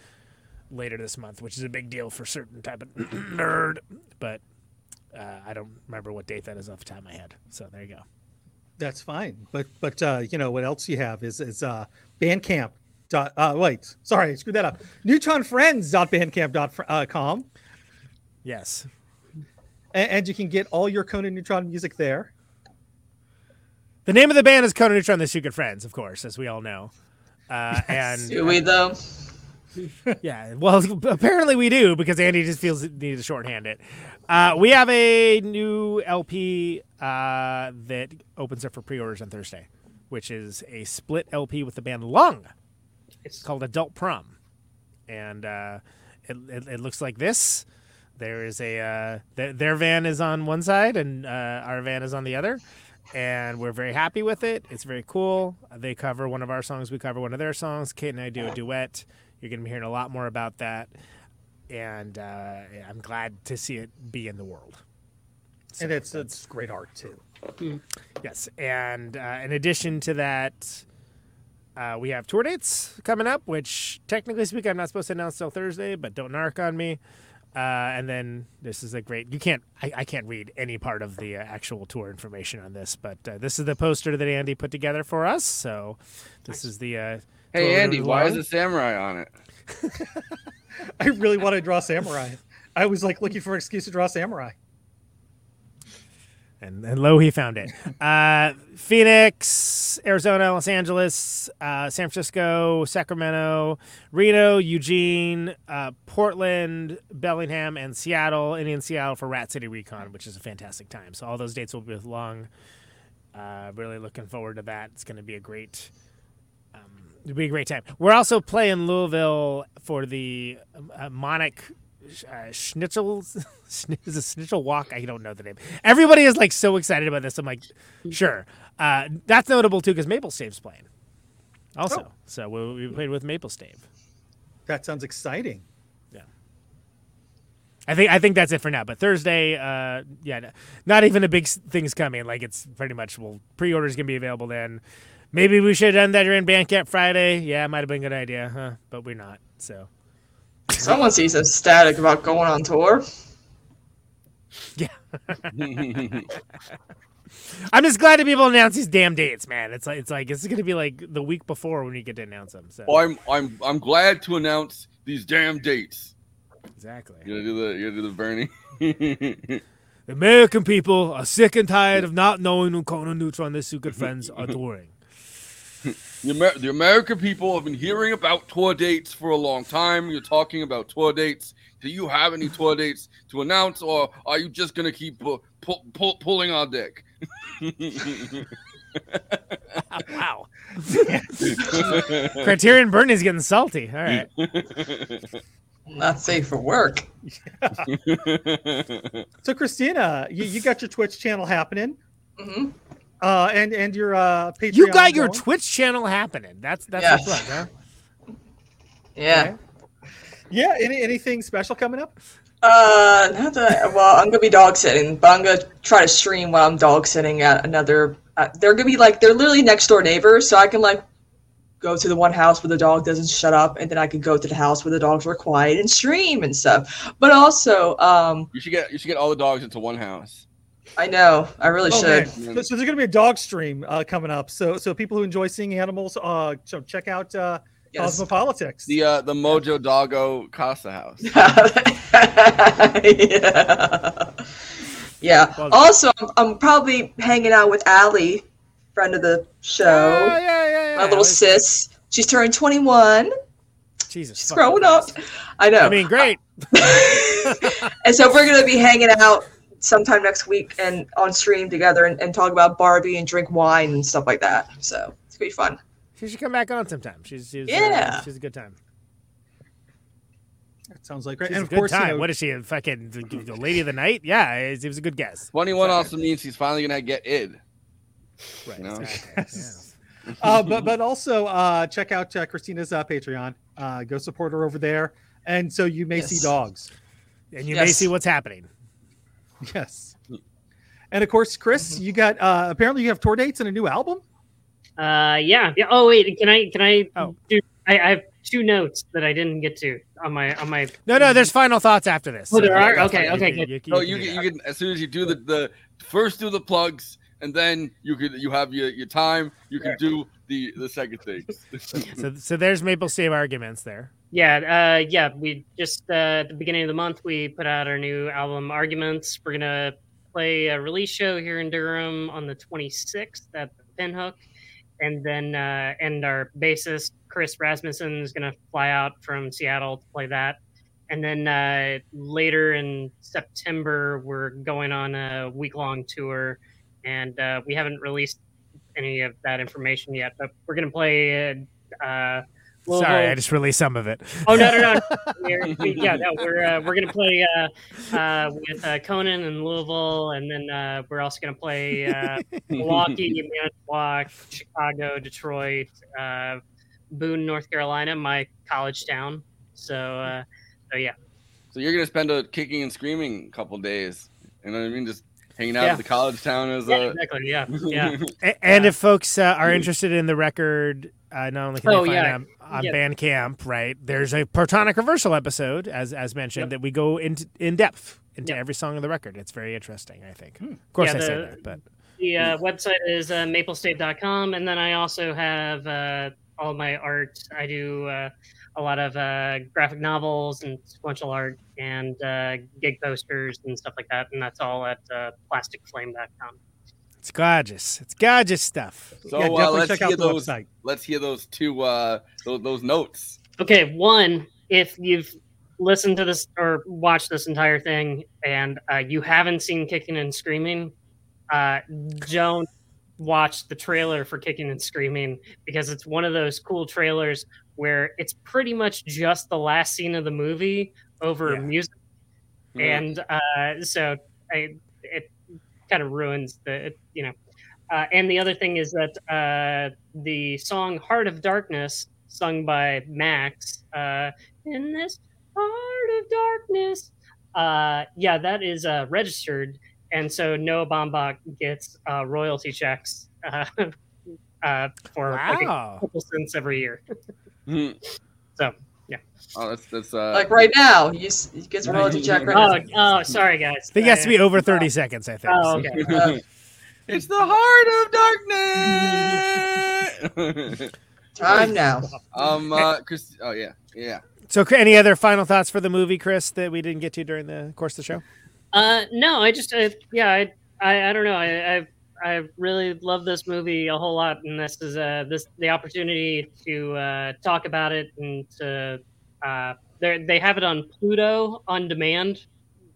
later this month, which is a big deal for certain type of nerd. But uh, I don't remember what date that is off the top of my head. So there you go. That's fine. But but uh, you know what else you have is is uh, Bandcamp. Dot, uh, wait, sorry, I screwed that up. NeutronFriends.bandcamp.com. Yes. And, and you can get all your Conan Neutron music there. The name of the band is Conan Neutron the Secret Friends, of course, as we all know. Uh, and Do we though? yeah, well, apparently we do because Andy just feels need to shorthand it. Uh, we have a new LP uh, that opens up for pre-orders on Thursday, which is a split LP with the band Lung. It's called Adult Prom, and uh, it, it, it looks like this. There is a uh, th- their van is on one side and uh, our van is on the other, and we're very happy with it. It's very cool. They cover one of our songs, we cover one of their songs. Kate and I do a duet. You're going to be hearing a lot more about that, and uh, I'm glad to see it be in the world. and it's it's great art too. Yes, and uh, in addition to that, uh, we have tour dates coming up, which technically speaking, I'm not supposed to announce till Thursday, but don't narc on me. Uh, and then this is a great. You can't. I, I can't read any part of the uh, actual tour information on this, but uh, this is the poster that Andy put together for us. So this is the. Hey Andy, why is a samurai on it? I really want to draw samurai. I was like looking for an excuse to draw samurai. and, and lo, he found it. Uh, Phoenix, Arizona, Los Angeles, uh, San Francisco, Sacramento, Reno, Eugene, uh, Portland, Bellingham, and Seattle. And in Seattle for Rat City Recon, which is a fantastic time. So all those dates will be with Lung. Uh, really looking forward to that. It's going to be a great. Um, it'll be a great time. We're also playing Louisville for the uh, Monic uh, Schnitzel. is it Schnitzel Walk? I don't know the name. Everybody is like so excited about this. I'm like, sure. Uh, that's notable too because Maple Stave's playing. Also, Oh. so we, we played with Maple Stave. That sounds exciting. Yeah. I think I think that's it for now. But Thursday, uh, yeah, not even a big things coming. Like it's pretty much well, pre-orders gonna be available then. Maybe we should have done that during Bandcamp Friday. Yeah, might have been a good idea, huh? But we're not. So Someone seems ecstatic about going on tour. yeah. I'm just glad to be able to announce these damn dates, man. It's like it's like it's gonna be like the week before when you get to announce them. So Oh, I'm I'm I'm glad to announce these damn dates. Exactly. You gonna do the you gonna do the Bernie? The American people are sick and tired of not knowing who Conan Neutron and their two good friends are doing. The, Amer- the American people have been hearing about tour dates for a long time. You're talking about tour dates. Do you have any tour dates to announce, or are you just gonna keep pu- pull, pull, pulling our dick? wow. Criterion Bernie's getting salty. All right. Not safe for work. So Kristina, you, you got your Twitch channel happening. Mm-hmm. Uh, and and your uh, Patreon. You got your going. Twitch channel happening. That's that's Yeah. the plug, huh? Yeah. Yeah. Any anything special coming up? Uh, not that, well, I'm gonna be dog sitting, but I'm gonna try to stream while I'm dog sitting at another. Uh, they're gonna be like they're literally next door neighbors, so I can like go to the one house where the dog doesn't shut up, and then I could go to the house where the dogs were quiet and stream and stuff. But also, um, You should get you should get all the dogs into one house. I know I really Oh, should. man. So, so there's going to be a dog stream uh, coming up. So so people who enjoy seeing animals, uh, so check out uh, Yes. Cosmopolitics. The uh, the Mojo Doggo Casa House. yeah. Yeah. Also, I'm, I'm probably hanging out with Allie, friend of the show. yeah, yeah, yeah. My little sis. She's turning 21. Jesus. She's fuck growing up. I know. I mean, great. and so we're gonna be hanging out sometime next week and on stream together and, and talk about Barbie and drink wine and stuff like that. So it's gonna be fun. She should come back on sometime. She's, she's Yeah. uh, she's a good time. That sounds like great. She's and a of good course, you time. know- what is she? A fucking the, the lady of the night? Yeah, it, it was a good guess. Twenty one also means he's finally gonna get id. Right. You know? uh, but but also uh, check out uh, Kristina's uh, Patreon. Uh, go support her over there, and so you may see dogs, and you may see what's happening. Yes. And of course, Chris, you got uh, apparently you have tour dates and a new album. Uh, yeah, yeah. Oh wait, can I can I do? I, I have two notes that I didn't get to on my on my. No, no, there's final thoughts after this. Oh, there So are? Okay, okay, You good. can- you can- No, you you can can, you can as soon as you do the, the first do the plugs and then you could you have your, your time you can do the the second thing. So, so there's Maple Stave arguments there. Yeah, uh, yeah. We just uh, at the beginning of the month we put out our new album Arguments. We're gonna play a release show here in Durham on the 26th at the Pinhook, and then uh, and our bassist Chris Rasmussen is gonna fly out from Seattle to play that. And then uh, later in September, we're going on a week long tour, and uh, we haven't released any of that information yet. But we're gonna play. Uh, Sorry, Louisville- I just released some of it. Oh no no no! We're, we, yeah, no, we're uh, we're gonna play uh, uh, with uh, Conan and Louisville, and then uh, we're also gonna play uh, Milwaukee, Manitowoc, Chicago, Detroit, uh, Boone, North Carolina, my college town. So uh, so yeah. So you're gonna spend a kicking and screaming couple days. You know what I mean? Just hanging out Yeah. at the college town as Yeah, a exactly. Yeah, yeah. A- And if folks uh, are interested in the record, uh, not only can Oh, they find yeah. them on Yeah. Bandcamp, right? There's a Protonic Reversal episode, as as mentioned, that we go into in depth into every song of the record. It's very interesting, I think. Of course, Yeah, I say that, but The uh, website is uh, maplestave.com, and then I also have uh, all my art. I do uh, a lot of uh, graphic novels and sequential art and uh, gig posters and stuff like that, and that's all at uh, plasticflame.com. it's gorgeous. It's gorgeous stuff. So uh, let's hear those. Let's hear those two uh, those, those notes. Okay, one, if you've listened to this or watched this entire thing and uh, you haven't seen Kicking and Screaming, uh, don't watch the trailer for Kicking and Screaming because it's one of those cool trailers where it's pretty much just the last scene of the movie over music. Yeah. And uh, so I, it kind of ruins the, it, you know. Uh, and the other thing is that uh, the song "Heart of Darkness," sung by Max, uh, in this heart of darkness, uh, yeah, that is uh, registered, and so Noah Baumbach gets uh, royalty checks uh, uh, for like a couple cents every year. Hmm. so yeah. Oh, that's that's uh, Like right now, You, s- he gets a royalty check right Oh, now. oh, sorry guys. I think it has to be Uh, over 30 seconds, I think. Oh, so. okay. It's the heart of darkness. Time now. Um, uh, Chris. Oh yeah, yeah. So, any other final thoughts for the movie, Chris, that we didn't get to during the course of the show? Uh, no, I just, I, yeah, I, I, I don't know. I, I, I really love this movie a whole lot, and this is uh, this the opportunity to uh, talk about it and to, uh, they they have it on Pluto on demand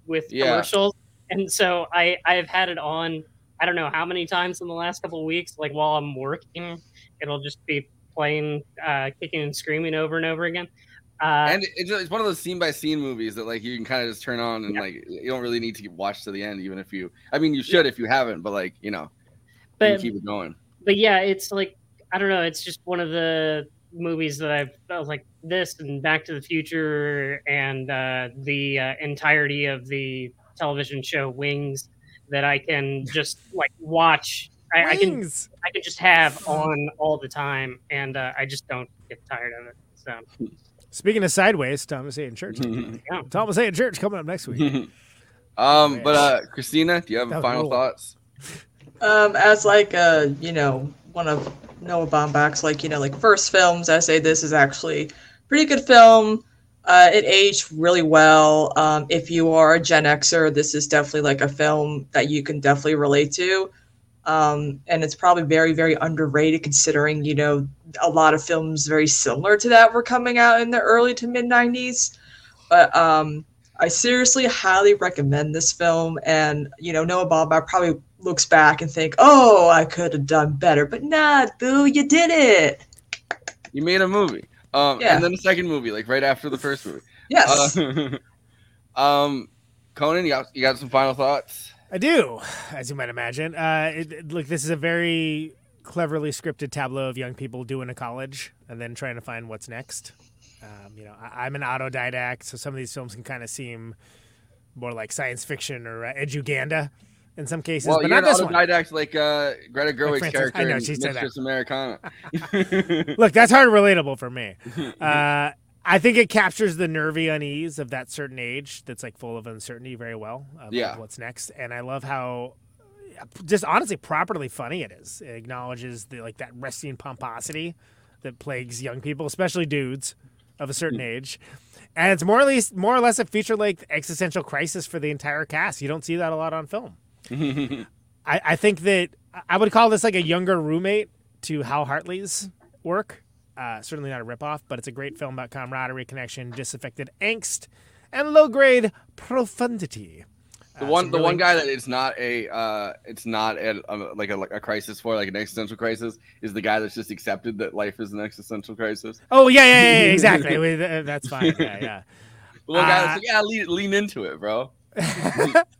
with Yeah. commercials, and so I, I've had it on. I don't know how many times in the last couple of weeks. Like while I'm working, it'll just be playing, uh, kicking and screaming over and over again. Uh, and it's, it's one of those scene by scene movies that like you can kind of just turn on and like you don't really need to watch to the end, even if you. I mean, you should if you haven't, but like you know, But- can keep it going. but yeah, it's like I don't know. It's just one of the movies that I've I was like this and Back to the Future and uh, the uh, entirety of the television show Wings that I can just like watch. I, I can I can just have on all the time, and uh, I just don't get tired of it. So Speaking of sideways, Thomas Haden Church. Thomas Haden Church coming up next week. um, but uh, Kristina, do you have That final cool. thoughts? Um, as like uh, you know, one of Noah Baumbach's like you know like first films, I say this is actually a pretty good film. Uh, it aged really well. Um, if you are a Gen Xer, this is definitely like a film that you can definitely relate to. Um, and it's probably very, very underrated considering, you know, a lot of films very similar to that were coming out in the early to mid 90s. But um, I seriously highly recommend this film. And, you know, Noah Baumbach probably looks back and think, oh, I could have done better. But nah, boo, you did it. You made a movie. Um, Yeah. and then the second movie, like right after the first movie. Yes. Uh, um, Conan, you got you got some final thoughts? I do, as you might imagine. Uh, it, it- look, this is a very cleverly scripted tableau of young people doing a college and then trying to find what's next. Um, you know, I, I'm an autodidact, so some of these films can kind of seem more like science fiction or uh, eduganda in some cases, well, but you're not an this one. autodidact like uh, Greta Gerwig's Frances- character I know, in she said that. Americana. Look, that's hard relatable for me. Uh, I think it captures the nervy unease of that certain age that's like full of uncertainty very well. Um, of, Yeah. What's next, and I love how just honestly properly funny it is. It acknowledges the like that resting pomposity that plagues young people, especially dudes of a certain mm. age. And it's more or less more or less a feature like existential crisis for the entire cast. You don't see that a lot on film. I, I think that I would call this like a younger roommate to Hal Hartley's work. Uh, certainly not a ripoff, but it's a great film about camaraderie, connection, disaffected angst, and low grade profundity. The Uh, one, some the really- one guy that it's not a, uh, it's not a, um, like a, like a crisis for, like an existential crisis, is the guy that's just accepted that life is an existential crisis. Oh yeah, yeah, yeah, yeah, exactly. We- That's fine. Yeah, yeah. The one guy Uh, that's like, yeah, lean, lean into it, bro.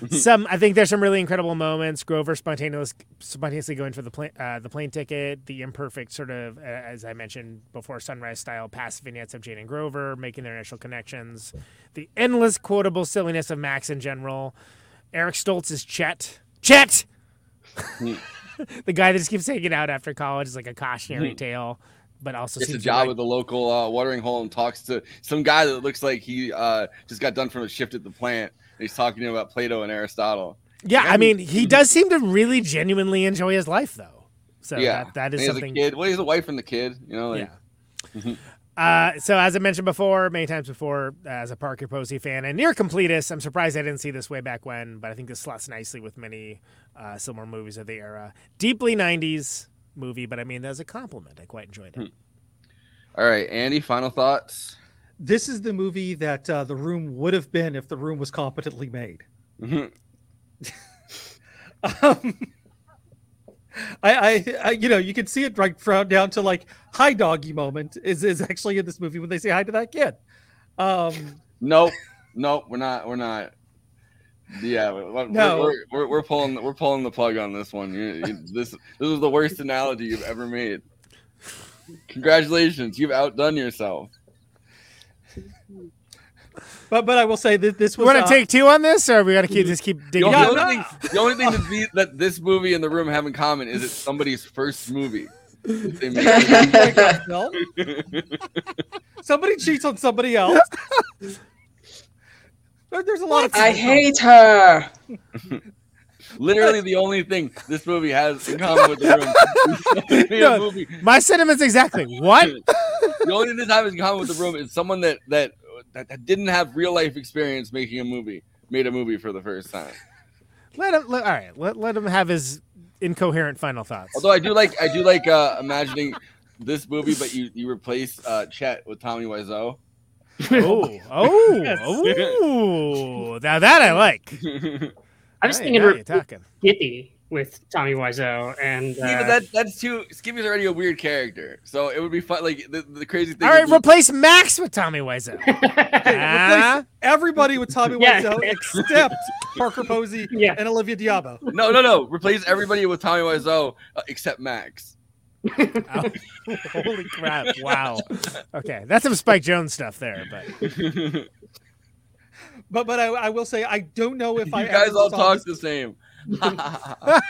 some I think there's some really incredible moments. Grover spontaneous, spontaneously going for the plane, uh, the plane ticket. The imperfect sort of, uh, as I mentioned before, sunrise style past vignettes of Jane and Grover making their initial connections. The endless quotable silliness of Max in general. Eric Stoltz is Chet. Chet. the guy that just keeps hanging out after college is like a cautionary Mhm. tale, but also Gets a job like- at the local uh, watering hole and talks to some guy that looks like he uh, just got done from a shift at the plant. He's talking about Plato and Aristotle. Yeah, I mean, he does seem to really genuinely enjoy his life, though. So yeah, that, that is something. A kid. Well, he's a wife and the kid. You know, like, Mhm. Uh, so as I mentioned before, many times before, uh, as a Parker Posey fan and near completist, I'm surprised I didn't see this way back when, but I think this slots nicely with many uh, similar movies of the era. Deeply '90s movie, but I mean, as a compliment, I quite enjoyed it. All right, Andy. Final thoughts. This is the movie that uh, the room would have been if the room was competently made. Mhm. um, I, I, I, you know, you can see it right from down to like hi doggy moment is is actually in this movie when they say hi to that kid. Um, Nope, nope. We're not. We're not. Yeah, we're, No. we're, we're, we're pulling we're pulling the plug on this one. You, you, this this is the worst analogy you've ever made. Congratulations, you've outdone yourself. But but I will say that this We was want uh, to take two on this, or we got to keep just keep The digging? only, deep? the only thing, the only thing that, be, that this movie and the room have in common is it's somebody's first movie. that they made. somebody cheats on somebody else. There's a lot of I hate her. Literally, the only thing this movie has in common with the room. is somebody made a No, movie. my sentiments exactly. What? the only thing this has in common with the room is someone that that that, that didn't have real life experience making a movie made a movie for the first time. Let him. Let, all right. Let, let him have his incoherent final thoughts. Although I do like I do like uh, imagining this movie, but you you replace uh, Chet with Tommy Wiseau. Oh, oh, oh! Now that I like. I was Hey, thinking now re- you're talking. Skippy with Tommy Wiseau and Yeah, uh, but that that's too. Skippy's already a weird character, so it would be fun. Like the, the crazy thing. All right, would be- replace Max with Tommy Wiseau. Ah. Replace everybody with Tommy Yeah. Wiseau except Parker Posey and Olivia d'Abo. no, no, no. Replace everybody with Tommy Wiseau uh, except Max. Holy crap! Wow. Okay, that's some Spike Jonze stuff there, but But but I, I will say I don't know if I guys ever all saw talk this- the same. Ah,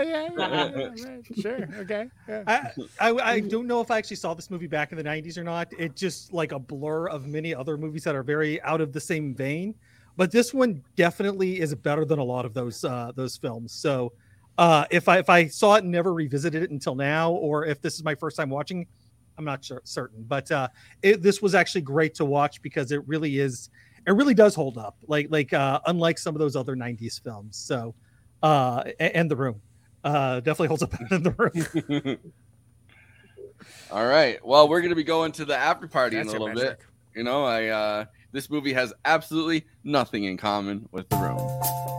yeah, yeah, yeah, right, sure, okay. Yeah. I, I I don't know if I actually saw this movie back in the '90s or not. It's just like a blur of many other movies that are very out of the same vein. But this one definitely is better than a lot of those uh, those films. So uh, if I if I saw it and never revisited it until now, or if this is my first time watching, I'm not sure, certain. But uh, it, this was actually great to watch because it really is. It really does hold up, like like uh, unlike some of those other '90s films. So uh, a- and the room uh, definitely holds up better than the room. All right. Well, we're gonna be going to the after party That's in a your little bit. You know, I uh this movie has absolutely nothing in common with the room.